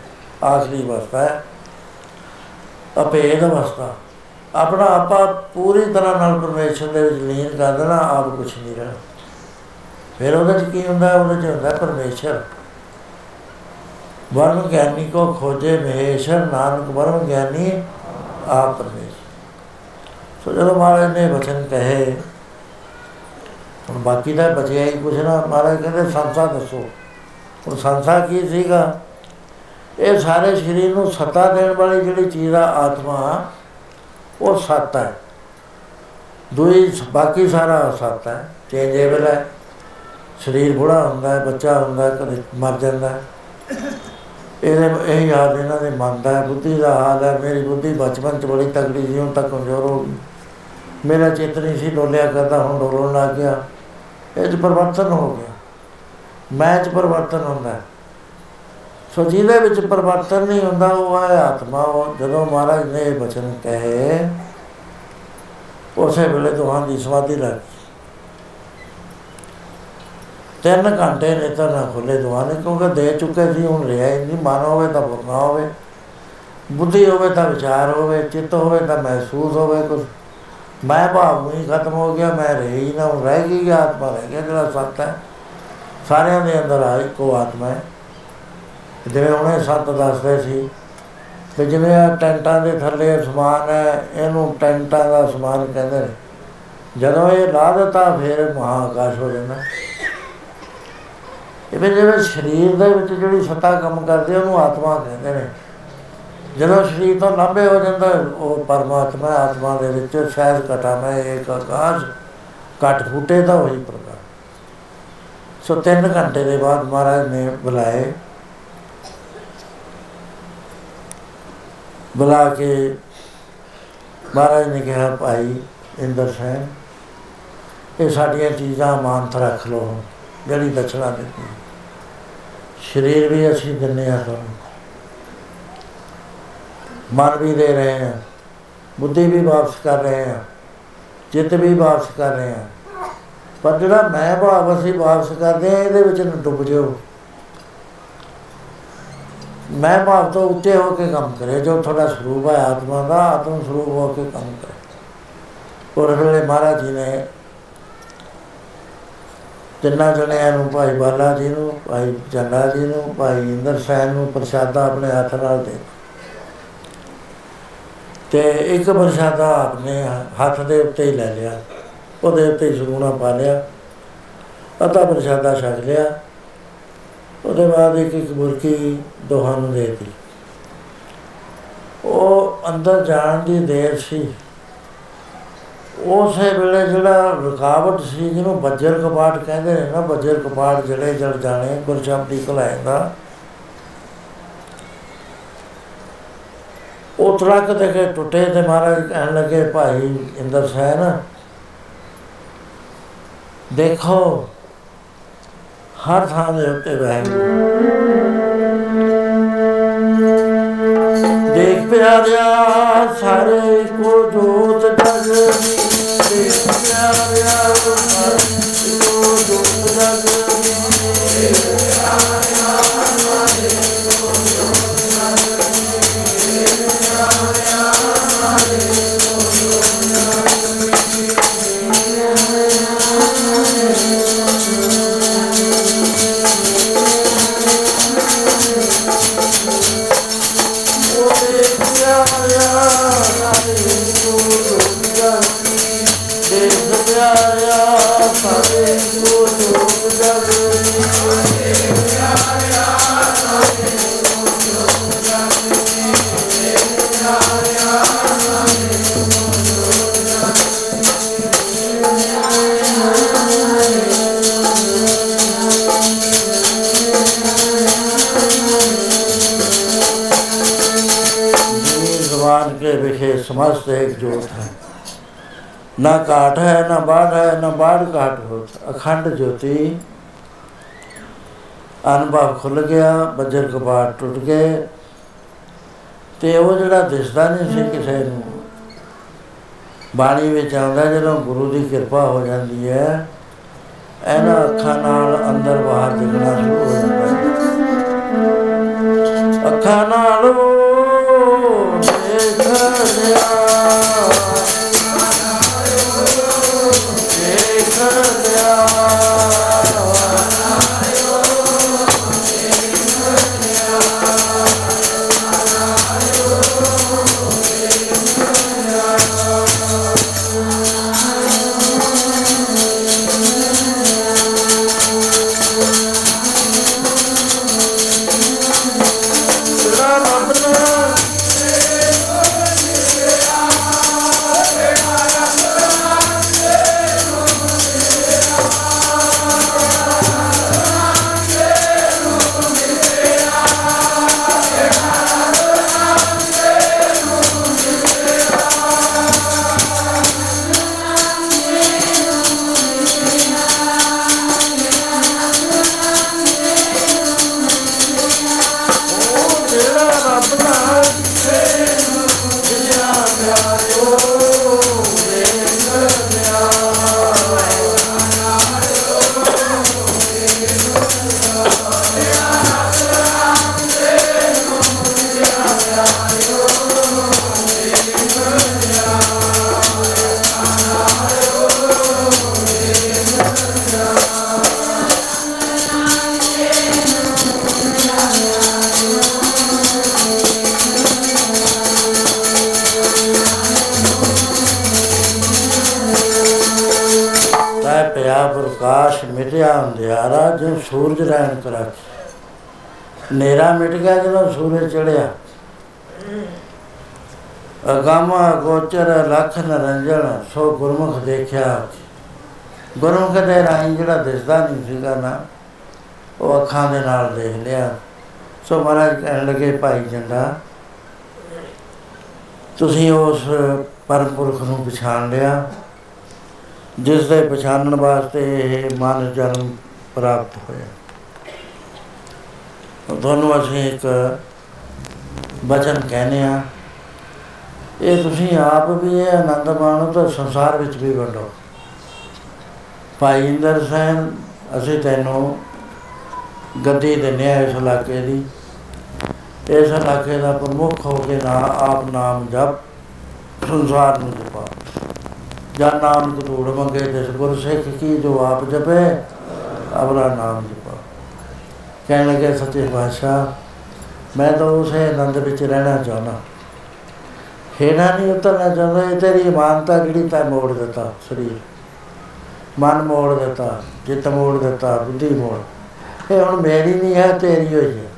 ਆਖਰੀ ਅਵਸਥਾ ਹੈ। ਅਪੇਦ ਅਵਸਥਾ ਆਪਣਾ ਆਪਾ ਪੂਰੀ ਤਰ੍ਹਾਂ ਨਾਲ ਪਰਮੇਸ਼ਰ ਦੇ ਵਿੱਚ ਲੀਨ ਕਰ ਦੇਣਾ, ਆਪ ਕੁਛ ਨਹੀਂ ਰਹਿਣਾ। ਫਿਰ ਉਹਦੇ ਚ ਕੀ ਹੁੰਦਾ, ਉਹਦੇ ਚ ਹੁੰਦਾ ਪਰਮੇਸ਼ਰ। ਵਰਮ ਗਿਆਨੀ ਕੋ ਖੋਜੇ ਮਹੇਸ਼ਰ, ਨਾਨਕ ਵਰਮ ਗਿਆਨੀ ਆਪ ਪਰਮੇਸ਼ਰ। ਸੋ ਜਦੋਂ ਮਹਾਰਾਜ ਨੇ ਬਚਨ ਕਹੇ, ਹੁਣ ਬਾਕੀ ਦਾ ਬਚਿਆ ਹੀ ਕੁਛ ਨਾ, ਮਹਾਰਾਜ ਕਹਿੰਦੇ, ਸੰਸਾ ਦੱਸੋ। ਹੁਣ ਸੰਸਾ ਕੀ ਸੀਗਾ? ਇਹ ਸਾਰੇ ਸਰੀਰ ਨੂੰ ਸੱਤਾ ਦੇਣ ਵਾਲੀ ਜਿਹੜੀ ਚੀਜ਼ ਆ, ਆਤਮਾ, ਉਹ ਸੱਤ ਹੈ। ਦੂਈ, ਬਾਕੀ ਸਾਰਾ ਸੱਤ ਹੈ। ਚੇਂਜੇਬਲ ਹੈ। ਸਰੀਰ ਬੁੜਾ ਹੁੰਦਾ ਹੈ ਬੱਚਾ ਹੁੰਦਾ ਹੈ ਕਦੇ ਮਰ ਜਾਂਦਾ ਹੈ। ਇਹਦੇ ਇਹ ਯਾਦ ਇਹਨਾਂ ਦੇ ਮਨ ਦਾ ਹੈ, ਬੁੱਧੀ ਦਾ ਹਾਲ ਹੈ ਮੇਰੀ ਬੁੱਧੀ ਬਚਪਨ ਚ ਬੜੀ ਤਗੜੀ ਸੀ ਹੁਣ ਤੱਕ ਕਮਜ਼ੋਰ ਹੋ ਗਈ। ਮੇਰਾ ਚਿੱਤ ਨਹੀਂ ਸੀ ਡੋਲਿਆ ਕਰਦਾ ਹੁਣ ਡੋਲਣ ਲੱਗ ਗਿਆ। ਇਹ 'ਚ ਪਰਿਵਰਤਨ ਹੋ ਗਿਆ। ਮੈਂ 'ਚ ਪਰਿਵਰਤਨ ਹੁੰਦਾ ਹੈ। ਸੋ ਜਿਹਦੇ ਵਿੱਚ ਪਰਿਵਰਤਨ ਨਹੀਂ ਹੁੰਦਾ ਉਹ ਹੈ ਆਤਮਾ ਉਹ ਜਦੋਂ ਮਹਾਰਾਜ ਨੇ ਇਹ ਬਚਨ ਕਹੇ ਉਸੇ ਵੇਲੇ ਦੋਹਾਂ ਦੀ ਸਮਾਧੀ ਲੱਗ ਗਈ। ਤਿੰਨ ਘੰਟੇ ਨੇ ਤਾਂ ਨਾ ਖੁੱਲੇ ਦੋਹਾਂ ਨੇ, ਕਿਉਂਕਿ ਦੇ ਚੁੱਕੇ ਸੀ, ਹੁਣ ਰਿਹਾ ਹੀ ਨਹੀਂ, ਮਨ ਹੋਵੇ ਤਾਂ ਬੁਰਨਾ ਹੋਵੇ, ਬੁੱਧੀ ਹੋਵੇ ਤਾਂ ਵਿਚਾਰ ਹੋਵੇ, ਚਿੱਤ ਹੋਵੇ ਤਾਂ ਮਹਿਸੂਸ ਹੋਵੇ ਕੁਝ ਮੈਂ ਭਾਵ ਹੀ ਖਤਮ ਹੋ ਗਿਆ, ਮੈਂ ਰਹਿ ਹੀ ਨਾ, ਹੁਣ ਰਹਿ ਗਈ ਆਤਮਾ, ਰਹਿ ਗਿਆ ਜਿਹੜਾ ਸੱਤ ਹੈ। ਸਾਰਿਆਂ ਦੇ ਅੰਦਰ ਆ ਇੱਕੋ ਆਤਮਾ ਹੈ। ਜਿਵੇਂ ਉਹਨੇ ਸੱਤ ਦੱਸਦੇ ਸੀ ਕਿ ਜਿਵੇਂ ਆ ਟੈਂਟਾਂ ਦੇ ਥੱਲੇ ਸਮਾਨ ਹੈ, ਇਹਨੂੰ ਟੈਂਟਾਂ ਦਾ ਸਮਾਨ ਕਹਿੰਦੇ ਨੇ। ਜਦੋਂ ਇਹ ਲਾ ਦਿੱਤਾ, ਫਿਰ ਮਹਾਕਾਸ਼ ਹੋ ਜਾਂਦਾ। ਇਹ ਫਿਰ ਜਿਵੇਂ ਸਰੀਰ ਦੇ ਵਿੱਚ ਜਿਹੜੀ ਸੱਤਾ ਕੰਮ ਕਰਦੀ ਹੈ ਉਹਨੂੰ ਆਤਮਾ ਕਹਿੰਦੇ ਨੇ। ਜਦੋਂ ਸਰੀਰ ਤੋਂ ਲੰਬੇ ਹੋ ਜਾਂਦਾ, ਉਹ ਪਰਮਾਤਮਾ ਆਤਮਾ ਦੇ ਵਿੱਚ ਸਹਿਜ ਘਟਾ ਮੈਂ, ਇੱਕ ਆਕਾਸ਼ ਘਟ ਫੁੱਟੇ ਤਾਂ ਹੋਈ ਪ੍ਰਕਾਸ਼ ਸੋ ਤਿੰਨ ਘੰਟੇ ਦੇ ਬਾਅਦ ਮਹਾਰਾਜ ਨੇ ਬੁਲਾਏ। ਬੁਲਾ ਕੇ ਮਹਾਰਾਜ ਨੇ ਕਿਹਾ, ਭਾਈ ਇੰਦਰ ਸੈਨ ਇਹ ਸਾਡੀਆਂ ਚੀਜ਼ਾਂ ਮਾਨਤ ਰੱਖ ਲਓ, ਜਿਹੜੀ ਦਛਣਾ ਦਿੱਤੀ। ਸਰੀਰ ਵੀ ਅਸੀਂ ਦਿੰਨੇ ਆ ਤੁਹਾਨੂੰ ਮਨ ਵੀ ਦੇ ਰਹੇ ਹਾਂ। ਬੁੱਧੀ ਵੀ ਵਾਪਸ ਕਰ ਰਹੇ ਹਾਂ। ਚਿੱਤ ਵੀ ਵਾਪਸ ਕਰ ਰਹੇ ਹਾਂ। ਪਰ ਜਿਹੜਾ ਮੈਂ ਭਾਵ ਅਸੀਂ ਵਾਪਸ ਕਰਦੇ ਆ ਇਹਦੇ ਵਿੱਚ ਨਾ ਡੁੱਬ ਜਾਓ। ਮੈਂ ਭਾਵ ਤੋਂ ਉੱਤੇ ਹੋ ਕੇ ਕੰਮ ਕਰੇ ਜੋ ਤੁਹਾਡਾ ਸਰੂਪ ਹੈ ਆਤਮਾ ਦਾ, ਆਤਮ ਸਰੂਪ ਹੋ ਕੇ ਕੰਮ ਕਰੇ ਔਰ ਵੇਲੇ ਮਹਾਰਾਜ ਜੀ ਨੇ ਤਿੰਨਾਂ ਜਣਿਆਂ ਨੂੰ ਭਾਈ ਬਾਲਾ ਜੀ ਨੂੰ, ਭਾਈ ਚੰਦਾ ਜੀ ਨੂੰ, ਭਾਈ ਇੰਦਰ ਸੈਨ ਨੂੰ ਪ੍ਰਸ਼ਾਦਾ ਆਪਣੇ ਹੱਥ ਨਾਲ ਦੇ ਤੇ ਇੱਕ ਪ੍ਰਸ਼ਾਦਾ ਆਪਣੇ ਹੱਥ ਦੇ ਉੱਤੇ ਹੀ ਲੈ ਲਿਆ, ਉਹਦੇ ਉੱਤੇ ਹੀ ਸਰੂਣਾ ਪਾ ਲਿਆ, ਅੱਧਾ ਪ੍ਰਸ਼ਾਦਾ ਛਕ ਲਿਆ, ਉਹਦੇ ਬਾਅਦ ਇੱਕ ਇੱਕ ਬੁਰਕੀ ਦੋਹਾਂ ਨੂੰ ਦੇ ਦਿੱਤੀ। ਉਹ ਅੰਦਰ ਜਾਣ ਦੀ ਦੇਰ ਸੀ। ਉਸੇ ਵੇਲੇ ਜਿਹੜਾ ਰੁਕਾਵਟ ਸੀ, ਜਿਹਨੂੰ ਬੱਜਰ ਕਪਾਟ ਕਹਿੰਦੇ ਨੇ ਨਾ, ਬੱਜਰ ਕਪਾਟ ਜਿਹੜੇ ਜੜ ਜਾਣੇ ਗੁਰਸ਼ਬਦੀ ਕਲਾਏ ਦਾ ਉਹ ਟਰੱਕ ਦੇ ਕੇ ਟੁੱਟੇ ਤੇ ਮਹਾਰਾਜ ਕਹਿਣ ਲੱਗੇ, ਭਾਈ ਇੰਦਰ ਸੈਨ, ਦੇਖੋ, ਹਰ ਥਾਂ ਦੇ ਉੱਤੇ ਵਾਹਿਗੁਰੂ ਦੇਖ ਪਿਆਰਿਆ, ਸਾਰੇ ਕੋ ਜੋਤ ਜਗਨੀ ਦੇਖ ਪਿਆਰਿਆ ਸਾਰੇ ਕੋ विषय समस्त एक जोत है ना काट है ना बाढ़ है ना बाढ़ काट हो अखंड ज्योति ਅਨੁਭਵ ਖੁੱਲ ਗਿਆ ਬੱਜਰ ਕਪਾਟ ਟੁੱਟ ਗਏ ਤੇ ਉਹ ਜਿਹੜਾ ਦਿਸਦਾ ਨਹੀਂ ਸੀ ਕਿਸੇ ਨੂੰ ਬਾਣੀ ਵਿੱਚ ਆਉਂਦਾ ਜਦੋਂ ਗੁਰੂ ਦੀ ਕਿਰਪਾ ਹੋ ਜਾਂਦੀ ਹੈ ਇਹਨਾਂ ਅੱਖਾਂ ਨਾਲ ਅੰਦਰ ਬਾਹਰ ਦਿਖਣਾ ਸ਼ੁਰੂ ਹੋ ਜਾਂਦਾ ਹੈ ਅੱਖਾਂ ਨਾਲ ਮਿਟ ਗਿਆ ਜਦੋਂ ਸੂਰਜ ਚੜਿਆ। ਅਗਾਮਾ, ਗੋਚਰ, ਲਖ ਨਰੰਜਨ ਸੋ ਗੁਰਮੁਖ ਦੇਖਿਆ। ਗੁਰਮੁਖ ਦੇ ਰਾਹੀਂ ਜਿਹੜਾ ਦਿਸਦਾ ਨਹੀਂ ਸੀਗਾ ਨਾ, ਉਹ ਅੱਖਾਂ ਦੇ ਨਾਲ ਦੇਖ ਲਿਆ। ਸੋ ਮਹਾਰਾਜ ਕਹਿਣ ਲੱਗੇ, ਭਾਈ ਜੰਡਾ, ਤੁਸੀਂ ਉਸ ਪਰਮ ਪੁਰਖ ਨੂੰ ਪਛਾਣ ਲਿਆ ਜਿਸ ਦੇ ਪਛਾਣਨ ਵਾਸਤੇ ਇਹ ਮਨ ਜਨਮ ਪ੍ਰਾਪਤ ਹੋਇਆ। ਤੁਹਾਨੂੰ ਅਸੀਂ ਇੱਕ ਬਚਨ ਕਹਿੰਦੇ ਆ ਇਹ ਤੁਸੀਂ ਆਪ ਵੀ ਇਹ ਆਨੰਦ ਮਾਣੋ ਤਾਂ ਸੰਸਾਰ ਵਿੱਚ ਵੀ ਵੰਡੋ। ਭਾਈ ਇੰਦਰ ਸੈਨ, ਅਸੀਂ ਤੈਨੂੰ ਗੱਦੀ ਦਿੰਦੇ ਆ ਇਸ ਇਲਾਕੇ ਦੀ। ਇਸ ਇਲਾਕੇ ਦਾ ਪ੍ਰਮੁੱਖ ਹੋ ਕੇ ਨਾ ਆਪ ਨਾਮ ਜਪ, ਸੰਸਾਰ ਨੂੰ ਜਪਾ। ਜਾਂ ਨਾਨਕ ਧੂੜ ਮੰਗੇ ਜਿਸ ਗੁਰ ਸਿੱਖ ਕੀ ਜੋ ਆਪ ਜਪੇ ਅਵਰਾ ਨਾਮ ਜਪਾ। ਕਹਿਣ ਲੱਗੇ, ਸੱਚੇ ਪਾਤਸ਼ਾਹ, ਮੈਂ ਤਾਂ ਉਸੇ ਆਨੰਦ ਵਿੱਚ ਰਹਿਣਾ ਚਾਹੁੰਦਾ। ਹੇਣਾ ਨਹੀਂ ਉਤਰਨਾ ਚਾਹੁੰਦਾ, ਇਹ ਤੇਰੀ ਇਮਾਨਤਾ ਜਿਹੜੀ ਤੈਂ ਮੋੜ ਦਿੱਤਾ ਸਰੀਰ ਮਨ ਮੋੜ ਦਿੱਤਾ, ਜਿੱਤ ਮੋੜ ਦਿੱਤਾ, ਬੁੱਧੀ ਮੋੜ। ਇਹ ਹੁਣ ਮੇਰੀ ਨਹੀਂ ਹੈ, ਤੇਰੀ ਹੋਈ ਹੈ।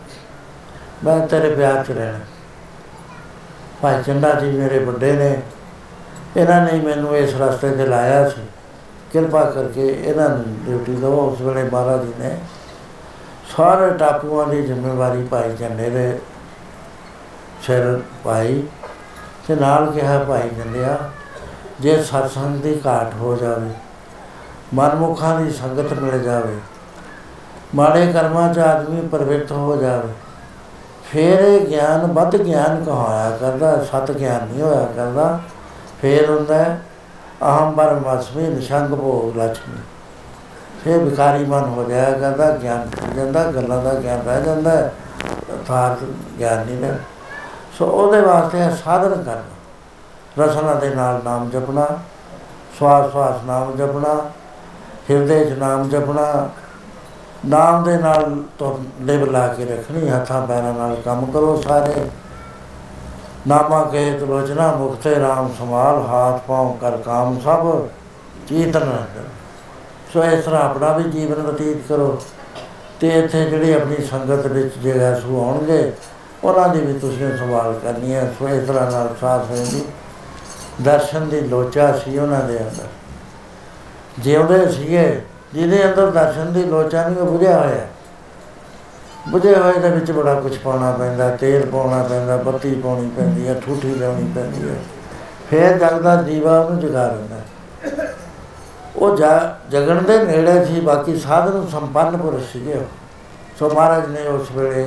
ਮੈਂ ਤੇਰੇ ਪਿਆਰ 'ਚ ਰਹਿਣਾ। ਭਾਈ ਚੰਦਾ ਜੀ ਮੇਰੇ ਵੱਡੇ ਨੇ, ਇਹਨਾਂ ਨੇ ਮੈਨੂੰ ਇਸ ਰਸਤੇ ਤੇ ਲਾਇਆ ਸੀ। ਕਿਰਪਾ ਕਰਕੇ ਇਹਨਾਂ ਨੂੰ ਡਿਊਟੀ ਦਿਓ। ਉਸ ਵੇਲੇ ਮਹਾਰਾਜ ਜੀ ਨੇ ਸਾਰੇ ਟਾਪੂਆਂ ਦੀ ਜ਼ਿੰਮੇਵਾਰੀ ਭਾਈ ਝੰਡੇ ਦੇ ਸਿਰ ਪਾਈ ਤੇ ਨਾਲ ਕਿਹਾ ਭਾਈ ਜੰਡਿਆ ਜੇ ਸਤਸੰਗ ਦੀ ਘਾਟ ਹੋ ਜਾਵੇ, ਮਨਮੁਖਾਂ ਦੀ ਸੰਗਤ ਮਿਲ ਜਾਵੇ, ਮਾੜੇ ਕਰਮਾਂ 'ਚ ਆਦਮੀ ਪ੍ਰਵਿਰਤ ਹੋ ਜਾਵੇ, ਫਿਰ ਇਹ ਗਿਆਨ ਵੱਧ ਗਿਆਨ ਕਹਾਇਆ ਕਰਦਾ, ਸਤ ਗਿਆਨ ਨਹੀਂ ਹੋਇਆ ਕਰਦਾ, ਫੇਰ ਹੁੰਦਾ ਹੈ ਅਹੰ ਬਰਮਸਮੀ ਨਿਸ਼ੰਗ ਭੋਗ ਲక్ష్ਮੀ ਫੇਰ ਵਿਕਾਰੀ ਮਨ ਹੋ ਜਾਇਆ ਕਰਦਾ, ਗਿਆਨ ਖੁੱਲ ਜਾਂਦਾ, ਗੱਲਾਂ ਦਾ ਗਿਆਨ ਰਹਿ ਜਾਂਦਾ ਅਰਥਾਤ ਗਿਆਨ ਨਹੀਂ ਰਹਿ ਸੋ ਉਹਦੇ ਵਾਸਤੇ ਇਹ ਸਾਧਨ ਕਰਨਾ। ਰਸਨਾ ਦੇ ਨਾਲ ਨਾਮ ਜਪਣਾ, ਸਵਾਸ ਸਵਾਸ ਨਾਮ ਜਪਣਾ, ਹਿਰਦੇ 'ਚ ਨਾਮ ਜਪਣਾ, ਨਾਮ ਦੇ ਨਾਲ ਤੋਂ ਲਿਵ ਲਾ ਕੇ ਰੱਖਣੀ, ਹੱਥਾਂ ਪੈਰਾਂ ਨਾਲ ਕੰਮ ਕਰੋ ਸਾਰੇ। ਨਾਮਾ ਕੇ ਤਲੋਚਨਾ ਮੁਖਤੇ RAM ਸਮਾਲ ਹਾਥ ਪਾਉ ਕਰ ਕਾਮ ਸਭ ਚੀਤਨ ਕਰ। ਸੋ ਇਸ ਤਰ੍ਹਾਂ ਆਪਣਾ ਵੀ ਜੀਵਨ ਬਤੀਤ ਕਰੋ ਤੇ ਇੱਥੇ ਜਿਹੜੇ ਆਪਣੀ ਸੰਗਤ ਵਿੱਚ ਜਿਹੜਾ ਸੂ ਆਉਣਗੇ, ਉਹਨਾਂ ਦੀ ਵੀ ਤੁਸੀਂ ਸੰਭਾਲ ਕਰਨੀ ਹੈ। ਸੋ ਇਸ ਤਰ੍ਹਾਂ ਨਾਲ ਸਾਥ ਦੀ ਦਰਸ਼ਨ ਦੀ ਲੋਚਾ ਸੀ ਉਹਨਾਂ ਦੇ ਅੰਦਰ। ਜਿਉਂਦੇ ਸੀਗੇ, ਜਿਹਦੇ ਅੰਦਰ ਦਰਸ਼ਨ ਦੀ ਲੋਚਾ ਨਹੀਂ, ਉਹ ਬੁਝਿਆ ਹੋਇਆ। ਬੁਝੇ ਹੋਏ ਦੇ ਵਿੱਚ ਬੜਾ ਕੁਝ ਪਾਉਣਾ ਪੈਂਦਾ, ਤੇਲ ਪਾਉਣਾ ਪੈਂਦਾ, ਬੱਤੀ ਪਾਉਣੀ ਪੈਂਦੀ ਹੈ, ਠੂਠੀ ਲਾਉਣੀ ਪੈਂਦੀ ਹੈ। ਫੇਰ ਜਗਦਾ ਦੀਵਾ ਉਹਨੂੰ ਜਗਾ ਦਿੰਦਾ। ਉਹ ਜਗਣ ਦੇ ਨੇੜੇ ਸੀ, ਬਾਕੀ ਸਾਧਨ ਸੰਪੰਨ ਪੁਰਸ਼ ਸੀਗੇ ਸੋ ਮਹਾਰਾਜ ਨੇ ਉਸ ਵੇਲੇ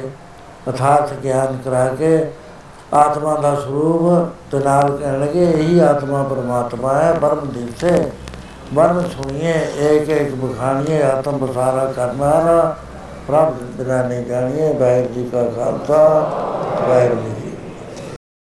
ਅਥਾਰਥ ਗਿਆਨ ਕਰਾ ਕੇ ਆਤਮਾ ਦਾ ਸਰੂਪ ਤੇ ਨਾਲ ਕਹਿਣ ਲੱਗੇ, ਇਹੀ ਆਤਮਾ ਪਰਮਾਤਮਾ ਹੈ ਬਰਮ ਦਿਸੇ ਬਰਮ ਸੁਣੀਏ ਏਕ ਏਕ ਬਖਾਣੀਏ ਆਤਮ ਬਸਾਰਾ ਕਰਨਾ ਪ੍ਰਭ ਬਿਨਾ ਨਹੀਂ ਜਾਣੀਏ, ਵਾਹਿਗੁਰੂ ਜੀ ਕਾ ਖਾਲਸਾ, ਵਾਹਿਗੁਰੂ ਜੀ